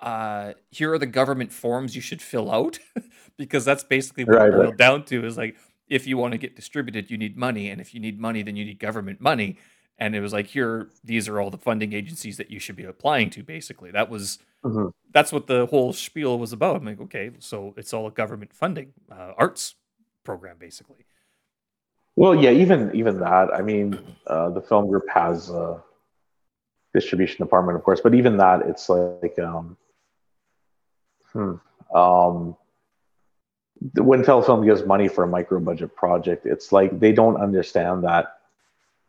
uh, here are the government forms you should fill out because that's basically what right, it boiled right. down to is like if you want to get distributed, you need money, and if you need money, then you need government money. And it was like here, these are all the funding agencies that you should be applying to. Basically, that was mm-hmm. that's what the whole spiel was about. I'm like, okay, so it's all a government funding uh, arts program, basically. Well, yeah, even even that. I mean, uh, the film group has a distribution department, of course, but even that, it's like, um, hmm, um, when Telefilm gives money for a micro budget project, it's like they don't understand that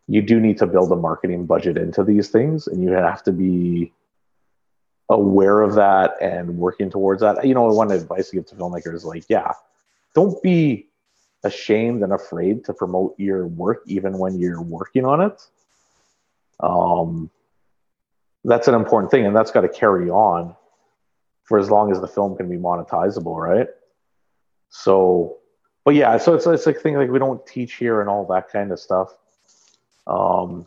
you do need to build a marketing budget into these things, and you have to be aware of that and working towards that. You know, one advice to give to filmmakers is like, yeah, don't be ashamed and afraid to promote your work even when you're working on it. Um, that's an important thing, and that's got to carry on for as long as the film can be monetizable, right? So, but yeah, so it's it's like thing like we don't teach here and all that kind of stuff. Um,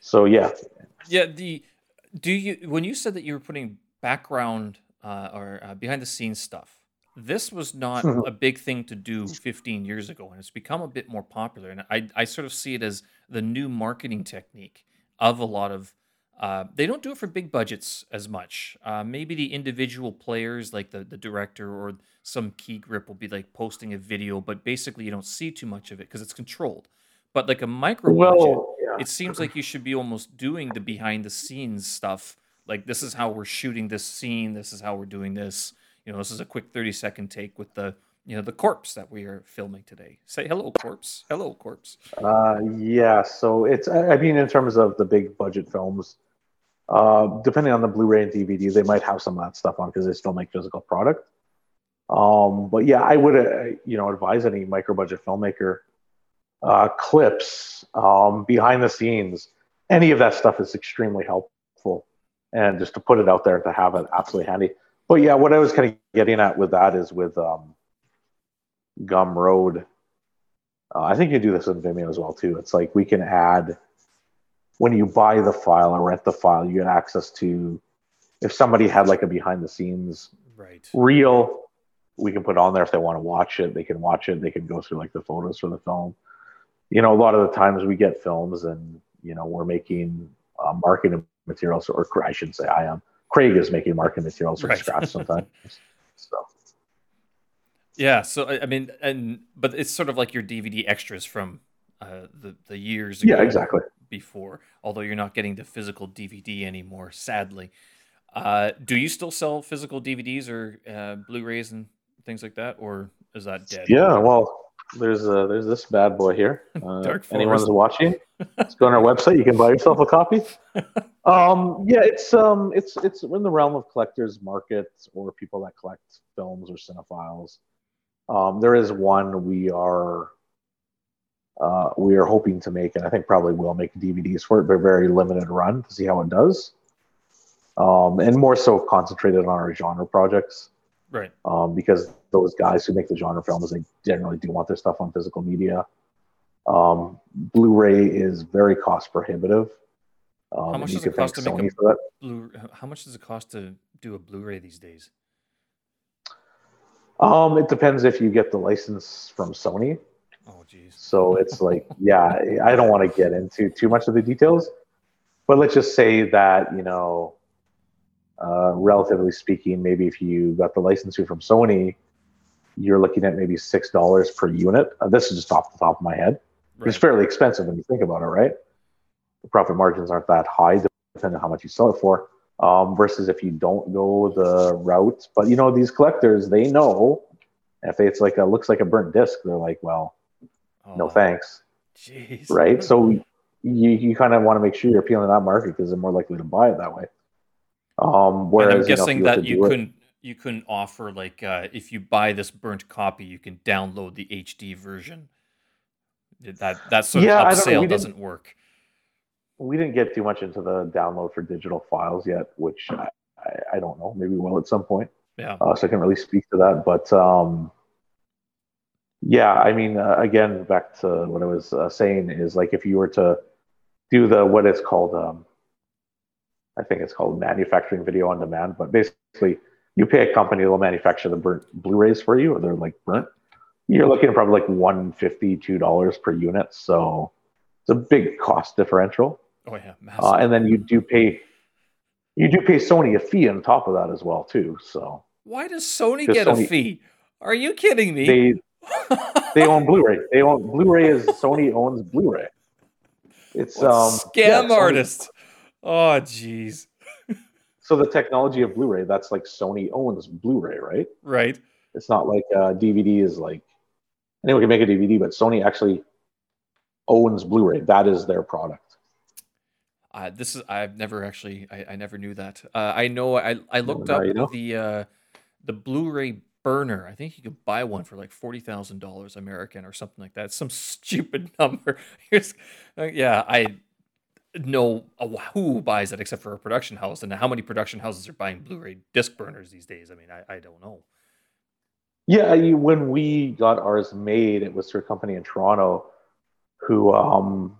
so yeah, yeah. The do you when you said that you were putting background uh, or uh, behind the scenes stuff, this was not a big thing to do 15 years ago, and it's become a bit more popular. And I I sort of see it as the new marketing technique of a lot of uh, they don't do it for big budgets as much. Uh, maybe the individual players, like the, the director or some key grip, will be like posting a video, but basically you don't see too much of it because it's controlled. But like a micro well, budget, yeah. it seems like you should be almost doing the behind the scenes stuff. Like this is how we're shooting this scene. This is how we're doing this. You know, this is a quick thirty second take with the you know the corpse that we are filming today. Say hello, corpse. Hello, corpse. Uh, yeah. So it's I mean in terms of the big budget films uh, depending on the Blu-ray and DVD, they might have some of that stuff on because they still make physical product. Um, but yeah, I would uh, you know advise any micro-budget filmmaker uh, clips um, behind the scenes. Any of that stuff is extremely helpful, and just to put it out there to have it absolutely handy. But yeah, what I was kind of getting at with that is with um, Gumroad. Uh, I think you do this in Vimeo as well too. It's like we can add when you buy the file or rent the file, you get access to if somebody had like a behind the scenes right. reel, we can put on there if they want to watch it. They can watch it. They can go through like the photos for the film. You know, a lot of the times we get films and you know we're making uh, marketing materials, or I should say I am. Craig is making marketing materials from right. scratch sometimes. so. Yeah, so I mean, and but it's sort of like your DVD extras from uh, the the years ago. Yeah, exactly before, although you're not getting the physical DVD anymore, sadly. Uh, do you still sell physical DVDs or uh, Blu-rays and things like that, or is that dead? Yeah, well, there's uh, there's this bad boy here. Uh, anyone's watching, let's go on our website. You can buy yourself a copy. Um, yeah, it's um, it's it's in the realm of collectors markets or people that collect films or cinephiles. Um, there is one we are uh, we are hoping to make, and I think probably will make DVDs for it, but a very limited run to see how it does. Um, and more so concentrated on our genre projects. Right. Um, because those guys who make the genre films, they generally do want their stuff on physical media. Um, Blu-ray is very cost prohibitive. Um, how much does it cost to Sony make a Blu? How much does it cost to do a Blu-ray these days? Um, it depends if you get the license from Sony. Oh, geez. So it's like, yeah, I don't want to get into too much of the details, but let's just say that you know, uh, relatively speaking, maybe if you got the licensing from Sony, you're looking at maybe six dollars per unit. Uh, this is just off the top of my head. Right. It's fairly expensive when you think about it, right? The profit margins aren't that high, depending on how much you sell it for. Um, versus if you don't go the route, but you know these collectors, they know if it's like a looks like a burnt disc, they're like, well, Oh, no thanks. Jeez. Right. So you, you kind of want to make sure you're appealing to that market because they're more likely to buy it that way. Um, whereas and I'm guessing you know, that you couldn't it, you couldn't offer like uh, if you buy this burnt copy, you can download the HD version. That that sort yeah, of upsale doesn't work. We didn't get too much into the download for digital files yet, which I, I, I don't know. Maybe we will at some point. Yeah. Uh, so I can really speak to that, but um, yeah, I mean, uh, again, back to what I was uh, saying is like if you were to do the what it's called, um, I think it's called manufacturing video on demand, but basically you pay a company that will manufacture the burnt Blu-rays for you, or they're like burnt. You're looking at probably like one fifty, two dollars per unit, so it's a big cost differential. Oh yeah, uh, and then you do pay you do pay Sony a fee on top of that as well too. So why does Sony get Sony, a fee? Are you kidding me? They they own Blu-ray. They own Blu-ray is Sony owns Blu-ray. It's what um scam yeah, artist. Oh jeez. so the technology of Blu-ray, that's like Sony owns Blu-ray, right? Right. It's not like uh, DVD is like anyone can make a DVD, but Sony actually owns Blu-ray. That is their product. Uh, this is I've never actually I, I never knew that. Uh, I know I I looked now up you know. the uh, the Blu-ray burner. I think you could buy one for like forty thousand dollars American or something like that. Some stupid number. Uh, yeah, I know who buys that except for a production house, and how many production houses are buying Blu-ray disc burners these days. I mean, I, I don't know. Yeah, when we got ours made, it was through a company in Toronto who um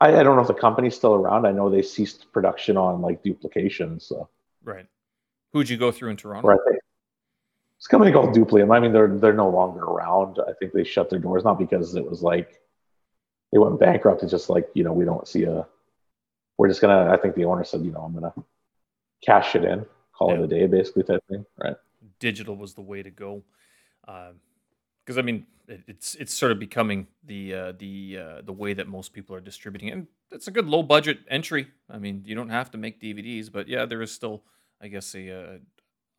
I, I don't know if the company's still around. I know they ceased production on like duplications. So Right. Who'd you go through in Toronto? right. It's a company called Duplium. I mean, they're they're no longer around. I think they shut their doors not because it was like they went bankrupt. It's just like you know we don't see a. We're just gonna. I think the owner said, you know, I'm gonna cash it in, call Yeah. it a day, basically type thing. Right. digital was the way to go. Because I mean, it, it's it's sort of becoming the uh, the uh, the way that most people are distributing, it. and it's a good low budget entry. I mean, you don't have to make DVDs, but yeah, there is still, I guess, a, uh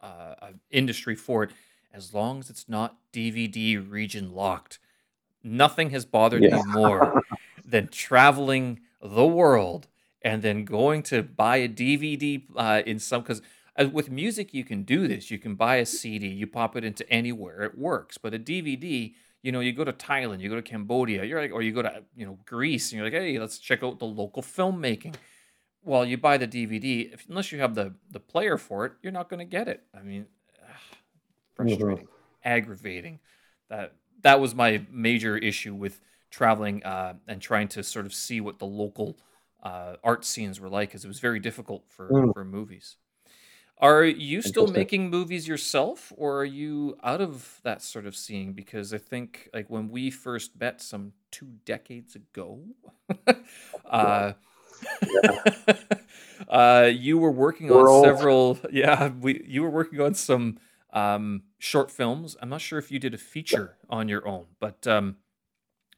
uh industry for it as long as it's not DVD region locked. Nothing has bothered Yeah. me more than traveling the world and then going to buy a DVD uh, in some because uh, with music you can do this. You can buy a CD, you pop it into anywhere, it works. But a DVD, you know, you go to Thailand, you go to Cambodia, you're like, or you go to you know Greece, and you're like, hey, let's check out the local filmmaking. Well, you buy the DVD, if, unless you have the the player for it, you're not going to get it. I mean, frustrating, aggravating. That that was my major issue with traveling uh, and trying to sort of see what the local uh, art scenes were like, because it was very difficult for Mm. for movies. Are you still making movies yourself, or are you out of that sort of scene? Because I think, like when we first met some two decades ago, uh, uh, you were working We're on old. several. Yeah, we you were working on some um, short films. I'm not sure if you did a feature on your own, but um,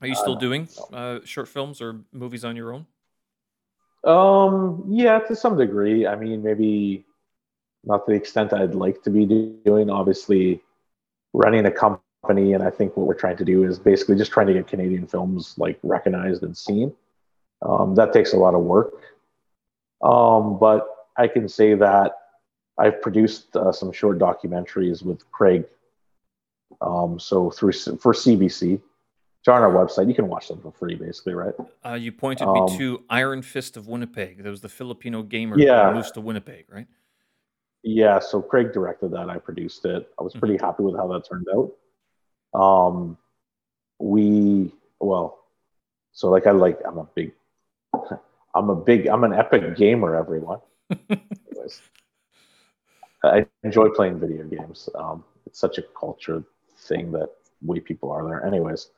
are you Uh, still no, doing uh, short films or movies on your own? Um, yeah, to some degree. I mean, maybe not to the extent I'd like to be doing. Obviously, running a company, and I think what we're trying to do is basically just trying to get Canadian films like recognized and seen. Um, that takes a lot of work. Um, but I can say that I've produced uh, some short documentaries with Craig. Um, so through for CBC, it's on our website. You can watch them for free, basically, right? Uh, you pointed Um, me to Iron Fist of Winnipeg. There was the Filipino gamer Yeah. who to Winnipeg, right? Yeah, so Craig directed that. I produced it. I was pretty happy with how that turned out. Um, we well, so like I like I'm a big, I'm a big I'm an epic gamer. Everyone, Anyways, I enjoy playing video games. Um, it's such a culture thing that way people are there. Anyways,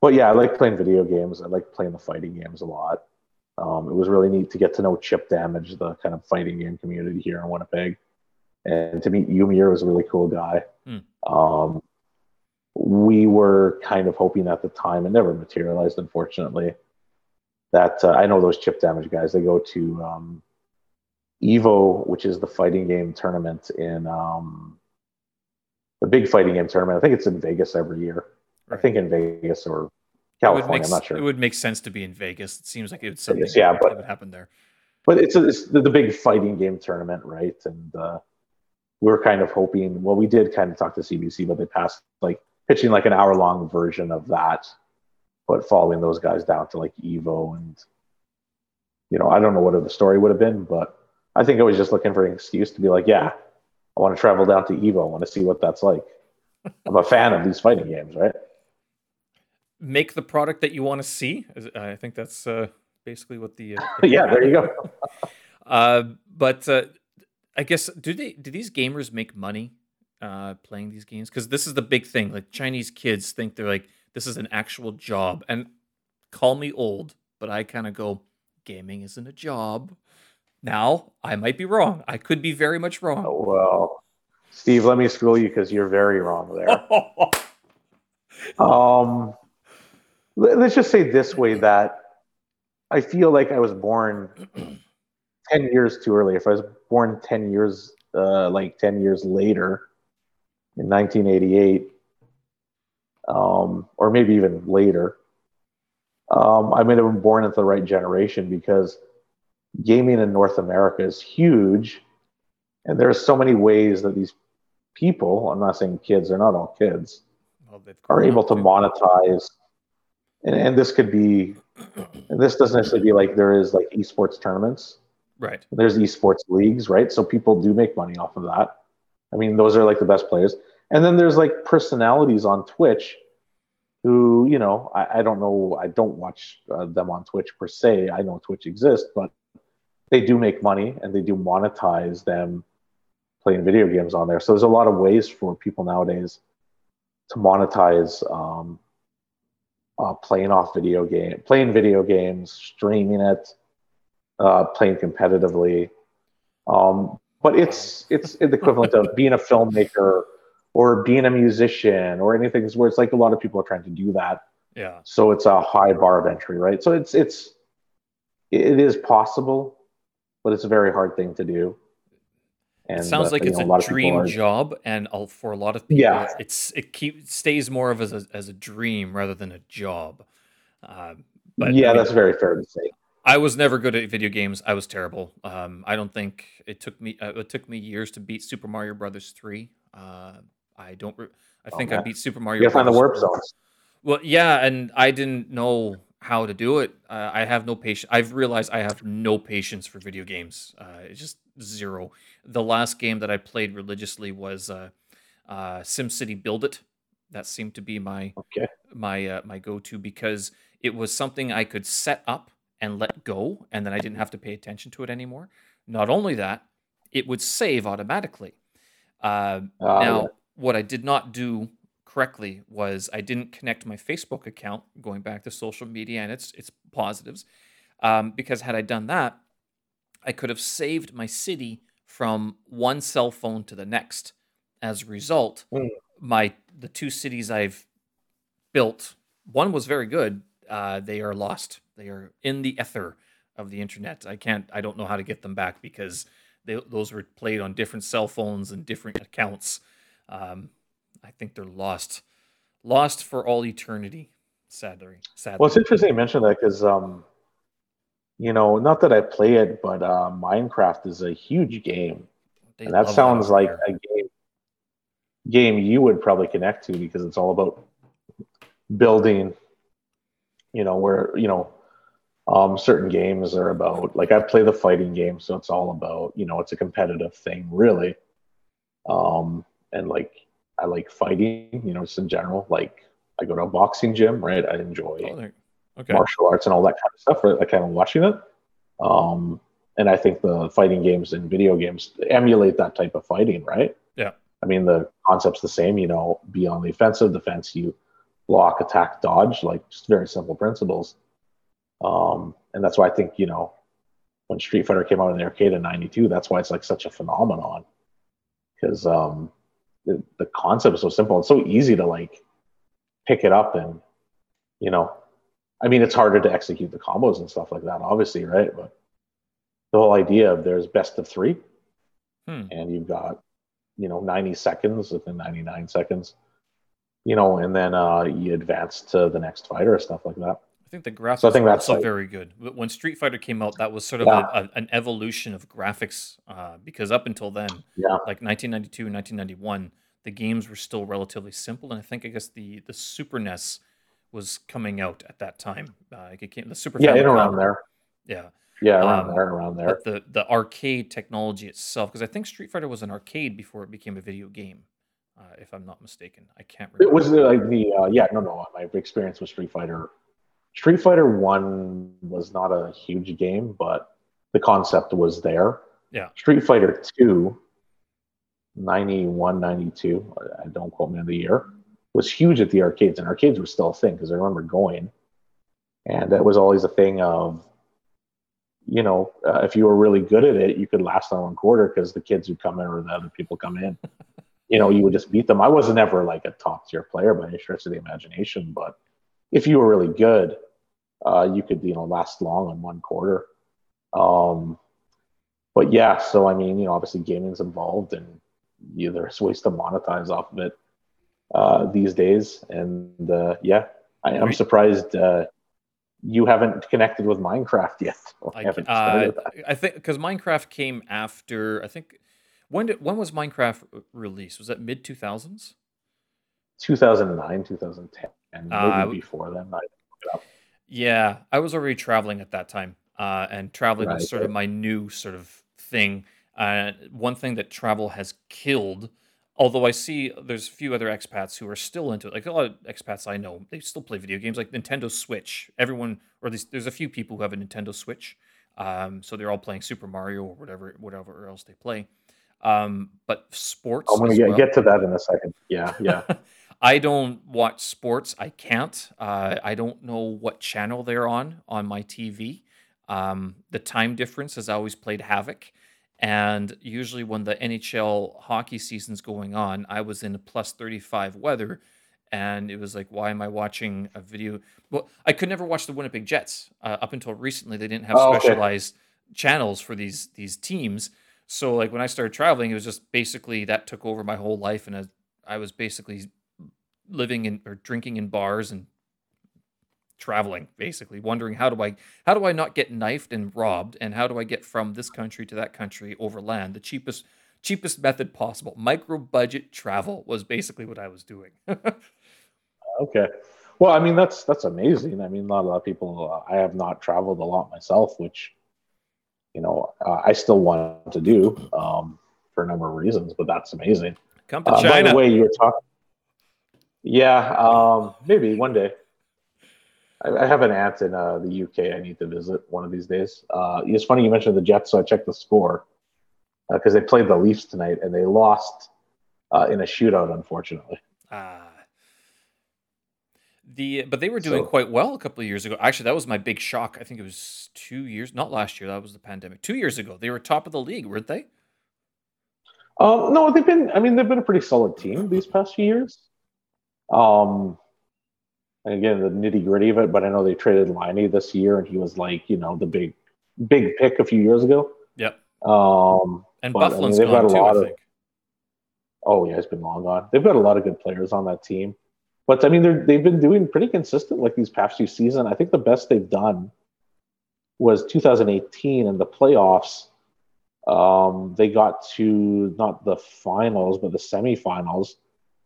but yeah, I like playing video games. I like playing the fighting games a lot. Um, it was really neat to get to know Chip Damage, the kind of fighting game community here in Winnipeg, and to meet Yumir was a really cool guy. Hmm. Um, we were kind of hoping at the time, it never materialized, unfortunately. That uh, I know those Chip Damage guys. They go to um, Evo, which is the fighting game tournament in um, the big fighting game tournament. I think it's in Vegas every year. I think in Vegas or California. make, I'm not sure. it would make sense to be in Vegas. It seems like it would something Vegas, yeah, that but- would happen there. but it's, it's the, the big fighting game tournament, right? And uh, we were kind of hoping. Well, we did kind of talk to CBC, but they passed like pitching like an hour long version of that, but following those guys down to like Evo and you know I don't know what the story would have been, but I think I was just looking for an excuse to be like, yeah, I want to travel down to Evo. I want to see what that's like. I'm a fan of these fighting games, right? Make the product that you want to see. I think that's uh, basically what the. Uh, yeah, there you go. Uh, but uh, I guess do they do these gamers make money uh, playing these games? Because this is the big thing. Like Chinese kids think they're like this is an actual job, and call me old, but I kind of go, gaming isn't a job. Now I might be wrong. I could be very much wrong. Well, Steve, let me school you because you're very wrong there. Um, let- let's just say this way that I feel like I was born 10 years too early. If I was born 10 years, uh, like 10 years later in 1988, um, or maybe even later, um, I might have been born into the right generation because gaming in North America is huge, and there are so many ways that these people, I'm not saying kids, they're not all kids, well, are able to monetize. And, and this could be, and this doesn't necessarily be like there is like esports tournaments. Right. There's esports leagues, right? So people do make money off of that. I mean, those are like the best players. And then there's like personalities on Twitch who, you know, I, I don't know, I don't watch uh, them on Twitch per se. I know Twitch exists, but they do make money and they do monetize them playing video games on there. So there's a lot of ways for people nowadays to monetize um, uh, playing off video game, playing video games, streaming it, uh, playing competitively. Um, but it's it's the equivalent of being a filmmaker or being a musician or anything where it's like a lot of people are trying to do that. Yeah. So it's a high bar of entry, right? So it's it's it is possible, but it's a very hard thing to do. And, it sounds uh, like it's know, a, a dream are, job, and for a lot of people, yeah. it's it keep stays more of as a, as a dream rather than a job. Uh, but yeah, I mean, that's very fair to say. I was never good at video games. I was terrible. Um, I don't think it took me. Uh, it took me years to beat Super Mario Brothers three. I don't. Re- I think. I beat Super Mario. You gotta find the warp zones. Well, yeah, and I didn't know how to do it. Uh, I have no patience. I've realized I have no patience for video games. Uh, it's just zero. The last game that I played religiously was uh, uh, SimCity Build It. That seemed to be my okay. my uh, my go to because it was something I could set up and let go, and then I didn't have to pay attention to it anymore. Not only that, it would save automatically. Uh, oh, now. What I did not do correctly was I didn't connect my Facebook account, going back to social media and its its positives, um, because had I done that, I could have saved my city from one cell phone to the next. As a result, mm. my the two cities I've built, one was very good. Uh, they are lost they are in the ether of the internet. I can't. I don't know how to get them back because they, those were played on different cell phones and different accounts. Um, I think they're lost, lost for all eternity. Sadly, sadly. Well, it's interesting you mentioned that because, um, you know, not that I play it, but uh, Minecraft is a huge game, they and that sounds that like a game game you would probably connect to because it's all about building. You know, where you know um, certain games are about like I play the fighting game, so it's all about you know it's a competitive thing really, um, and like I like fighting, you know, just in general. Like I go to a boxing gym, right? I enjoy oh, okay. martial arts and all that kind of stuff. Right? I kind of watching it, um, and I think the fighting games and video games emulate that type of fighting, right? Yeah. I mean the concept's the same. You know, be on the offensive, defense. You block, attack, dodge, like just very simple principles um, and that's why I think, you know, when Street Fighter came out in the arcade in 92, that's why it's like such a phenomenon. Because um, the, the concept is so simple and so easy to like pick it up and, you know, I mean, it's harder to execute the combos and stuff like that, obviously, right? But the whole idea of there's best of three, hmm. and you've got, you know, 90 seconds within 99 seconds, you know, and then uh, you advance to the next fighter or stuff like that think the graphics so I think that's also like, very good. But when Street Fighter came out, that was sort of yeah. a, a, an evolution of graphics uh, because up until then, yeah. like 1992, 1991, the games were still relatively simple. And I think I guess the the Super NES was coming out at that time. Uh, it came, the Super yeah, in around there. Yeah. Yeah, around um, there, around there. The the arcade technology itself, because I think Street Fighter was an arcade before it became a video game. Uh, if I'm not mistaken, I can't remember. It was like the uh, yeah, no, no. My experience with Street Fighter Street Fighter One was not a huge game, but the concept was there. Yeah. Street Fighter 2, 91, 92, I don't quote me on the year, was huge at the arcades, and arcades were still a thing because I remember going. And that was always a thing of, you know, uh, if you were really good at it, you could last on one quarter because the kids would come in or the other people come in. you know, you would just beat them. I wasn't ever like a top tier player by any stretch of the imagination, but if you were really good, uh, you could you know last long on one quarter. Um, but yeah, so I mean, you know, obviously gaming's involved, and you, there's ways to monetize off of it uh, these days. And uh, yeah, I, am surprised uh, you haven't connected with Minecraft yet. I, uh, I think because Minecraft came after. I think when did when was Minecraft released? Was that mid two thousands? 2009, 2010, and uh, before then. I yeah, I was already traveling at that time, uh, and traveling right, was sort of my new sort of thing. Uh, one thing that travel has killed, although I see there's a few other expats who are still into it. Like a lot of expats I know, they still play video games, like Nintendo Switch. Everyone, or there's, there's a few people who have a Nintendo Switch, um, so they're all playing Super Mario or whatever, whatever else they play. Um, but sports. I'm gonna get, well, get to that in a second. Yeah, yeah. I don't watch sports. I can't. Uh, I don't know what channel they're on on my TV. Um, the time difference has always played havoc. And usually, when the NHL hockey season's going on, I was in a plus 35 weather. And it was like, why am I watching a video? Well, I could never watch the Winnipeg Jets. Uh, up until recently, they didn't have oh, specialized okay. channels for these these teams. So, like when I started traveling, it was just basically that took over my whole life, and I was basically living in or drinking in bars and traveling basically wondering how do i how do i not get knifed and robbed? And how do i get from this country to that country over land? The cheapest cheapest method possible. Micro budget travel was basically what i was doing. Okay. Well i mean that's that's amazing. I mean not a lot of people uh, i have not traveled a lot myself which you know uh, i still want to do um, for a number of reasons but that's amazing. Come to china uh, by the way you're talking yeah, um, maybe one day. I, I have an aunt in uh, the UK. I need to visit one of these days. Uh, it's funny you mentioned the Jets, so I checked the score because uh, they played the Leafs tonight and they lost uh, in a shootout, unfortunately. Ah. The but they were doing so, quite well a couple of years ago. Actually, that was my big shock. I think it was two years, not last year. That was the pandemic. Two years ago, they were top of the league, weren't they? Um, no, they've been. I mean, they've been a pretty solid team these past few years. Um, and again, the nitty gritty of it, but I know they traded Laine this year, and he was like, you know, the big, big pick a few years ago. Yep. Um, and Byfuglien's I mean, gone too, I think. Of, oh yeah, he's been long gone. They've got a lot of good players on that team, but I mean, they're they've been doing pretty consistent like these past few seasons. I think the best they've done was 2018 in the playoffs. Um, they got to not the finals, but the semifinals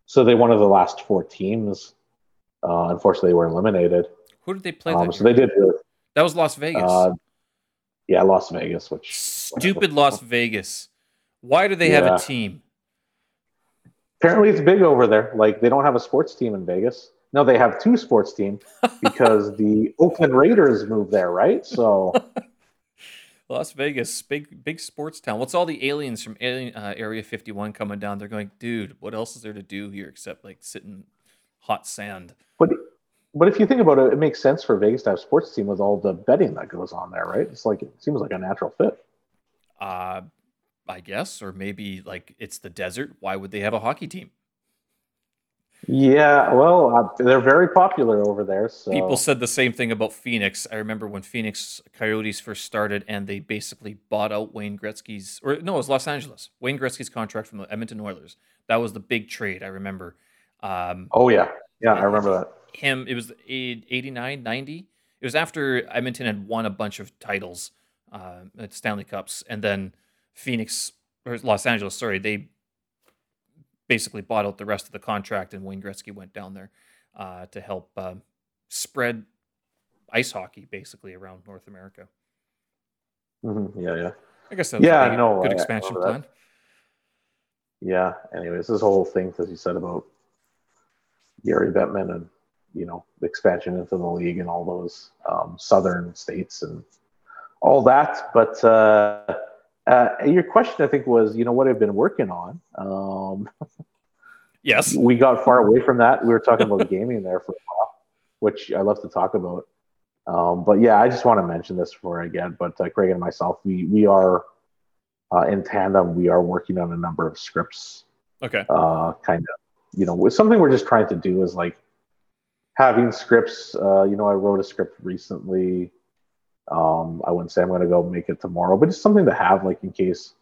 so they one of the last four teams. Uh, unfortunately, they were eliminated. Who did they play? Um, so they did. That was Las Vegas. Uh, yeah, Las Vegas. Which stupid Las Vegas. Why do they yeah. have a team? Apparently, it's big over there. Like they don't have a sports team in Vegas. No, they have two sports teams because the Oakland Raiders moved there, right? So Las Vegas, big big sports town. What's all the aliens from Alien, uh, Area 51 coming down? They're going, dude, what else is there to do here except like sit in hot sand? But but if you think about it, it makes sense for Vegas to have a sports team with all the betting that goes on there, right? It's like it seems like a natural fit. Uh I guess, or maybe like it's the desert. Why would they have a hockey team? Yeah, well, uh, they're very popular over there. So. People said the same thing about Phoenix. I remember when Phoenix Coyotes first started, and they basically bought out Wayne Gretzky's, or no, it was Los Angeles. Wayne Gretzky's contract from the Edmonton Oilers. That was the big trade. I remember. Um, oh yeah, yeah, I remember that. Him. It was 89, 90. It was after Edmonton had won a bunch of titles, uh, at Stanley Cups, and then Phoenix or Los Angeles. Sorry, they basically bought out the rest of the contract, and Wayne Gretzky went down there uh, to help uh, spread ice hockey basically around North America. Mm-hmm. Yeah, yeah. I guess that was yeah, a no, good expansion plan. Yeah. Anyways, this whole thing, as you said about Gary Bettman and you know the expansion into the league and all those um, southern states and all that, but. Uh, uh, your question, I think, was, you know, what I've been working on. Um, yes. We got far away from that. We were talking about gaming there for a while, which I love to talk about. Um, but yeah, I just want to mention this before I get. But uh, Craig and myself, we we are uh, in tandem. We are working on a number of scripts. Okay. Uh, kind of, you know, something we're just trying to do is like having scripts. Uh, you know, I wrote a script recently um, I wouldn't say I'm going to go make it tomorrow, but it's something to have, like in case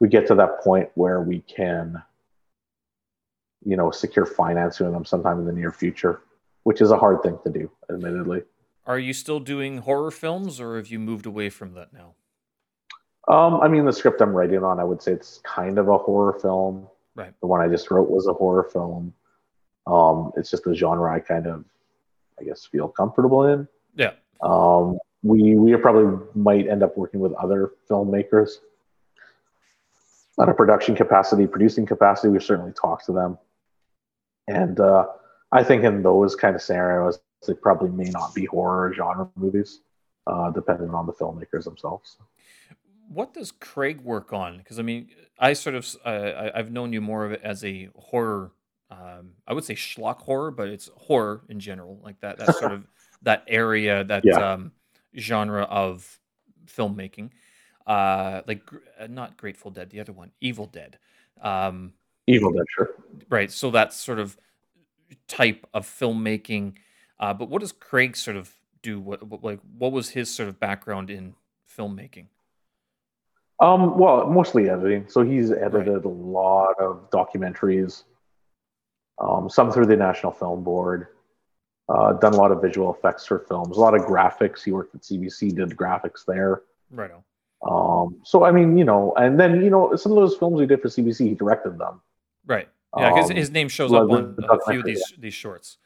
we get to that point where we can, you know, secure financing with them sometime in the near future, which is a hard thing to do, admittedly. Are you still doing horror films, or have you moved away from that now? Um, I mean, the script I'm writing on, I would say it's kind of a horror film. Right. The one I just wrote was a horror film. Um, it's just the genre I kind of, I guess, feel comfortable in. Yeah. Um, we we probably might end up working with other filmmakers on a production capacity, producing capacity. We certainly talk to them, and uh, I think in those kind of scenarios, they probably may not be horror genre movies, uh, depending on the filmmakers themselves. What does Craig work on? Because I mean, I sort of uh, I've known you more of it as a horror. Um, I would say schlock horror, but it's horror in general, like that. That sort of that area, that Yeah. um, genre of filmmaking. Uh, like uh, not Grateful Dead, the other one, Evil Dead. Um, Evil Dead, sure. right. So that sort of type of filmmaking. Uh, but what does Craig sort of do? What, what like what was his sort of background in filmmaking? Um, well, mostly editing. So he's edited a lot of documentaries, um, some through the National Film Board, uh, done a lot of visual effects for films, a lot of graphics. He worked at CBC, did graphics there. Right. Um, so I mean, you know, and then you know, some of those films he did for CBC, he directed them. Right. Yeah, because Um, his name shows well, up on a few of these these shorts.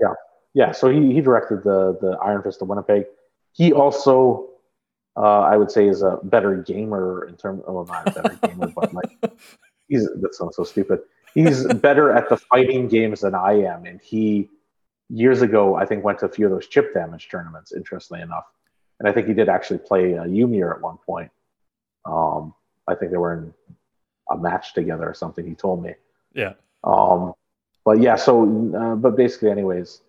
Yeah, yeah, so he he directed the the Iron Fist of Winnipeg. He also, uh, I would say, is a better gamer in terms. Well, not a better gamer, but like he's that sounds so stupid. He's better at the fighting games than I am, and he years ago I think went to a few of those chip damage tournaments. Interestingly enough, and I think he did actually play uh, Yumir at one point. Um, I think they were in a match together or something. He told me. Yeah. Um, but yeah, so uh, but basically, anyways,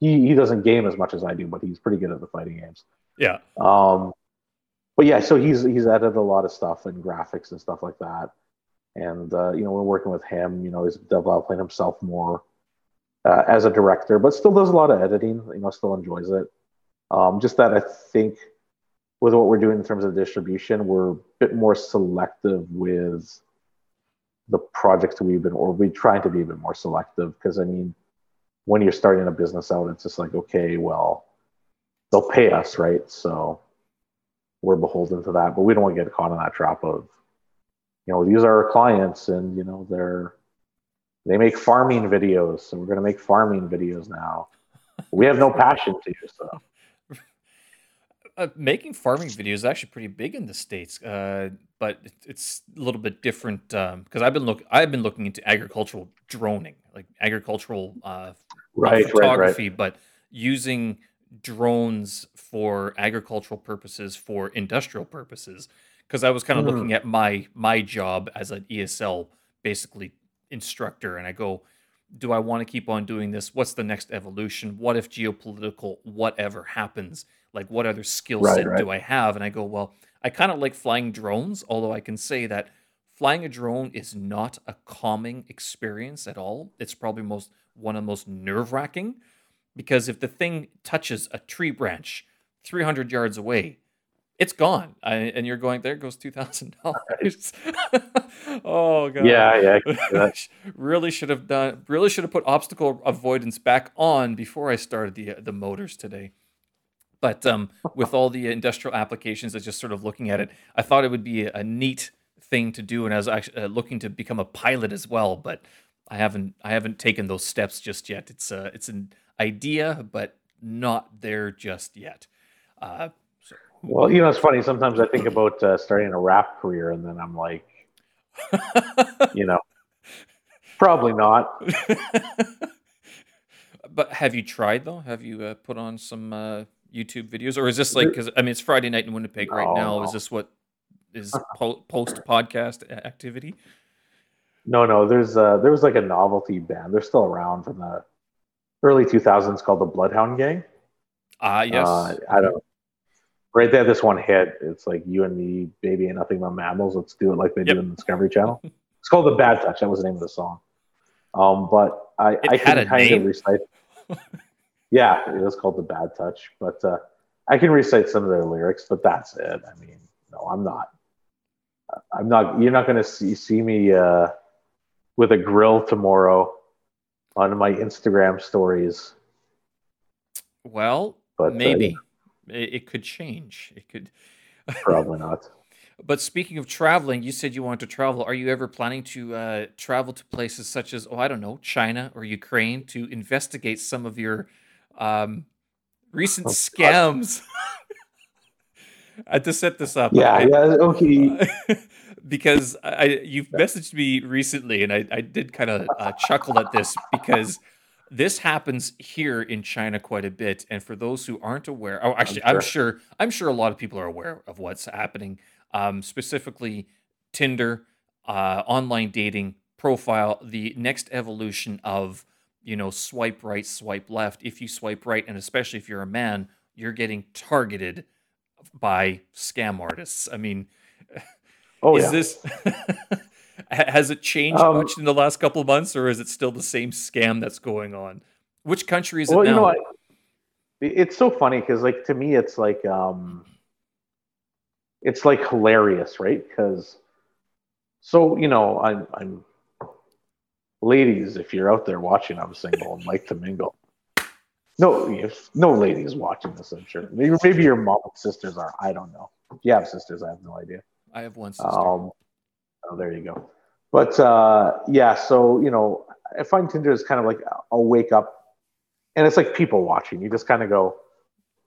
he he doesn't game as much as I do, but he's pretty good at the fighting games. Yeah. Um, but yeah, so he's he's edited a lot of stuff and graphics and stuff like that. And uh, you know, we're working with him. You know, he's developing himself more uh, as a director, but still does a lot of editing. You know, still enjoys it. Um, just that I think with what we're doing in terms of distribution, we're a bit more selective with the projects we've been, or we're trying to be a bit more selective because I mean, when you're starting a business out, it's just like, okay, well, they'll pay us, right? So we're beholden to that, but we don't want to get caught in that trap of, you know, these are our clients and, you know, they're, they make farming videos. So we're going to make farming videos now. We have no passion to, so. Uh, making farming videos is actually pretty big in the states, uh, but it- it's a little bit different because I've been look I've been looking into agricultural droning, like agricultural uh, Right, right, right. photography, but using drones for agricultural purposes, for industrial purposes. Because I was kind of Hmm. looking at my my job as an ESL basically instructor, and I go, do I want to keep on doing this? What's the next evolution? What if geopolitical whatever happens? Like, what other skill Right, right. do I have? And I go, well, I kind of like flying drones, although I can say that flying a drone is not a calming experience at all. It's probably most one of the most nerve wracking because if the thing touches a tree branch 300 yards away, it's gone. I, and you're going, there goes $2,000. oh, God. Yeah, yeah. I can see that. really should have done, really should have put obstacle avoidance back on before I started the, the motors today. But um, with all the industrial applications, I was just sort of looking at it. I thought it would be a, neat thing to do, and I was actually uh, looking to become a pilot as well. But I haven't, I haven't taken those steps just yet. It's a, it's an idea, but not there just yet. Uh, Well, you know, it's funny. Sometimes I think about uh, starting a rap career, and then I'm like, you know, probably not. but have you tried though? Have you uh, put on some uh, YouTube videos, or is this like because I mean it's Friday night in Winnipeg right No, now? Is this what is po- post podcast activity? No, no. There's uh, there was like a novelty band. They're still around from the early 2000s called the Bloodhound Gang. Ah, yes. Uh, I don't. Right there, this one hit. It's like you and me, baby, and nothing but mammals. Let's do it like they Yep. do in the Discovery Channel. It's called the Bad Touch. That was the name of the song. Um, but I, I can kind name? of recite. yeah, it was called the Bad Touch, but uh, I can recite some of their lyrics. But that's it. I mean, no, I'm not. I'm not. You're not going to see see me uh, with a grill tomorrow on my Instagram stories. well, But maybe uh, it, it could change. It could probably not. But speaking of traveling, you said you want to travel. Are you ever planning to uh, travel to places such as, oh, I don't know, China or Ukraine to investigate some of your um, recent oh, scams? I had to set this up. Yeah, I, yeah, okay. because I you've messaged me recently, and I, I did kind of uh, chuckle at this because this happens here in China quite a bit. And for those who aren't aware, oh, actually, I'm sure. I'm sure, I'm sure a lot of people are aware of what's happening. Um, specifically, Tinder, uh, online dating profile, the next evolution of you know swipe right, swipe left. If you swipe right, and especially if you're a man, you're getting targeted by scam artists. I mean, oh, is yeah. this has it changed um, much in the last couple of months, or is it still the same scam that's going on? Which country is it now? You know, I, it's so funny because, like, to me, it's like, um, it's like hilarious, right? Because, so you know, I'm, I'm, ladies, if you're out there watching, I'm single and like to mingle. No, if no ladies watching this, I'm sure. Maybe, maybe your mom and sisters are. I don't know. If you have sisters, I have no idea. I have one sister. Um, oh, there you go. But uh, yeah, so you know, I find Tinder is kind of like I'll wake up, and it's like people watching. You just kind of go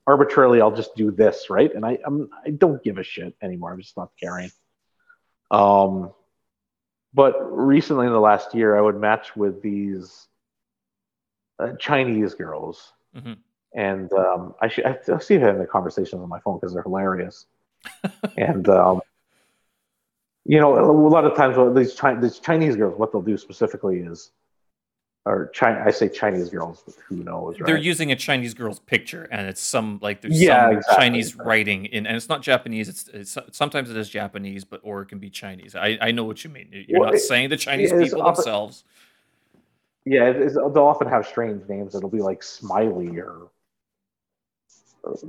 arbitrarily. I'll just do this, right? And I I'm, I don't give a shit anymore. I'm just not caring. Um, but recently in the last year, I would match with these uh, Chinese girls Mm-hmm. And um, I, should, I see them in the conversations on my phone because they're hilarious. and um, you know, a lot of times what these, Chi- these Chinese girls, what they'll do specifically is, or China, I say Chinese girls, but who knows? Right? They're using a Chinese girl's picture, and it's some like there's yeah, some exactly. Chinese writing in, and it's not Japanese. It's, it's, sometimes it is Japanese, but or it can be Chinese. I, I know what you mean. You're well, not it, saying the Chinese people often, themselves. Yeah, they'll often have strange names. It'll be like Smiley or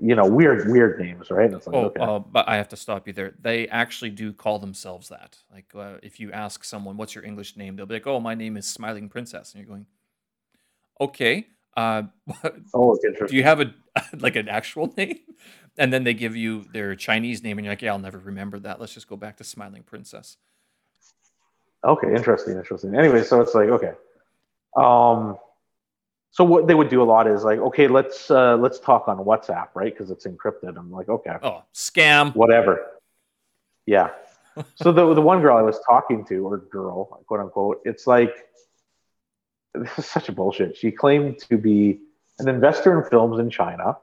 you know weird weird names, right? Like, oh, okay. uh, but I have to stop you there. They actually do call themselves that. Like uh, if you ask someone, "What's your English name?" They'll be like, "Oh, my name is Smiling Princess," and you're going, "Okay." Uh, oh, do you have a like an actual name? And then they give you their Chinese name, and you're like, "Yeah, I'll never remember that. Let's just go back to Smiling Princess." Okay, interesting, interesting. Anyway, so it's like okay, um, so what they would do a lot is like, okay, let's uh, let's talk on WhatsApp, right? Because it's encrypted. I'm like, okay, oh, scam, whatever. Yeah. so the the one girl I was talking to, or girl, quote unquote, it's like this is such a bullshit. She claimed to be an investor in films in China,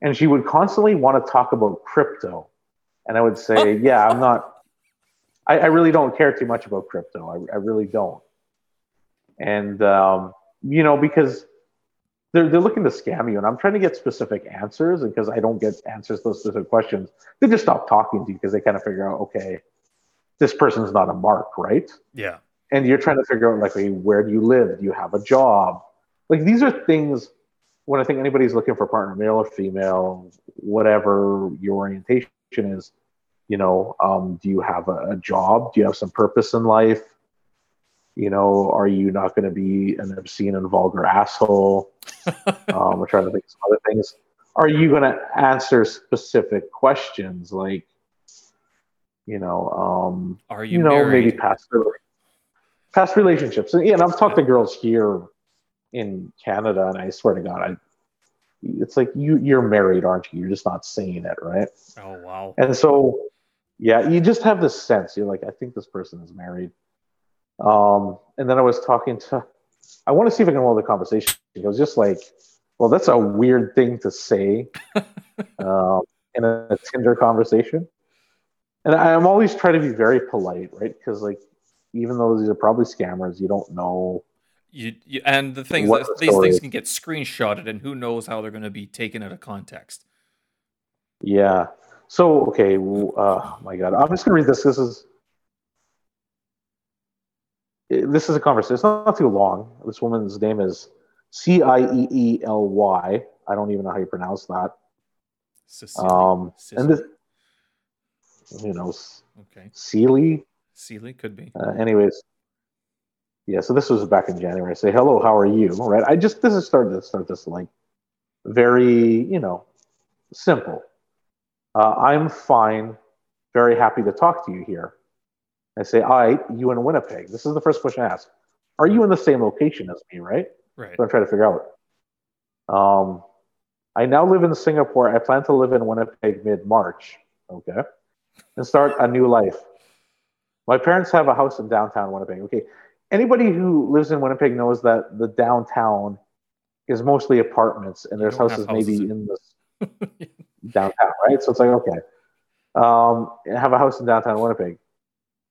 and she would constantly want to talk about crypto. And I would say, yeah, I'm not. I, I, really don't care too much about crypto. I, I really don't and um, you know because they're they're looking to scam you, and I'm trying to get specific answers, and because I don't get answers to those specific questions, they just stop talking to you because they kind of figure out, okay, this person's not a mark, right? Yeah. And you're trying to figure out like, hey, where do you live? Do you have a job? Like these are things when I think anybody's looking for a partner, male or female, whatever your orientation is, you know, um, do you have a, a, job? Do you have some purpose in life? You know, are you not going to be an obscene and vulgar asshole? um, we're trying to think of some other things. Are you going to answer specific questions like, you know, um, are you, you know, married? maybe past past relationships? And, yeah, and I've talked to girls here in Canada, and I swear to God, I it's like you you're married, aren't you? You're just not saying it, right? Oh wow. And so, yeah, you just have this sense. You're like, I think this person is married. Um, and then I was talking to, I want to see if I can hold the conversation. It was just like, well, that's a weird thing to say uh, in a Tinder conversation. And I'm always trying to be very polite, right? Because like, even though these are probably scammers, you don't know. You, you and the things that, the these things can get screenshotted, and who knows how they're going to be taken out of context. Yeah. So okay, uh, my God, I'm just gonna read this. This is this is a conversation. It's not too long. This woman's name is C I E E L Y. I don't even know how you pronounce that. Cecily. Um, and this, who knows? Okay. Sealy. Sealy could be. Uh, anyways, yeah. So this was back in January. I say, hello, how are you? Right. I just this is starting to start this like very, you know, simple. Uh, I'm fine, very happy to talk to you here. I say, all right, you in Winnipeg. This is the first question I ask. Are you in the same location as me, right? Right. So I'm trying to figure out. Um, I now live in Singapore. I plan to live in Winnipeg mid March. Okay. And start a new life. My parents have a house in downtown Winnipeg. Okay. Anybody who lives in Winnipeg knows that the downtown is mostly apartments and there's houses, houses, maybe in the downtown, right? So it's like, okay. Um, have a house in downtown Winnipeg.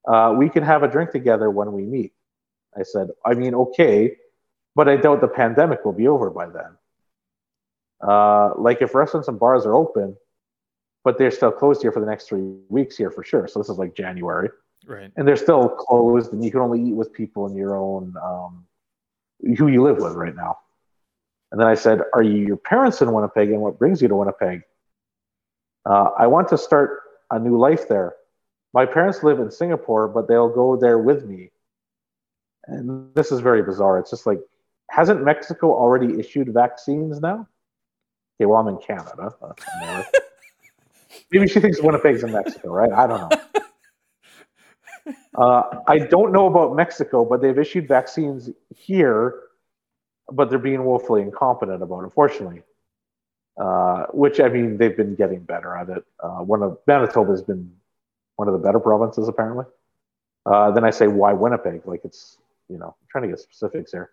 Uh, we can have a drink together when we meet. I said, I mean, okay, but I doubt the pandemic will be over by then. Uh, like if restaurants and bars are open, but they're still closed here for the next three weeks here for sure. So this is like January, right? And they're still closed, and you can only eat with people in your own um, who you live with right now. And then I said, "Are you your parents in Winnipeg, and what brings you to Winnipeg?" Uh, I want to start a new life there. My parents live in Singapore, but they'll go there with me. And this is very bizarre. It's just like, hasn't Mexico already issued vaccines now? Okay, well, I'm in Canada. Maybe she thinks Winnipeg's in Mexico, right? I don't know. Uh, I don't know about Mexico, but they've issued vaccines here, but they're being woefully incompetent about, it, unfortunately. Uh, which I mean, they've been getting better at it. Uh, one of Manitoba has been one of the better provinces, apparently. Uh, then I say, why Winnipeg? Like it's, you know, I'm trying to get specifics here.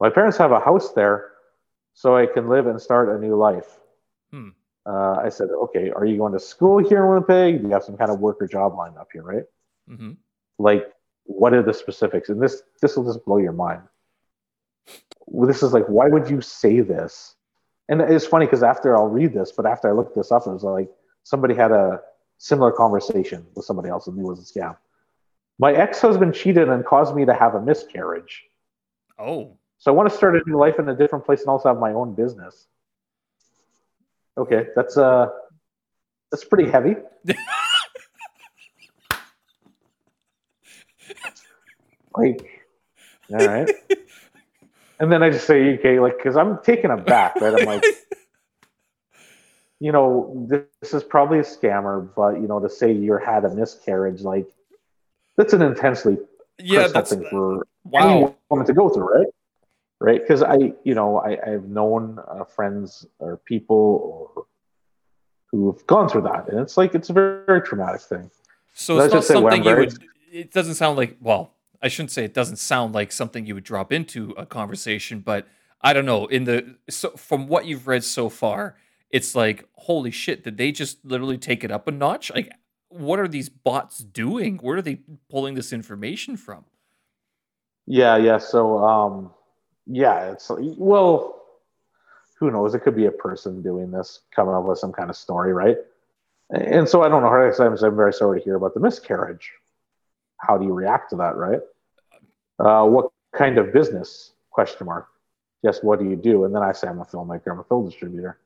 My parents have a house there, so I can live and start a new life. Hmm. Uh, I said, okay, are you going to school here in Winnipeg? Do you have some kind of work or job lined up here, right? Mm-hmm. Like, what are the specifics? And this this will just blow your mind. Well, this is like, why would you say this? And it's funny because after I'll read this, but after I looked this up, it was like somebody had a similar conversation with somebody else and knew it was a scam. My ex-husband cheated and caused me to have a miscarriage. Oh. So I want to start a new life in a different place and also have my own business. Okay, that's uh that's pretty heavy. like all right. And then I just say, okay, like, because I'm taken aback, right? I'm like, you know, this is probably a scammer, but you know, to say you had a miscarriage, like, that's an intensely yeah, that's something for wow. any woman to go through, right? Right? Because I, you know, I, I've known uh, friends or people or who've gone through that, and it's like it's a very, very traumatic thing. So it's not something you would. It doesn't sound like well, I shouldn't say it doesn't sound like something you would drop into a conversation, but I don't know. In the so from what you've read so far, it's like holy shit! Did they just literally take it up a notch? Like, what are these bots doing? Where are they pulling this information from? Yeah, yeah. So, um, yeah, it's well, who knows? It could be a person doing this, coming up with some kind of story, right? And so I don't know. I'm, I'm very sorry to hear about the miscarriage. How do you react to that, right? Uh, what kind of business? Question mark. Yes, what do you do? And then I say I'm a filmmaker. I'm a film distributor.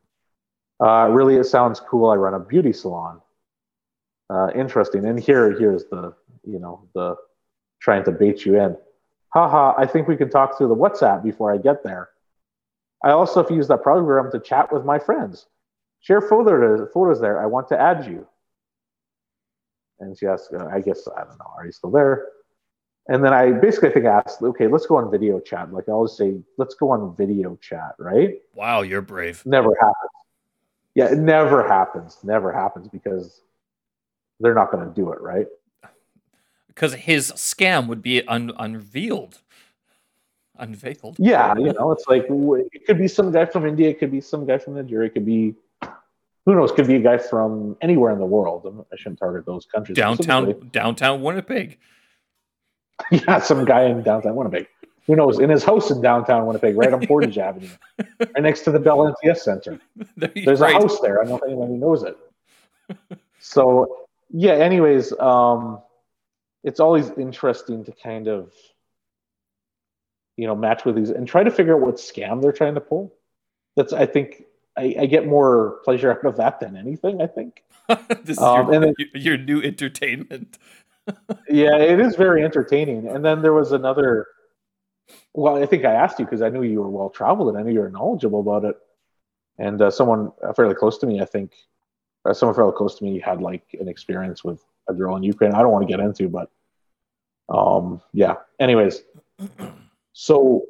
Uh, really, it sounds cool. I run a beauty salon. Uh, interesting. And here, here's the, you know, the trying to bait you in. Haha, I think we can talk through the WhatsApp before I get there. I also have used that program to chat with my friends. Share photos, photos there. I want to add you. And she asked, uh, I guess, I don't know, are you still there? And then I basically I think I asked, okay, let's go on video chat. Like I always say, let's go on video chat, right? Wow, you're brave. Never happens. Yeah, it never happens. Never happens because they're not going to do it, right? Because his scam would be un- unveiled, unveiled. Yeah, you know, it's like it could be some guy from India, it could be some guy from Nigeria, it could be who knows? Could be a guy from anywhere in the world. I shouldn't target those countries. Downtown, downtown Winnipeg. yeah, some guy in downtown Winnipeg. Who knows? In his house in downtown Winnipeg, right on Portage Avenue, right next to the Bell MTS Center. There's right. a house there. I don't know if anyone knows it. So yeah. Anyways, um, it's always interesting to kind of you know match with these and try to figure out what scam they're trying to pull. That's I think I, I, get more pleasure out of that than anything. I think. this is um, your, then, your, new entertainment. yeah, it is very entertaining. And then there was another. Well, I think I asked you because I knew you were well traveled and I knew you were knowledgeable about it. and uh, someone fairly close to me, I think, uh, someone fairly close to me had like an experience with a girl in Ukraine. I don't want to get into, but um, yeah. Anyways, so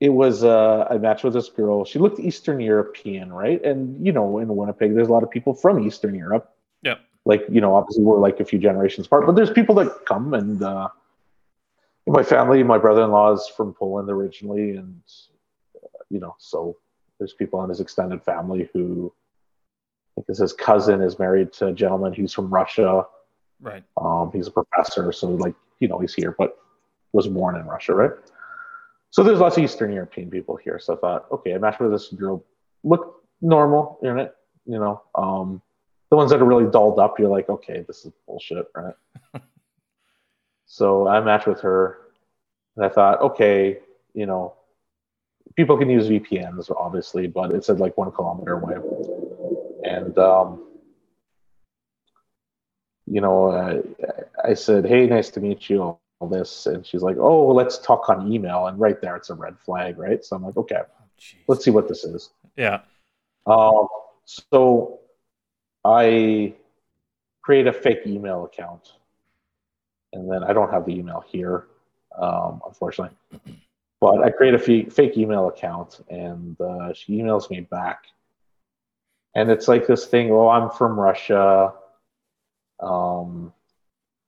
it was uh, I matched with this girl. She looked Eastern European, right? And you know, in Winnipeg, there's a lot of people from Eastern Europe. Yeah. Like you know, obviously we're like a few generations apart, but there's people that come and uh, my family, my brother-in-law is from Poland originally, and uh, you know, so there's people in his extended family who I think his cousin is married to a gentleman who's from Russia. Right. Um, he's a professor, so like you know he's here, but was born in Russia, right? So there's lots of Eastern European people here. So I thought, okay, I matched with this girl, look normal in it, you know. Um, the ones that are really dolled up, you're like, okay, this is bullshit, right? so I matched with her, and I thought, okay, you know, people can use VPNs, obviously, but it said like one kilometer away, and um, you know, I, I said, hey, nice to meet you all this. And she's like oh well, let's talk on email. And right there it's a red flag right? So i'm like okay oh, let's see what this is. Yeah. Um so i create a fake email account and then i don't have the email here um unfortunately but i create a fake, fake email account and uh, she emails me back and it's like this thing oh i'm from russia um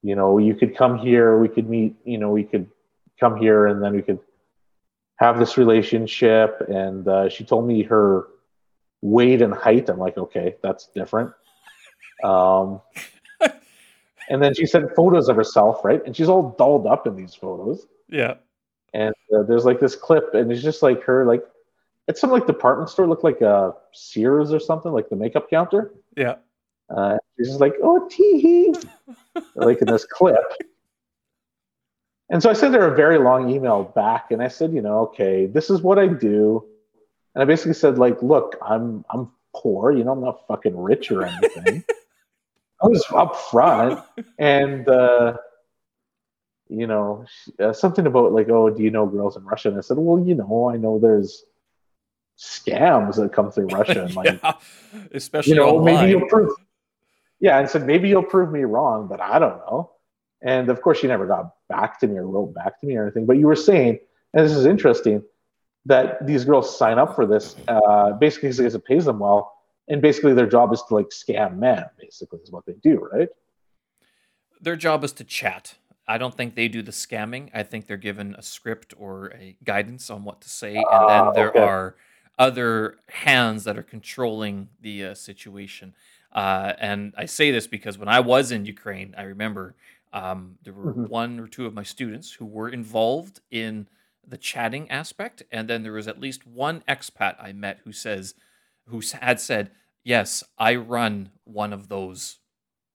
you know, you could come here, we could meet, you know, we could come here and then we could have this relationship. And uh, she told me her weight and height. I'm like, okay, that's different. Um, and then she sent photos of herself, right? And she's all dolled up in these photos. Yeah. And uh, there's like this clip, and it's just like her, like, it's some like department store, looked like a Sears or something, like the makeup counter. Yeah. Uh, she's just like, oh, tee hee, like in this clip. And so I sent her a very long email back, and I said, you know, okay, this is what I do. And I basically said, like, look, I'm I'm poor, you know, I'm not fucking rich or anything. I was up front, and uh, you know, uh, something about like, oh, do you know girls in Russia? And I said, well, you know, I know there's scams that come through Russia, and like, yeah, especially you know, online. maybe you'll prove yeah, and said maybe you'll prove me wrong, but I don't know. And of course, she never got back to me or wrote back to me or anything. But you were saying, and this is interesting, that these girls sign up for this uh, basically because it pays them well, and basically their job is to like scam men. Basically, is what they do, right? Their job is to chat. I don't think they do the scamming. I think they're given a script or a guidance on what to say, and then ah, there okay. are other hands that are controlling the uh, situation. Uh, and I say this because when I was in Ukraine, I remember um, there were mm-hmm. one or two of my students who were involved in the chatting aspect, and then there was at least one expat I met who says, who had said, "Yes, I run one of those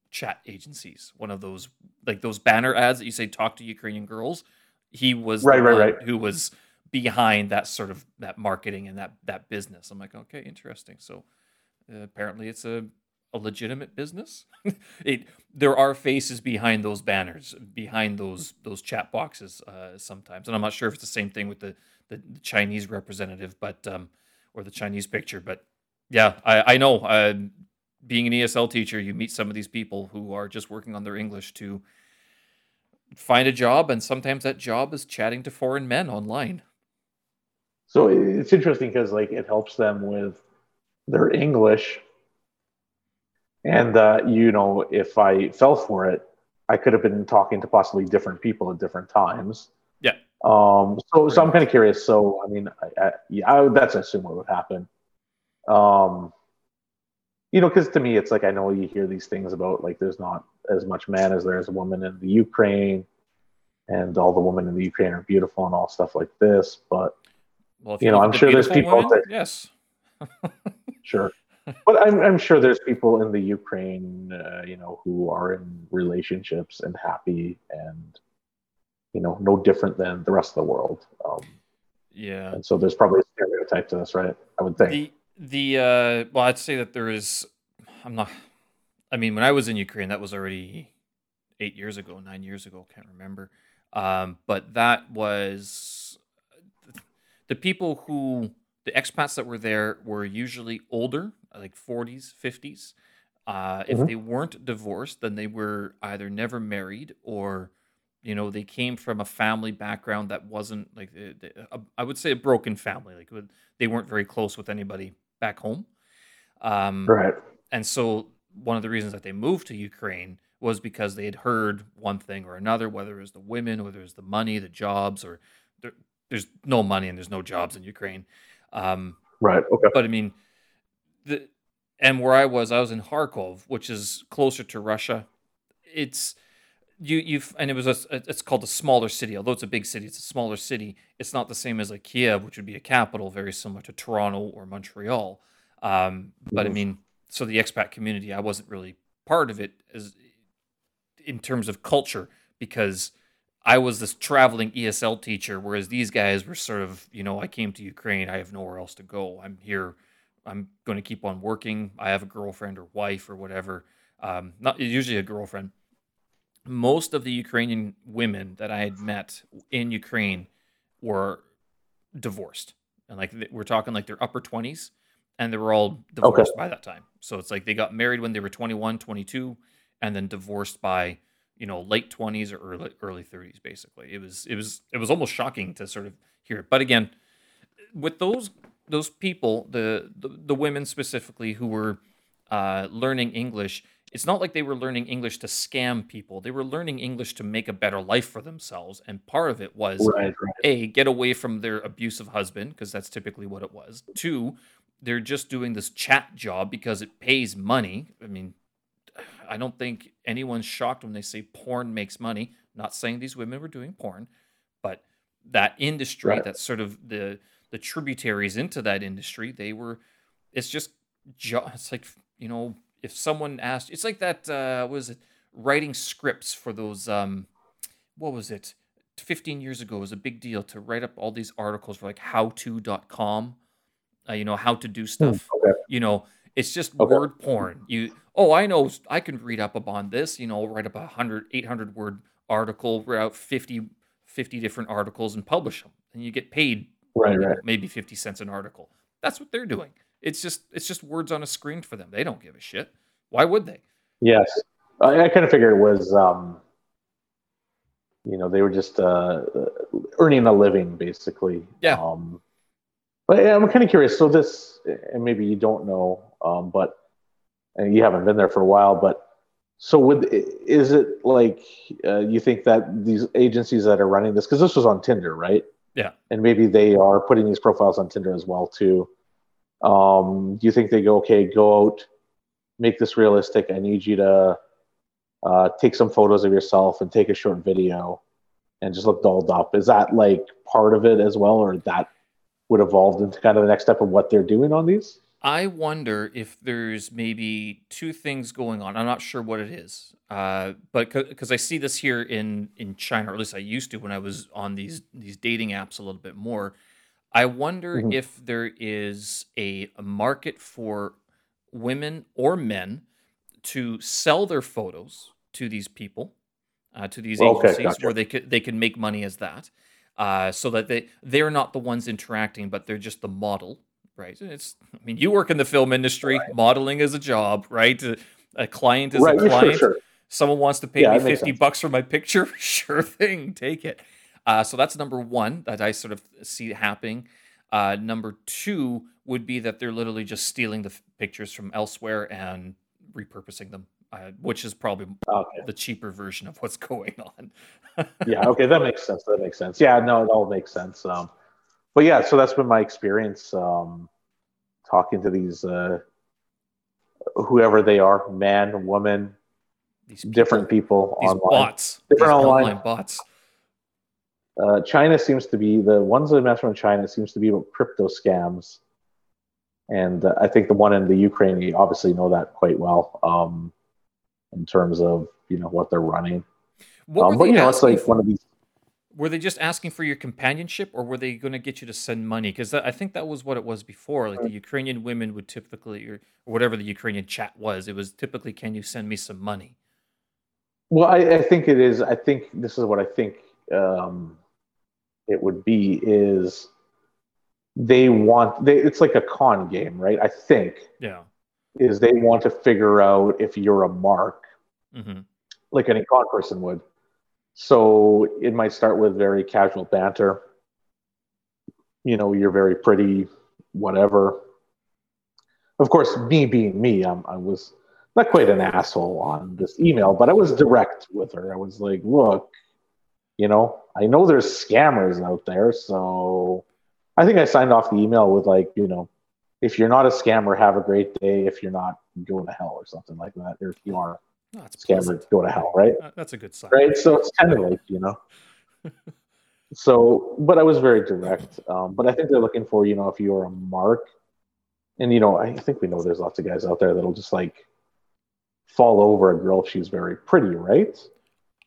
chat agencies, one of those like those banner ads that you say talk to Ukrainian girls." He was right, right, right. Who was behind that sort of that marketing and that that business. I'm like, okay, interesting. So uh, apparently, it's a a legitimate business. it there are faces behind those banners, behind those those chat boxes uh, sometimes, and I'm not sure if it's the same thing with the the, the Chinese representative, but um, or the Chinese picture, but yeah, I I know. Uh, being an ESL teacher, you meet some of these people who are just working on their English to find a job, and sometimes that job is chatting to foreign men online. So it's interesting because like it helps them with their English and uh, you know, if I fell for it, I could have been talking to possibly different people at different times. Yeah. Um. So, so I'm kind of curious. So, I mean, I, I, yeah, I, that's I assume what would happen. Um. You know, because to me, it's like I know you hear these things about like there's not as much man as there is a woman in the Ukraine, and all the women in the Ukraine are beautiful and all stuff like this. But well, you, you know, I'm sure there's people women, that yes, sure but I'm, I'm sure there's people in the Ukraine, uh, you know, who are in relationships and happy and, you know, no different than the rest of the world. Um, yeah. And so there's probably a stereotype to this, right? I would think. The, the, uh, well, I'd say that there is, I'm not, I mean, when I was in Ukraine, that was already eight years ago, nine years ago, can't remember. Um, but that was the people who the expats that were there were usually older, like 40s, 50s. Uh, if hmm they weren't divorced, then they were either never married or, you know, they came from a family background that wasn't like, uh, the- a- I would say a broken family. Like they weren't very close with anybody back home. Um, Right. and so one of the reasons that they moved to Ukraine was because they had heard one thing or another, whether it was the women, whether it was the money, the jobs, or there, there's no money and there's no jobs in Ukraine. Um, Right. Okay. but I mean, the and where I was, I was in Kharkov, which is closer to Russia. It's you you've and it was a it's called a smaller city. Although it's a big city, it's a smaller city. It's not the same as like Kiev, which would be a capital, very similar to Toronto or Montreal. Um, but I mean, so the expat community, I wasn't really part of it as in terms of culture because I was this traveling ESL teacher, whereas these guys were sort of, you know, I came to Ukraine, I have nowhere else to go. I'm here, I'm going to keep on working. I have a girlfriend or wife or whatever. Um, not usually a girlfriend. Most of the Ukrainian women that I had met in Ukraine were divorced, and like we're talking like their upper twenties, and they were all divorced by that time. So it's like they got married when they were 21, 22, and then divorced by you know late 20s or early early 30s basically. It was it was it was almost shocking to sort of hear. It but again with those those people the the, the women specifically who were uh, learning english it's not like they were learning english to scam people they were learning english to make a better life for themselves and part of it was Right. Right. a get away from their abusive husband because that's typically what it was two they're just doing this chat job because it pays money i mean I don't think anyone's shocked when they say porn makes money. Not saying these women were doing porn, but that industry, Right. that sort of the the tributaries into that industry, they were. It's just, it's like you know, if someone asked, it's like that. Uh, was it writing scripts for those? Um, what was it? 15 years ago it was a big deal to write up all these articles for like howto.com uh, you know how to do Hmm, stuff Okay. you know it's just Okay. word porn you oh i know i can read up upon this you know write up a 100 800 word article write out 50 50 different articles and publish them and you get paid Right. Right. maybe 50 cents an article that's what they're doing it's just it's just words on a screen for them they don't give a shit why would they Yes. I, I kind of figured it was, um, you know, they were just uh, earning a living, basically. Yeah. Um, but yeah, I'm kind of curious. So this, and maybe you don't know, um, but and you haven't been there for a while, but so would is it like uh, you think that these agencies that are running this because this was on Tinder, right? Yeah. And maybe they are putting these profiles on Tinder as well too. Um, do you think they go okay, go out, make this realistic? I need you to uh, take some photos of yourself and take a short video, and just look dolled up. Is that like part of it as well, or that would evolve into kind of the next step of what they're doing on these? I wonder if there's maybe two things going on. I'm not sure what it is, uh, but because I see this here in in China, or at least I used to when I was on these these dating apps a little bit more. I wonder Mhm. if there is a, market for women or men to sell their photos to these people, uh, to these Okay, agencies, gotcha. where they could they can make money as that, uh, so that they they're not the ones interacting, but they're just the model, right? It's I mean, you work in the film industry, modeling is a job, right? A, a client is right, a client. sure. Someone wants to pay Yeah, me 50 sense. bucks for my picture. Sure thing, take it. Uh, so that's number one that I sort of see happening. Uh, number two would be that they're literally just stealing the f- pictures from elsewhere and repurposing them, uh, which is probably Okay. the cheaper version of what's going on. yeah okay that makes sense that makes sense yeah no it all makes sense um but yeah so that's been my experience um talking to these uh whoever they are man woman These people, different people these online bots, Different online. online bots. Uh china seems to be the ones that mess from china seems to be about crypto scams and uh, i think the one in the ukraine you obviously know that quite well um in terms of you know what they're running What um were but they you know it's like for? one of these Were they just asking for your companionship, or were they going to get you to send money? Because I think that was what it was before. Like the Ukrainian women would typically, or whatever the Ukrainian chat was, it was typically, "Can you send me some money?" Well, I, I think it is. I think this is what I think um, it would be is they want they it's like a con game, right? I think. Yeah. Is they want to figure out if you're a mark, Mm-hmm. like any con person would. So it might start with very casual banter. You know, you're very pretty, whatever. Of course, me being me, I'm, I was not quite an asshole on this email, but I was direct with her. I was like, look, you know, I know there's scammers out there. So I think I signed off the email with, like, you know, if you're not a scammer, have a great day. If you're not, go to hell or something like that. Or if you are that's a scammer, pleasant. go to hell, right? That's a good sign. right? So it's kind of like you know. So, but I was very direct. Um, but I think they're looking for you know if you're a mark, and you know I think we know there's lots of guys out there that'll just like fall over a girl if she's very pretty, right?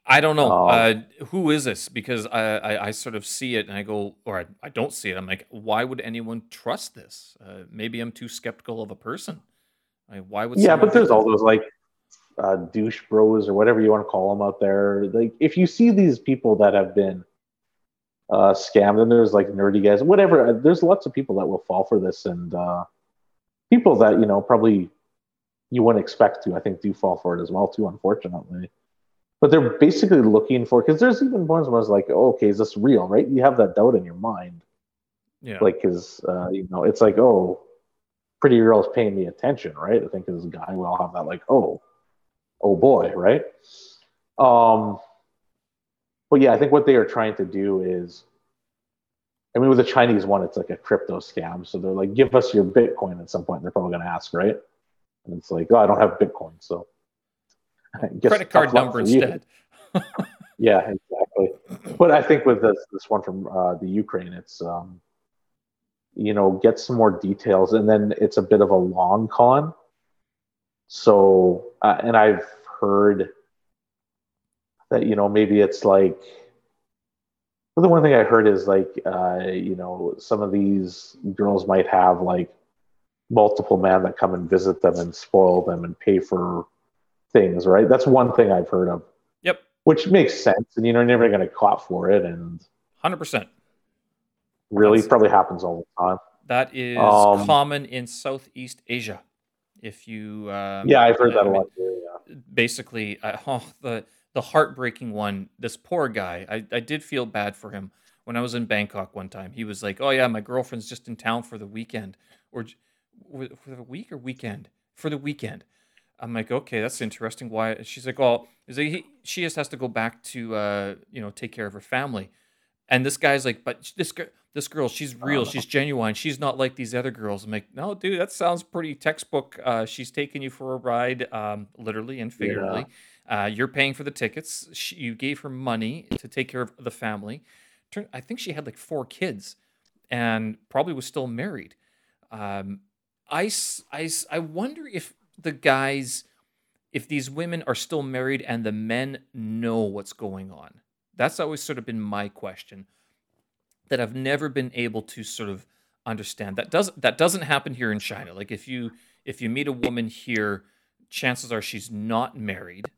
I don't know. Um, uh, who is this? Because I, I, I sort of see it and I go, or I, I don't see it. I'm like, why would anyone trust this? Uh, maybe I'm too skeptical of a person. Like, why would? yeah, but there's that? all those like uh, douche bros or whatever you want to call them out there. Like if you see these people that have been uh, scammed, and there's like nerdy guys, whatever. uh, There's lots of people that will fall for this, and uh, people that you know probably you wouldn't expect to. I think do fall for it as well too, unfortunately. But they're basically looking for because there's even ones where I was like, oh, okay, is this real? Right? You have that doubt in your mind Yeah. like because uh, you know it's like oh pretty girl's paying me attention right i think as a guy we all have that like oh oh boy right um but yeah i think what they are trying to do is i mean with the chinese one it's like a crypto scam so they're like give us your bitcoin at some point they're probably going to ask right and it's like oh i don't have bitcoin so Credit card number instead. Yeah, exactly. But I think with this this one from uh, the Ukraine, it's um, you know get some more details, and then it's a bit of a long con. So, uh, and I've heard that you know maybe it's like. Well, the one thing I heard is like uh, you know some of these girls might have like multiple men that come and visit them and spoil them and pay for things, right? That's one thing I've heard of Yep. which makes sense and you know you're never going to caught for it and Hundred percent. really That's- probably happens all the time That is Um, common in Southeast Asia. If you, um, yeah i've heard that I a mean, lot too, yeah. basically uh, oh, the the heartbreaking one this poor guy I, I did feel bad for him when i was in bangkok one time he was like oh yeah my girlfriend's just in town for the weekend or for the week or weekend for the weekend i'm like okay that's interesting. Why she's like oh is like, he, she just has to go back to uh you know take care of her family. And this guy's like but this girl this girl she's real. She's genuine. She's not like these other girls. I'm like no dude that sounds pretty textbook. Uh she's taking you for a ride um literally and figuratively. Uh, you're paying for the tickets. She, you gave her money to take care of the family. Turn, I think she had like four kids, and probably was still married. Um, I, I, I wonder if the guys, if these women are still married and the men know what's going on. That's always sort of been my question. That I've never been able to sort of understand. That doesn't that doesn't happen here in China. Like if you if you meet a woman here, chances are she's not married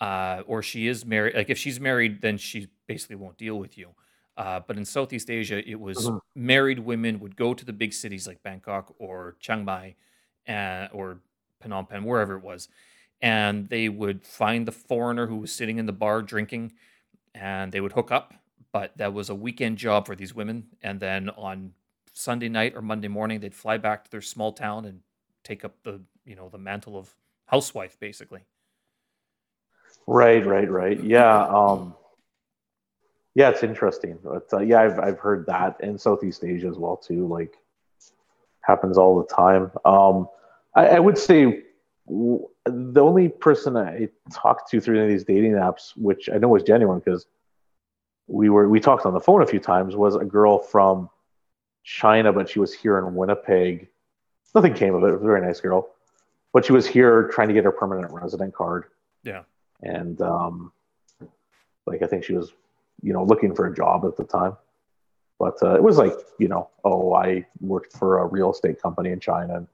uh, or she is married. Like if she's married, then she basically won't deal with you. Uh, but in Southeast Asia, it was Mhm. married women would go to the big cities like Bangkok or Chiang Mai, uh, or Phnom Penh, wherever it was, and they would find the foreigner who was sitting in the bar drinking, and they would hook up. But that was a weekend job for these women, and then on Sunday night or Monday morning, they'd fly back to their small town and take up the you know the mantle of housewife, basically. right right right. Yeah um yeah it's interesting. But uh, yeah I've, I've heard that in southeast asia as well too like happens all the time. Um i, I would say the only person i talked to through any of these dating apps which i know was genuine because we were we talked on the phone a few times was a girl from china but she was here in winnipeg nothing came of it it was a very nice girl but she was here trying to get her permanent resident card Yeah. and um, like I think she was, you know, looking for a job at the time. But uh, it was like, you know, oh, I worked for a real estate company in China, and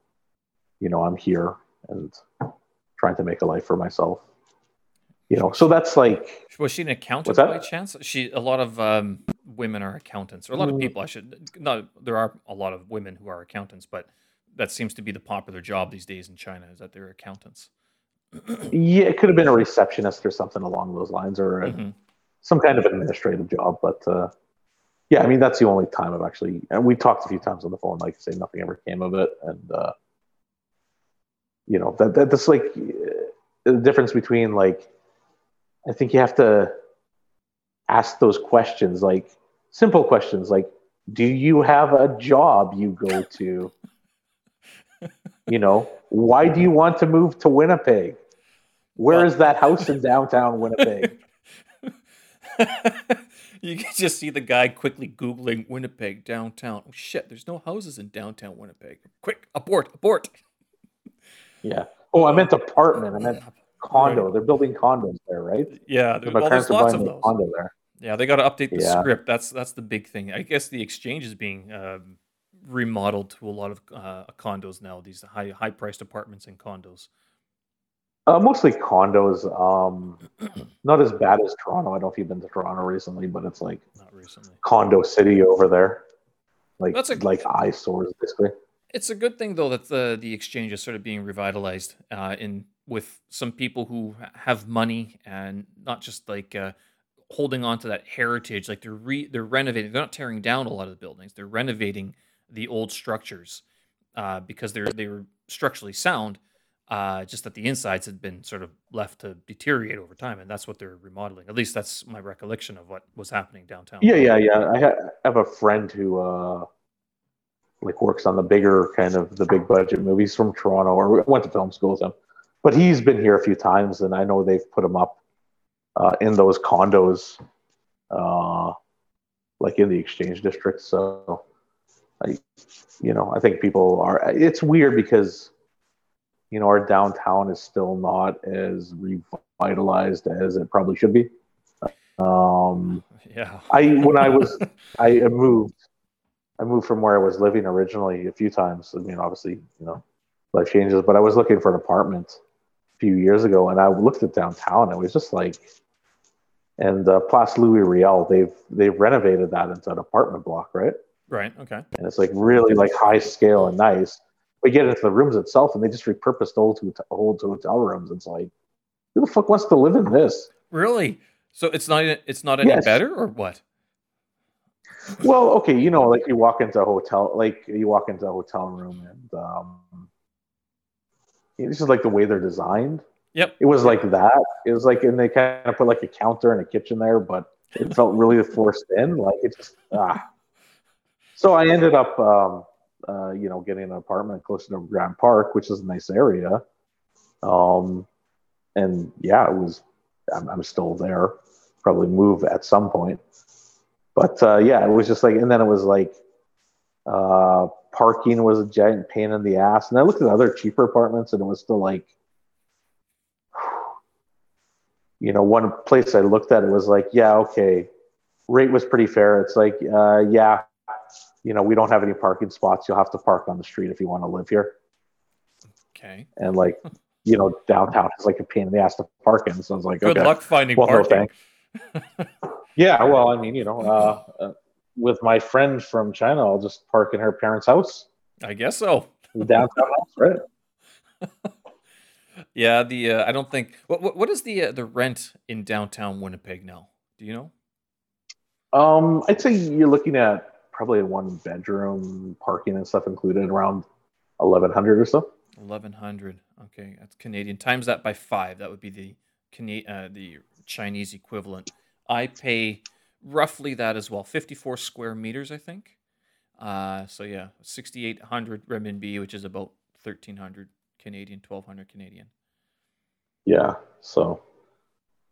you know, I'm here and trying to make a life for myself. You know, so that's like, Was she an accountant by chance? She a lot of um, women are accountants, or a lot of Mm. people. I should not. There are a lot of women who are accountants, but that seems to be the popular job these days in China is that they're accountants. Yeah, it could have been a receptionist or something along those lines, or a, Mhm. some kind of administrative job. But uh, yeah, I mean that's the only time I've actually. And we talked a few times on the phone. Like I say, nothing ever came of it, and uh, you know that, that that's like uh, the difference between like. I think you have to ask those questions, like simple questions, like, "Do you have a job you go to?" you know, why do you want to move to Winnipeg? Where is that house in downtown Winnipeg? you can just see the guy quickly googling Winnipeg downtown. Oh shit! There's no houses in downtown Winnipeg. Quick, abort, abort. Yeah. Oh, I meant apartment. I meant condo. Right. They're building condos there, right? Yeah, there, My well, there's parents are lots buying of a those. condo there. Yeah, they got to update the Yeah. script. That's that's the big thing. I guess the exchange is being um, remodeled to a lot of uh, condos now. These high high priced apartments and condos. Uh, mostly condos. Um, not as bad as Toronto. I don't know if you've been to Toronto recently, but it's like Not recently. condo city over there. Like That's a- like eyesores, basically. It's a good thing though that the the exchange is sort of being revitalized uh, in with some people who have money and not just like uh, holding on to that heritage. Like they're re- they're renovating. They're not tearing down a lot of the buildings. They're renovating the old structures uh, because they're they were structurally sound. Uh, just that the insides had been sort of left to deteriorate over time, and that's what they're remodeling. At least that's my recollection of what was happening downtown. Yeah, yeah, yeah. I ha- have a friend who uh, like works on the bigger kind of the big budget movies from Toronto, or went to film school with him. But he's been here a few times, and I know they've put him up uh, in those condos, uh, like in the exchange district. So, I, you know, I think people are. It's weird because, you know, our downtown is still not as revitalized as it probably should be. Um, yeah. I when I was I moved I moved from where I was living originally a few times. I mean, obviously, you know, life changes, but I was looking for an apartment a few years ago, and I looked at downtown. And it was just like, and uh, Place Louis Riel, they've they've renovated that into an apartment block, right? Right. Okay. And it's like really like high scale and nice. We get into the rooms itself, and they just repurposed old old hotel rooms. It's like, who the fuck wants to live in this? Really? So it's not it's not any Yes. better or what? Well, okay, you know, like you walk into a hotel, like you walk into a hotel room, and um, it's just like the way they're designed. Yep. It was like that. It was like, and they kind of put like a counter and a kitchen there, but it felt really forced in. Like it just ah. So I ended up, um, uh, you know, getting an apartment close to Grant Park, which is a nice area. Um, and yeah, it was. I'm, I'm still there. Probably move at some point. But uh, yeah, it was just like, and then it was like, uh, parking was a giant pain in the ass. And I looked at other cheaper apartments, and it was still like, you know, one place I looked at, it was like, yeah, okay, rate was pretty fair. It's like, uh, yeah, you know, we don't have any parking spots. You'll have to park on the street if you want to live here. Okay. And like, you know, downtown is like a pain in the ass to park in. So I was like, Good okay. luck finding Well, parking. thanks. Yeah, well, I mean, you know, uh, uh, with my friend from China, I'll just park in her parents' house, I guess so. downtown house, right? Yeah, the uh, I don't think what what, what is the uh, the rent in downtown Winnipeg now? Do you know? Um, I'd say you're looking at probably a one bedroom, parking and stuff included, around eleven hundred or so. Eleven hundred. Okay, that's Canadian. Times that by five. That would be the Cana- uh, the Chinese equivalent. I pay roughly that as well. Fifty-four square meters, I think. Uh, so yeah, sixty-eight hundred renminbi, which is about thirteen hundred Canadian, twelve hundred Canadian. Yeah, so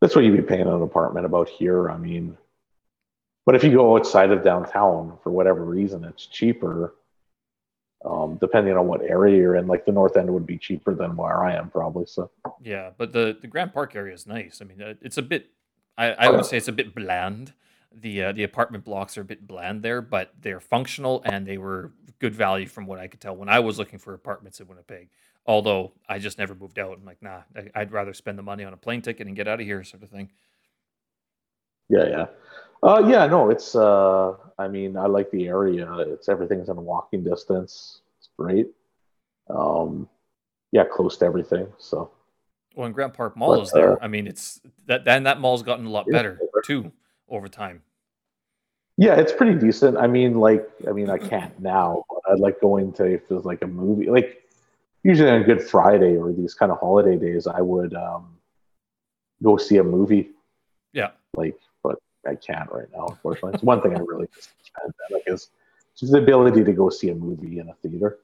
that's what you'd be paying an apartment about here. I mean, but if you go outside of downtown for whatever reason, it's cheaper. Um, depending on what area you're in, like the north end would be cheaper than where I am, probably. So Yeah, but the the Grant Park area is nice. I mean, uh, it's a bit. I, I would say it's a bit bland. The uh, the apartment blocks are a bit bland there, but they're functional and they were good value from what I could tell when I was looking for apartments in Winnipeg. Although I just never moved out. I'm like, nah, I'd rather spend the money on a plane ticket and get out of here, sort of thing. Yeah, yeah. Uh, yeah, no, it's. Uh, I mean, I like the area. It's everything's in walking distance. It's great. Um, yeah, close to everything. So. Well, and Grant Park Mall is there. Uh, I mean, it's that. Then that mall's gotten a lot better too over time. Yeah, it's pretty decent. I mean, like, I mean, I can't now. I'd like going to if there's like a movie, like usually on Good Friday or these kind of holiday days, I would um, go see a movie. Yeah, like, but I can't right now. Unfortunately, it's one thing I really just like is just the ability to go see a movie in a theater.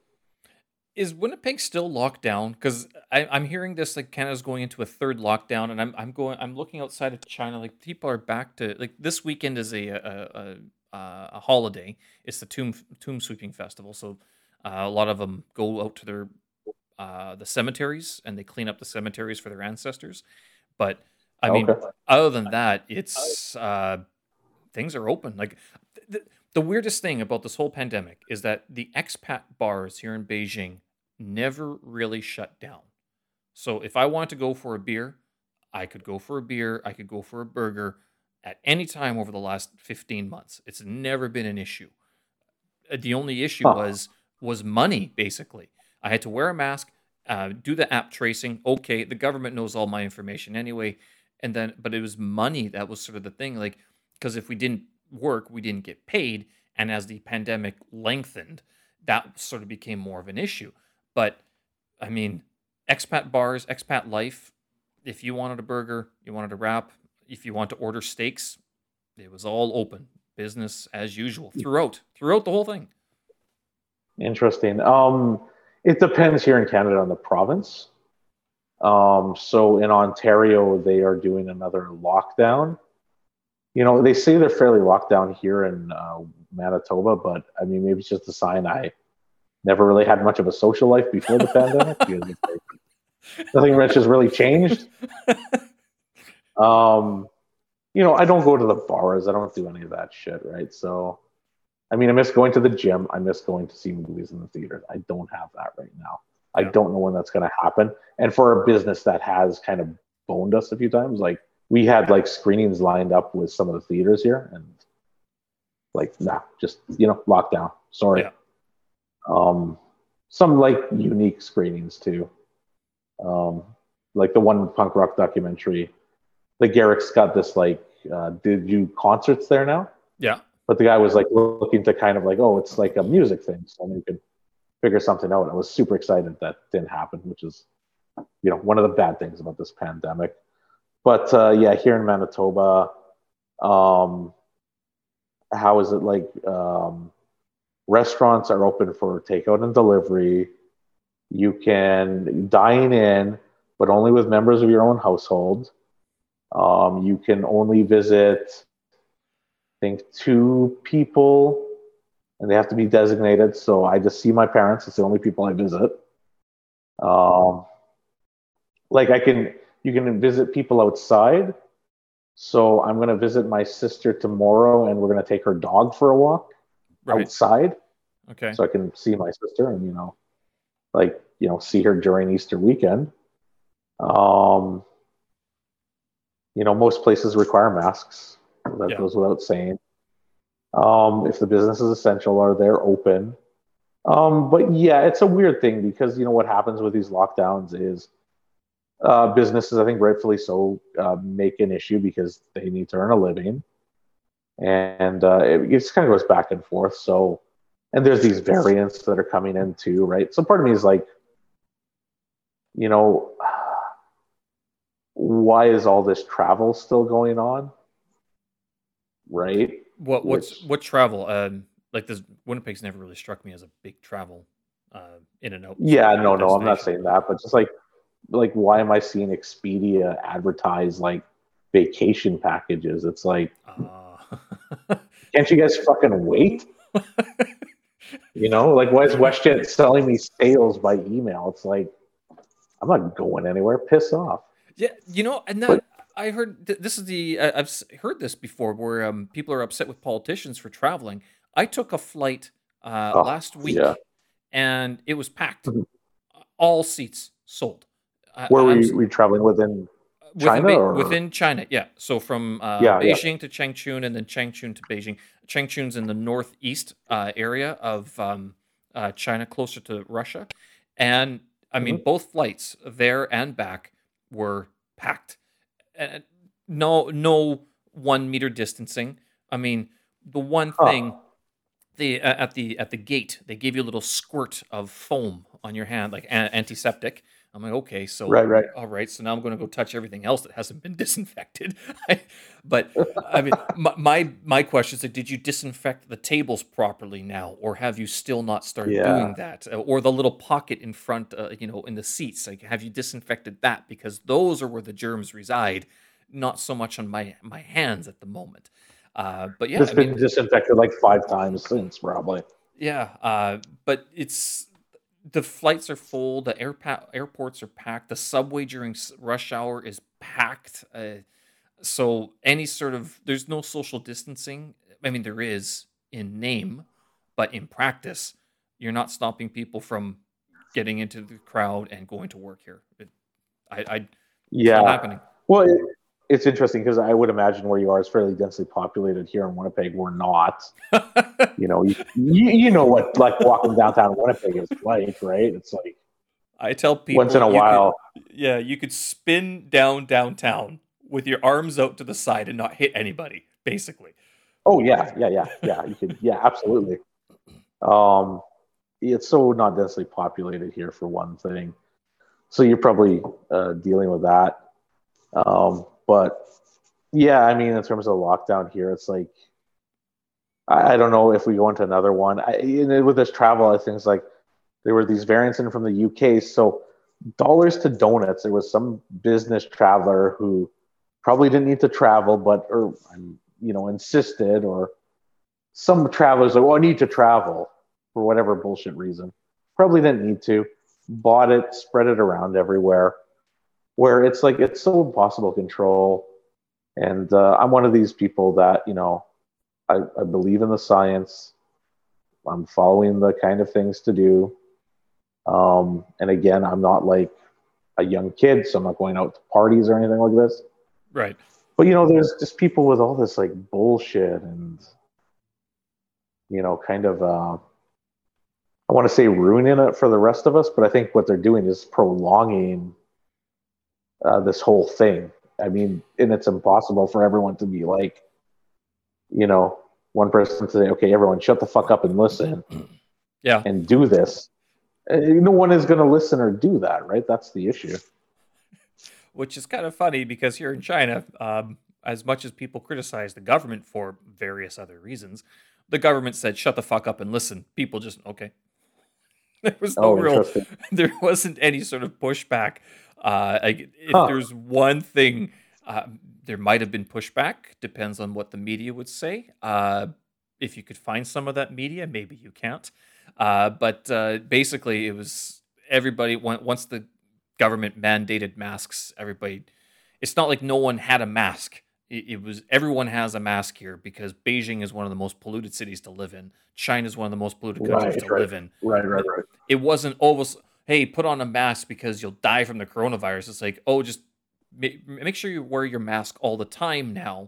Is Winnipeg still locked down? Because I'm hearing this like Canada's going into a third lockdown, and I'm I'm going I'm looking outside of China. Like people are back to like this weekend is a a, a, a holiday. It's the tomb tomb sweeping festival, so uh, a lot of them go out to their uh, the cemeteries and they clean up the cemeteries for their ancestors. But I mean, okay. other than that, it's uh, things are open. Like the, weirdest thing about this whole pandemic is that the expat bars here in Beijing never really shut down. So if I want to go for a beer, I could go for a beer, I could go for a burger at any time over the last 15 months. It's never been an issue. Uh, the only issue huh. was was money basically. I had to wear a mask, uh, do the app tracing. Okay, the government knows all my information anyway, and then but it was money that was sort of the thing. Like because if we didn't work, we didn't get paid, and as the pandemic lengthened, that sort of became more of an issue. But I mean, expat bars, expat life. If you wanted a burger, you wanted a wrap, if you want to order steaks, it was all open, business as usual throughout throughout the whole thing. Interesting. Um, it depends here in Canada on the province. Um, so in Ontario, they are doing another lockdown. You know, they say they're fairly locked down here in uh, Manitoba, but I mean, maybe it's just a sign I never really had much of a social life before the pandemic nothing much has really changed. Um, you know, I don't go to the bars. I don't do any of that shit, right? So I mean, I miss going to the gym. I miss going to see movies in the theater. I don't have that right now. Yeah. I don't know when that's going to happen. And for a business that has kind of boned us a few times, like we had like screenings lined up with some of the theaters here, and like nah, just you know, lockdown. Sorry. Yeah. Um, some like unique screenings too. Um, like the one punk rock documentary. The Garrick's got this like, uh, did you concerts there now? Yeah but the guy was like looking to kind of like, oh, it's like a music thing, so we could figure something out. I was super excited that didn't happen, which is, you know, one of the bad things about this pandemic. But uh, yeah, here in Manitoba, um, how is it like? Um, restaurants are open for takeout and delivery. You can dine in, but only with members of your own household. Um, you can only visit I think two people, and they have to be designated. So I just see my parents. It's the only people I visit. Um, like I can, you can visit people outside. So I'm going to visit my sister tomorrow, and we're going to take her dog for a walk right. outside. Okay. So I can see my sister, and you know, like you know, see her during Easter weekend. Um, you know, most places require masks. That yeah. goes without saying. Um, if the business is essential, are they're open. Um, but yeah, it's a weird thing because you know what happens with these lockdowns is uh, businesses, I think rightfully so, uh, make an issue because they need to earn a living, and uh, it, it just kind of goes back and forth. So, and there's these variants that are coming in too, right? So part of me is like, you know, why is all this travel still going on? right? What what's Which, what travel? Um, like this Winnipeg's never really struck me as a big travel uh, in and out. Yeah, no, no, I'm not saying that, but just like like why am I seeing Expedia advertise like vacation packages? It's like, uh. can't you guys fucking wait? you know, like why is WestJet selling me sales by email? It's like I'm not going anywhere. Piss off. Yeah, you know, and that but, I heard th- this is the uh, I've heard this before where um, people are upset with politicians for traveling. I took a flight uh, oh, last week yeah. and it was packed, mm-hmm. all seats sold. Where were you, were you traveling within? China within, or- within China, yeah. So from uh, Yeah, yeah. Beijing to Changchun, and then Changchun to Beijing. Changchun's in the northeast uh, area of um, uh, China, closer to Russia, and I mean Mhm. both flights there and back were packed. And no, no one meter distancing. I mean, the one Huh. thing the uh, at the at the gate they gave you a little squirt of foam on your hand, like antiseptic. I'm like, okay, so Right, right. all right. So now I'm going to go touch everything else that hasn't been disinfected. but I mean, my, my my question is like, did you disinfect the tables properly now, or have you still not started Yeah. doing that, or the little pocket in front, uh, you know, in the seats? Like, have you disinfected that? Because those are where the germs reside, not so much on my my hands at the moment. Uh, but yeah, it's I been mean, disinfected like five times since, probably. yeah, uh, but it's the flights are full. The airpa- airports are packed. The subway during rush hour is packed. Uh, so any sort of there's no social distancing. I mean, there is in name, but in practice, you're not stopping people from getting into the crowd and going to work here. It, I, I it's Yeah. happening. Well, it, it's interesting because I would imagine where you are is fairly densely populated. Here in Winnipeg, we're not. You know, you, you, know what like walking downtown Winnipeg is like, right? It's like I tell people once in a you could- while. Yeah, you could spin down downtown with your arms out to the side and not hit anybody, basically. Oh yeah, yeah, yeah, yeah. You could, yeah, absolutely. Um, it's so not densely populated here for one thing, so you're probably uh, dealing with that. Um, but yeah, I mean, in terms of lockdown here, it's like I, I don't know if we go into another one. I, with this travel, I think it's like there were these variants in from the UK. So dollars to donuts. There was some business traveler who probably didn't need to travel, but or you know insisted, or some travelers like, "Oh, I need to travel for whatever bullshit reason." Probably didn't need to. Bought it, spread it around everywhere. Where it's like it's so impossible to control. And uh, I'm one of these people that you know, I, I believe in the science. I'm following the kind of things to do. Um, and again, I'm not like a young kid, so I'm not going out to parties or anything like this. Right. But you know, there's just people with all this like bullshit and you know, kind of uh I want to say ruining it for the rest of us, but I think what they're doing is prolonging uh, this whole thing. I mean, and it's impossible for everyone to be like, you know, one person to say, okay, everyone shut the fuck up and listen Yeah. and do this. No one is going to listen or do that, right? That's the issue. Which is kind of funny because here in China, um, as much as people criticize the government for various other reasons, the government said, shut the fuck up and listen. People just, okay. There was no Oh, real there wasn't any sort of pushback. Uh, if Huh. there's one thing, uh, there might have been pushback. Depends on what the media would say. Uh, if you could find some of that media, maybe you can't. Uh, but uh, basically, it was everybody. Once the government mandated masks, everybody. It's not like no one had a mask. It, was everyone has a mask here because Beijing is one of the most polluted cities to live in. China is one of the most polluted countries Right, to right. live in Right, right, right. it wasn't always hey put on a mask because you'll die from the coronavirus it's like oh just ma- make sure you wear your mask all the time now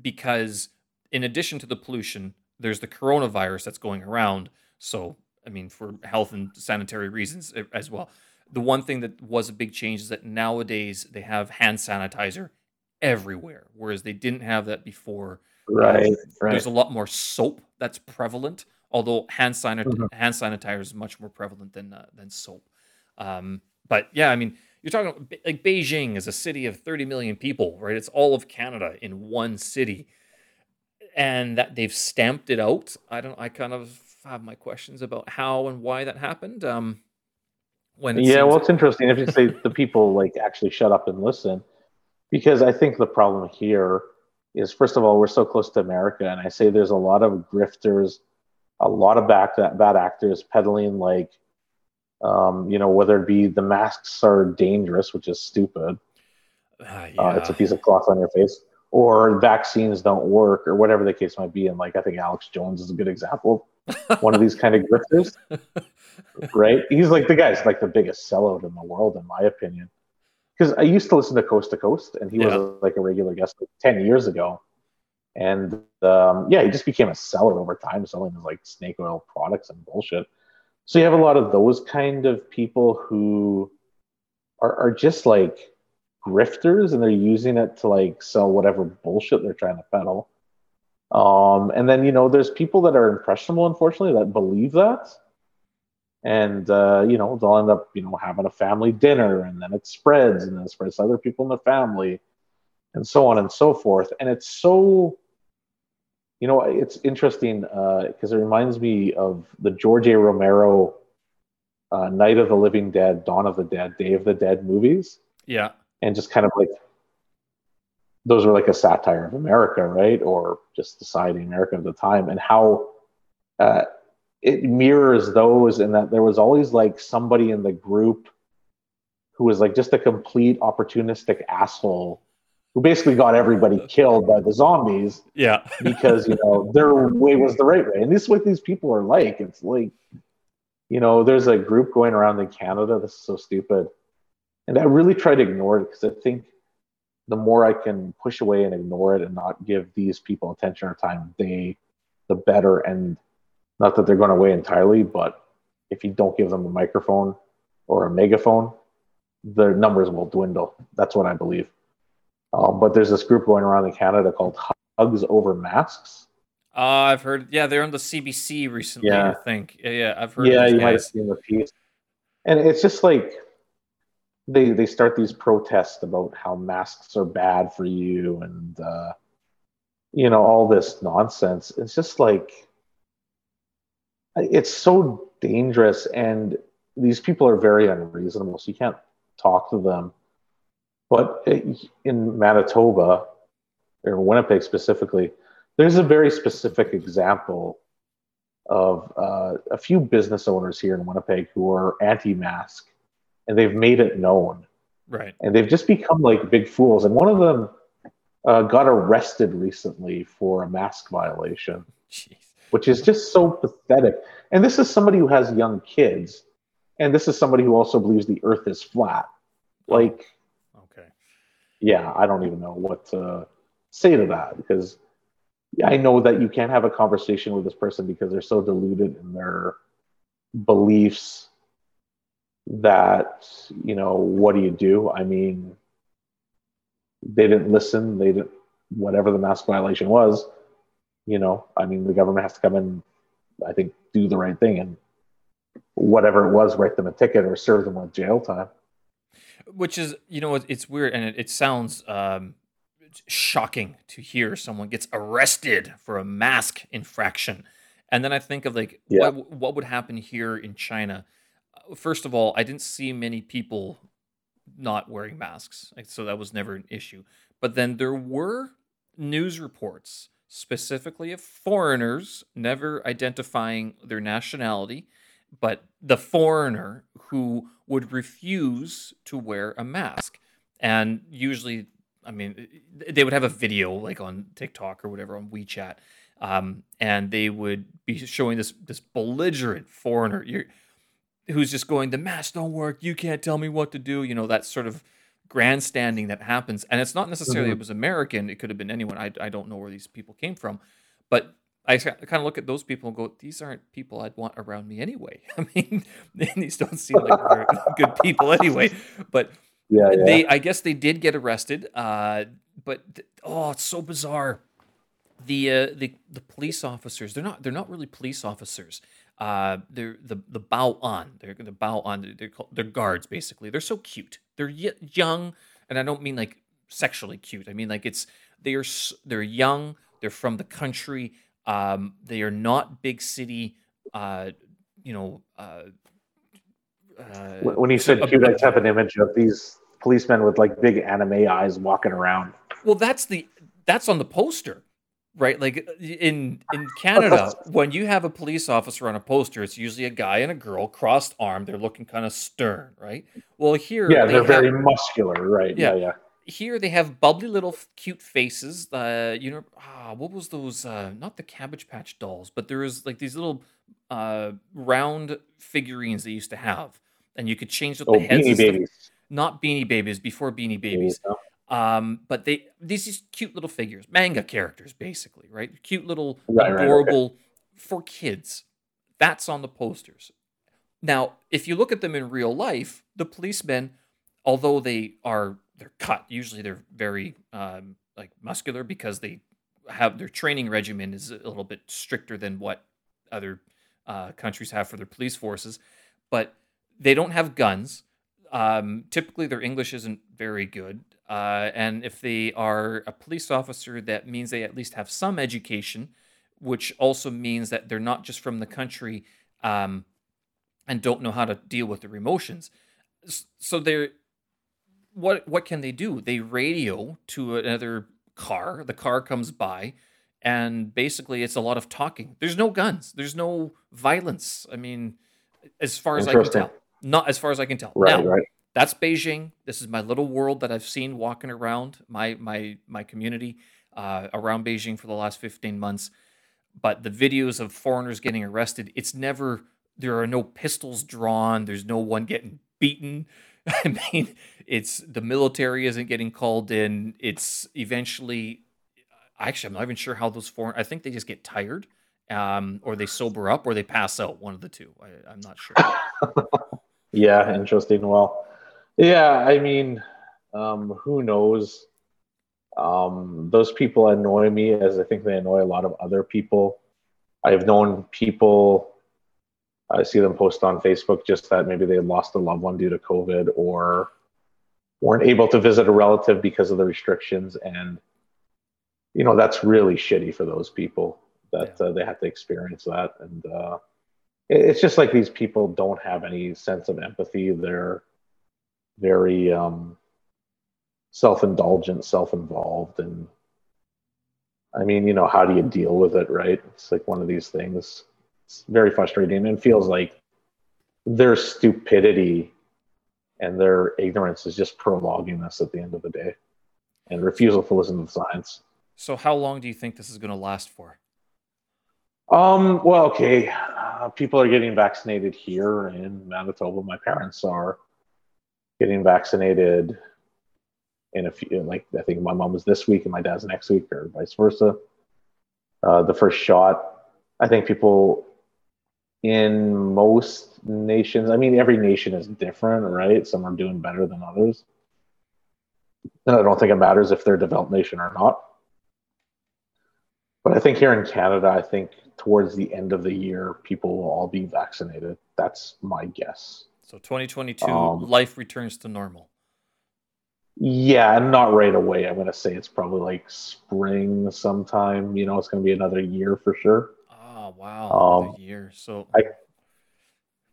because in addition to the pollution there's the coronavirus that's going around so i mean for health and sanitary reasons as well the one thing that was a big change is that nowadays they have hand sanitizer everywhere whereas they didn't have that before Right, right. there's a lot more soap that's prevalent, although hand sanit- Mhm. hand sanitizer is much more prevalent than uh, than soap. Um, but yeah, I mean, you're talking like Beijing is a city of 30 million people, right? It's all of Canada in one city, and that they've stamped it out. I don't. I kind of have my questions about how and why that happened. Um, when it yeah, well, it's interesting if you say the people like actually shut up and listen, because I think the problem here is first of all we're so close to America, and I say there's a lot of grifters, a lot of back bad actors peddling like, um, you know, whether it be the masks are dangerous, which is stupid, Ah, uh, it's a piece of cloth on your face, or vaccines don't work, or whatever the case might be. And like I think Alex Jones is a good example, of one of these kind of grifters, right? He's like the guy's like the biggest sellout in the world, in my opinion. because I used to listen to Coast to Coast, and he yeah. was like a regular guest like ten years ago, and um, yeah, he just became a seller over time, selling his like snake oil products and bullshit. So you have a lot of those kind of people who are, are just like grifters, and they're using it to like sell whatever bullshit they're trying to peddle. Um, and then you know, there's people that are impressionable, unfortunately, that believe that and uh, you know they'll end up you know having a family dinner and then it spreads and then it spreads to other people in the family and so on and so forth and it's so you know it's interesting because uh, it reminds me of the george a. Romero uh, night of the living dead dawn of the dead day of the dead movies. Yeah. And just kind of like those were like a satire of america right? Or just society america at the time. And how uh, it mirrors those in that there was always like somebody in the group who was like just a complete opportunistic asshole who basically got everybody killed by the zombies. Yeah. because, you know, their way was the right way. And this is what these people are like. It's like, you know, there's a group going around in Canada. This is so stupid. And I really try to ignore it because I think the more I can push away and ignore it and not give these people attention or time, they the better. And not that they're going away entirely, but if you don't give them a microphone or a megaphone, their numbers will dwindle. That's what I believe. Um, but there's this group going around in Canada called Hugs Over Masks. Uh, I've heard. Yeah, they're on the CBC recently. Yeah. I think. Yeah, yeah I've heard. Yeah, you guys. might have seen the piece. And it's just like they they start these protests about how masks are bad for you and uh, you know all this nonsense. It's just like it's so dangerous and these people are very unreasonable so you can't talk to them but in manitoba or winnipeg specifically there's a very specific example of uh, a few business owners here in winnipeg who are anti-mask and they've made it known. Right. And they've just become like big fools. And one of them uh, got arrested recently for a mask violation Jeez. which is just so pathetic. And this is somebody who has young kids, and this is somebody who also believes the Earth is flat. Like, yeah, I don't even know what to say to that because I know that you can't have a conversation with this person because they're so deluded in their beliefs that you know what do you do? I mean, they didn't listen. They didn't whatever the mask violation was you know, I mean, the government has to come in, I think, do the right thing and whatever it was, write them a ticket or serve them with jail time. Which is, you know, it's weird and it, it sounds um, shocking to hear someone gets arrested for a mask infraction. And then I think of like, yeah. what, what would happen here in China? First of all, I didn't see many people not wearing masks, so that was never an issue. But then there were news reports specifically of foreigners, never identifying their nationality, but the foreigner who would refuse to wear a mask. And usually, I mean, they would have a video like on TikTok or whatever on WeChat, um, and they would be showing this this belligerent foreigner who's just going, "The mask don't work. You can't tell me what to do." You know that sort of grandstanding that happens. And it's not necessarily mm-hmm. it was American, it could have been anyone. I, I don't know where these people came from. But I kind of look at those people and go, these aren't people I'd want around me anyway. I mean, these don't seem like good people anyway. But yeah, yeah, they, I guess they did get arrested. Uh, but oh, it's so bizarre. The uh, the the police officers, they're not they're not really police officers. Uh, they're the the bao on. They're the bao on. They're called, they're guards basically. They're so cute. They're young, and I don't mean like sexually cute. I mean like it's they are they're young. They're from the country. Um, they are not big city. Uh, you know. Uh, uh, when you said cute, I have an image of these policemen with like big anime eyes walking around. Well, that's the that's on the poster right? Like in in Canada, when you have a police officer on a poster, it's usually a guy and a girl crossed armed. They're looking kind of stern, right? Well, here, yeah, they are very muscular, right? Yeah, yeah, yeah. Here they have bubbly little cute faces. Uh, you know, ah, what was those? Uh, not the Cabbage Patch dolls, but there was like these little uh, round figurines they used to have, and you could change what oh, the heads. Beanie babies. not Beanie Babies before Beanie Babies. Yeah. Um, but they these, these cute little figures, manga characters, basically, right? Cute little right, adorable right, okay. for kids. That's on the posters. Now, if you look at them in real life, the policemen, although they are they're cut, usually they're very um, like muscular because they have their training regimen is a little bit stricter than what other uh, countries have for their police forces, but they don't have guns. Um, typically, their English isn't very good. Uh, and if they are a police officer, that means they at least have some education, which also means that they're not just from the country um, and don't know how to deal with their emotions. So they're what what can they do? They radio to another car. The car comes by, and basically it's a lot of talking. There's no guns. There's no violence. I mean, as far as I can tell, not as far as I can tell. Right, now, right that's Beijing. This is my little world that I've seen walking around my my my community uh, around Beijing for the last 15 months. But the videos of foreigners getting arrested, it's never there are no pistols drawn. There's no one getting beaten. I mean, it's the military isn't getting called in. It's eventually, actually, I'm not even sure how those foreign. I think they just get tired, um, or they sober up, or they pass out. One of the two. I, I'm not sure. yeah, interesting. Well, yeah, I mean, um, who knows? Um, those people annoy me as I think they annoy a lot of other people. I've known people, I see them post on Facebook just that maybe they lost a loved one due to COVID or weren't able to visit a relative because of the restrictions. And, you know, that's really shitty for those people that yeah. uh, they have to experience that. And uh, it's just like these people don't have any sense of empathy. They're, very um, self-indulgent, self-involved, and I mean, you know, how do you deal with it, right? It's like one of these things. It's very frustrating and feels like their stupidity and their ignorance is just prolonging this at the end of the day and refusal to listen to the science. So, how long do you think this is going to last for? Um, well, okay. Uh, people are getting vaccinated here in Manitoba. My parents are getting vaccinated in a few, like I think my mom was this week and my dad's next week, or vice versa. Uh, the first shot, I think people in most nations, I mean, every nation is different, right? Some are doing better than others. And I don't think it matters if they're a developed nation or not. But I think here in Canada, I think towards the end of the year, people will all be vaccinated. That's my guess. So 2022, um, life returns to normal. Yeah, and not right away. I'm going to say it's probably like spring sometime. You know, it's going to be another year for sure. Oh, wow. Um, year. So, I,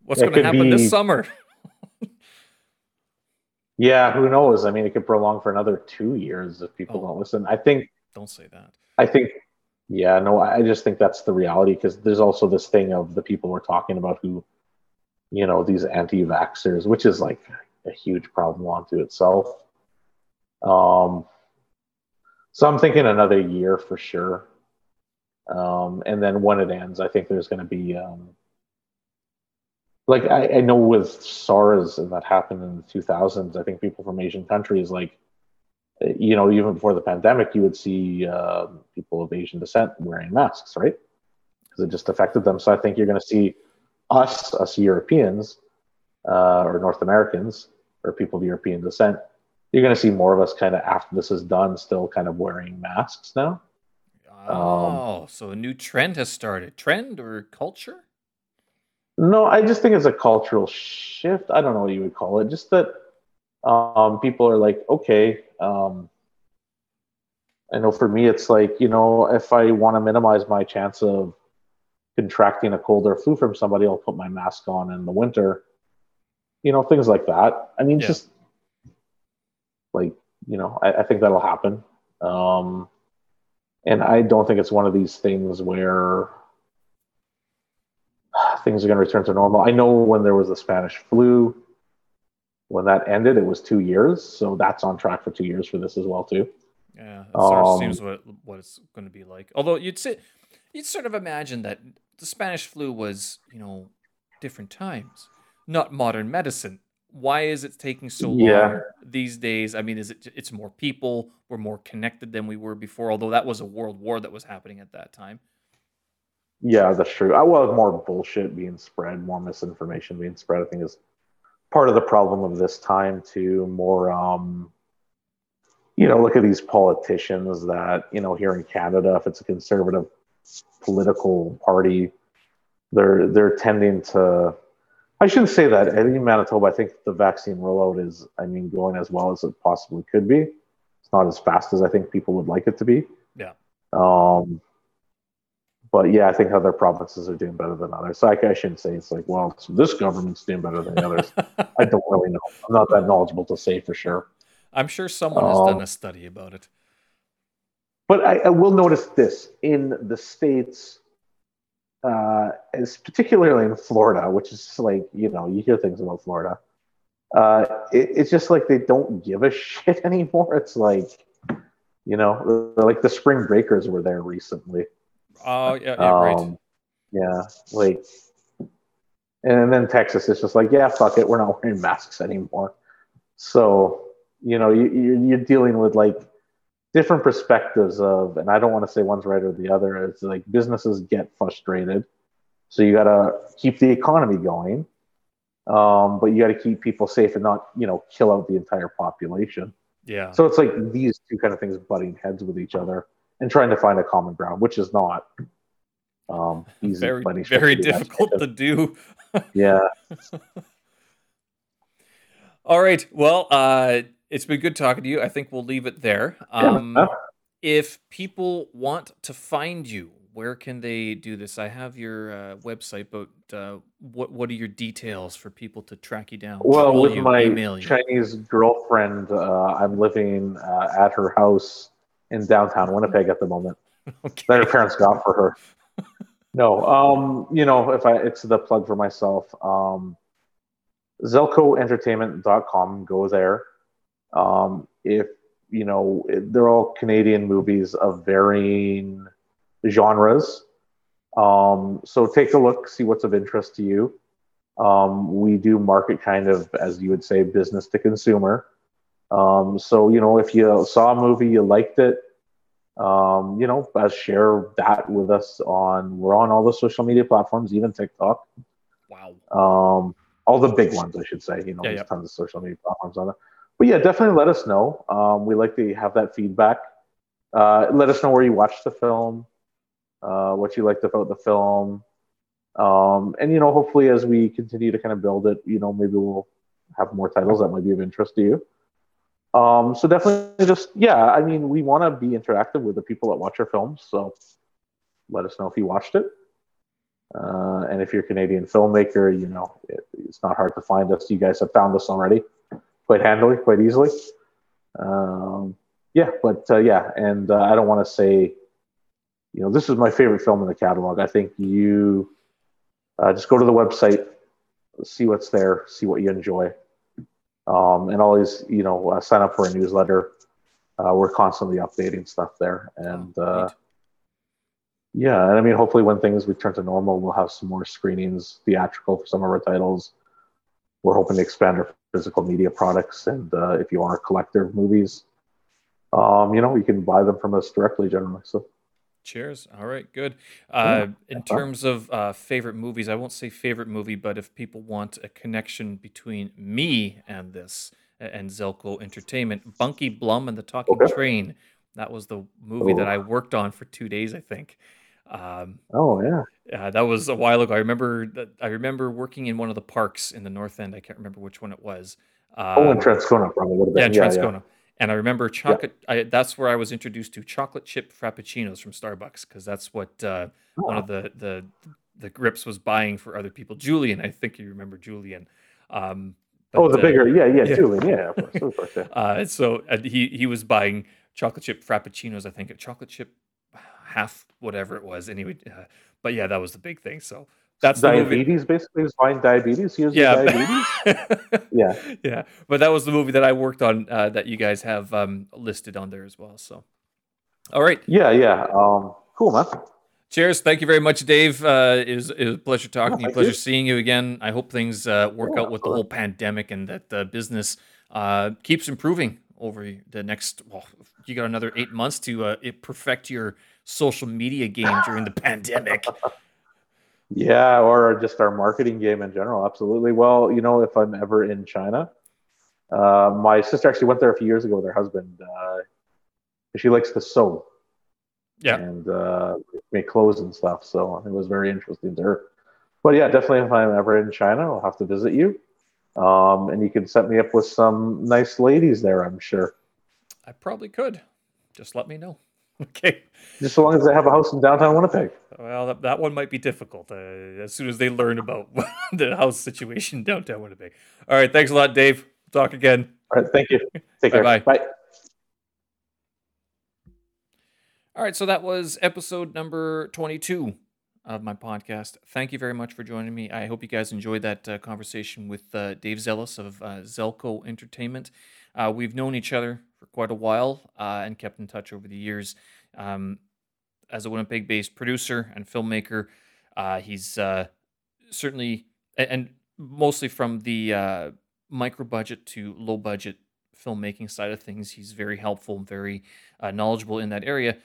what's going to happen be, this summer? yeah, who knows? I mean, it could prolong for another two years if people oh, don't listen. I think. Don't say that. I think. Yeah, no, I just think that's the reality because there's also this thing of the people we're talking about who you know these anti-vaxxers, which is like a huge problem onto itself. Um, so I'm thinking another year for sure. Um, and then when it ends, I think there's going to be um, like I, I, know with SARS and that happened in the 2000s. I think people from Asian countries, like you know, even before the pandemic, you would see uh, people of Asian descent wearing masks, right? Because it just affected them. So I think you're going to see us, us Europeans uh, or North Americans or people of European descent, you're going to see more of us kind of after this is done, still kind of wearing masks now. Oh, um, so a new trend has started. Trend or culture? No, I just think it's a cultural shift. I don't know what you would call it. Just that um, people are like, okay, um, I know for me, it's like, you know, if I want to minimize my chance of contracting a cold or flu from somebody, I'll put my mask on in the winter. You know, things like that. I mean, yeah. just like, you know, I, I think that'll happen. Um, and I don't think it's one of these things where things are going to return to normal. I know when there was the Spanish flu, when that ended, it was two years. So that's on track for two years for this as well, too. Yeah, it sort of um, seems what what it's going to be like. Although you'd say you'd sort of imagine that the Spanish flu was, you know, different times, not modern medicine. Why is it taking so long Yeah. these days? I mean, is it it's more people, we're more connected than we were before, although that was a world war that was happening at that time. Yeah, that's true. I well, more bullshit being spread, more misinformation being spread. I think is part of the problem of this time too. More, um, you know, look at these politicians that you know here in Canada, if it's a conservative political party, they're they're tending to. I shouldn't say that. In Manitoba, I think the vaccine rollout is, I mean, going as well as it possibly could be. It's not as fast as I think people would like it to be. Yeah. Um, but yeah, I think other provinces are doing better than others. So I, I shouldn't say it's like, well, this government's doing better than the others. I don't really know. I'm not that knowledgeable to say for sure. I'm sure someone has done Um, a study about it. But I, I will notice this in the states, uh, as particularly in Florida, which is like you know you hear things about Florida. Uh, it, it's just like they don't give a shit anymore. It's like, you know, like the spring breakers were there recently. Oh yeah, yeah, right. Um, yeah, like, and then Texas is just like, yeah, fuck it, we're not wearing masks anymore. So, you know, you, you're, you're dealing with like different perspectives of, and I don't want to say one's right or the other. It's like businesses get frustrated, so you got to keep the economy going, um, but you got to keep people safe and not, you know, kill out the entire population. Yeah. So it's like these two kind of things butting heads with each other and trying to find a common ground, which is not um, easy. very very difficult to do. Yeah, All right. Well, uh, it's been good talking to you. I think we'll leave it there. Um, Yeah. if people want to find you, where can they do this? I have your uh, website, but uh, what what are your details for people to track you down? Well, with you, my? Chinese girlfriend, uh, I'm living uh, at her house in downtown Winnipeg at the moment. Okay. That her parents got for her. No, um, you know, if I, it's the plug for myself. Um, ZellcoEntertainment.com. Go there. Um, if you know, they're all Canadian movies of varying genres. Um, so take a look, see what's of interest to you. Um, we do market kind of, as you would say, business to consumer. Um, so you know, if you saw a movie, you liked it, um, you know, uh, share that with us on. We're on all the social media platforms, even TikTok. Wow. Um, all the big ones, I should say. You know, Yeah, there's yeah. tons of social media platforms on there. But yeah, definitely let us know. Um, we like to have that feedback. Uh, let us know where you watched the film, uh, what you liked about the film, um, and you know, hopefully, as we continue to kind of build it, you know, maybe we'll have more titles that might be of interest to you. Um, so definitely, just yeah, I mean, we want to be interactive with the people that watch our films. So let us know if you watched it. Uh, and if you're a Canadian filmmaker, you know, it, it's not hard to find us. You guys have found us already quite handily, quite easily. Um, yeah, but uh, yeah, and uh, I don't want to say, you know, this is my favorite film in the catalog. I think you uh, just go to the website, see what's there, see what you enjoy, um, and always, you know, uh, sign up for a newsletter. Uh, we're constantly updating stuff there, and uh, yeah, and I mean, hopefully, when things return to normal, we'll have some more screenings, theatrical for some of our titles. We're hoping to expand our physical media products, and uh, if you are a collector of movies, um, you know, you can buy them from us directly, generally. So, Cheers. All right, good. Uh, in have terms of uh, favorite movies, I won't say favorite movie, but if people want a connection between me and this and Zellco Entertainment, Bunky Blum and the Talking Okay. Train, that was the movie that Oh. I worked on for two days, I think. Um, oh yeah, uh, that was a while ago. I remember that I remember working in one of the parks in the North End. I can't remember which one it was. oh, Um, and Transcona probably would have yeah, been. Transcona. And I remember chocolate. I, that's where I was introduced to chocolate chip frappuccinos from Starbucks because that's what uh, one Oh. of the the the grips was buying for other people. Julian, I think you remember Julian. Um, oh, the uh, bigger, yeah, yeah, yeah. Julian, yeah, of course, of course, yeah. Uh, so uh, he he was buying chocolate chip frappuccinos. I think a chocolate chip half whatever it was. Anyway, uh, but yeah, that was the big thing. So that's diabetes, basically, is fine diabetes. He Yeah, diabetes. Yeah, yeah. But that was the movie that I worked on uh, that you guys have um, listed on there as well. So, all right. yeah, yeah. Um, cool, man. Cheers. Thank you very much, Dave. Uh, it, was, it was a pleasure talking oh, to you. Pleasure you. seeing you again. I hope things uh, work yeah, out with the whole pandemic and that the business uh, keeps improving over the next. Well, you got another eight months to uh, perfect your social media game during the pandemic. Yeah, or just our marketing game in general. Absolutely. Well, you know, if I'm ever in China, uh, my sister actually went there a few years ago with her husband. Uh, she likes to sew. Yeah. And uh, make clothes and stuff. So it was very interesting to her. But yeah, definitely if I'm ever in China, I'll have to visit you. Um, and you can set me up with some nice ladies there, I'm sure. I probably could. Just let me know. Okay. Just so long as they have a house in downtown Winnipeg. Well, that, that one might be difficult uh, as soon as they learn about the house situation downtown Winnipeg. All right. Thanks a lot, Dave. Talk again. All right. Thank you. Take care. Bye. Bye. All right. So that was episode number 22 of my podcast. Thank you very much for joining me. I hope you guys enjoyed that uh, conversation with uh, Dave Zellis of uh, Zellco Entertainment. Uh, we've known each other for quite a while uh, and kept in touch over the years. Um, as a Winnipeg based producer and filmmaker, uh, he's uh, certainly, and mostly from the uh, micro budget to low budget filmmaking side of things, he's very helpful, and very uh, knowledgeable in that area.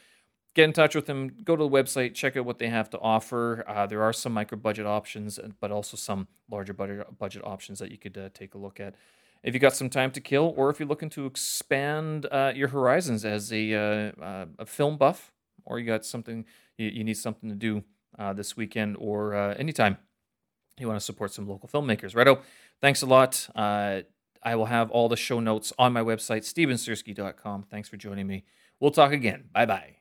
Get in touch with him. Go to the website, check out what they have to offer. there are some micro budget options, but also some larger budget budget options that you could take a look at if you got some time to kill, or if you're looking to expand uh, your horizons as a, uh, uh, a film buff, or you got something you, you need something to do uh, this weekend or uh, anytime you want to support some local filmmakers. Righto, thanks a lot. I will have all the show notes on my website, stevensirski.com. Thanks for joining me. We'll talk again. Bye bye.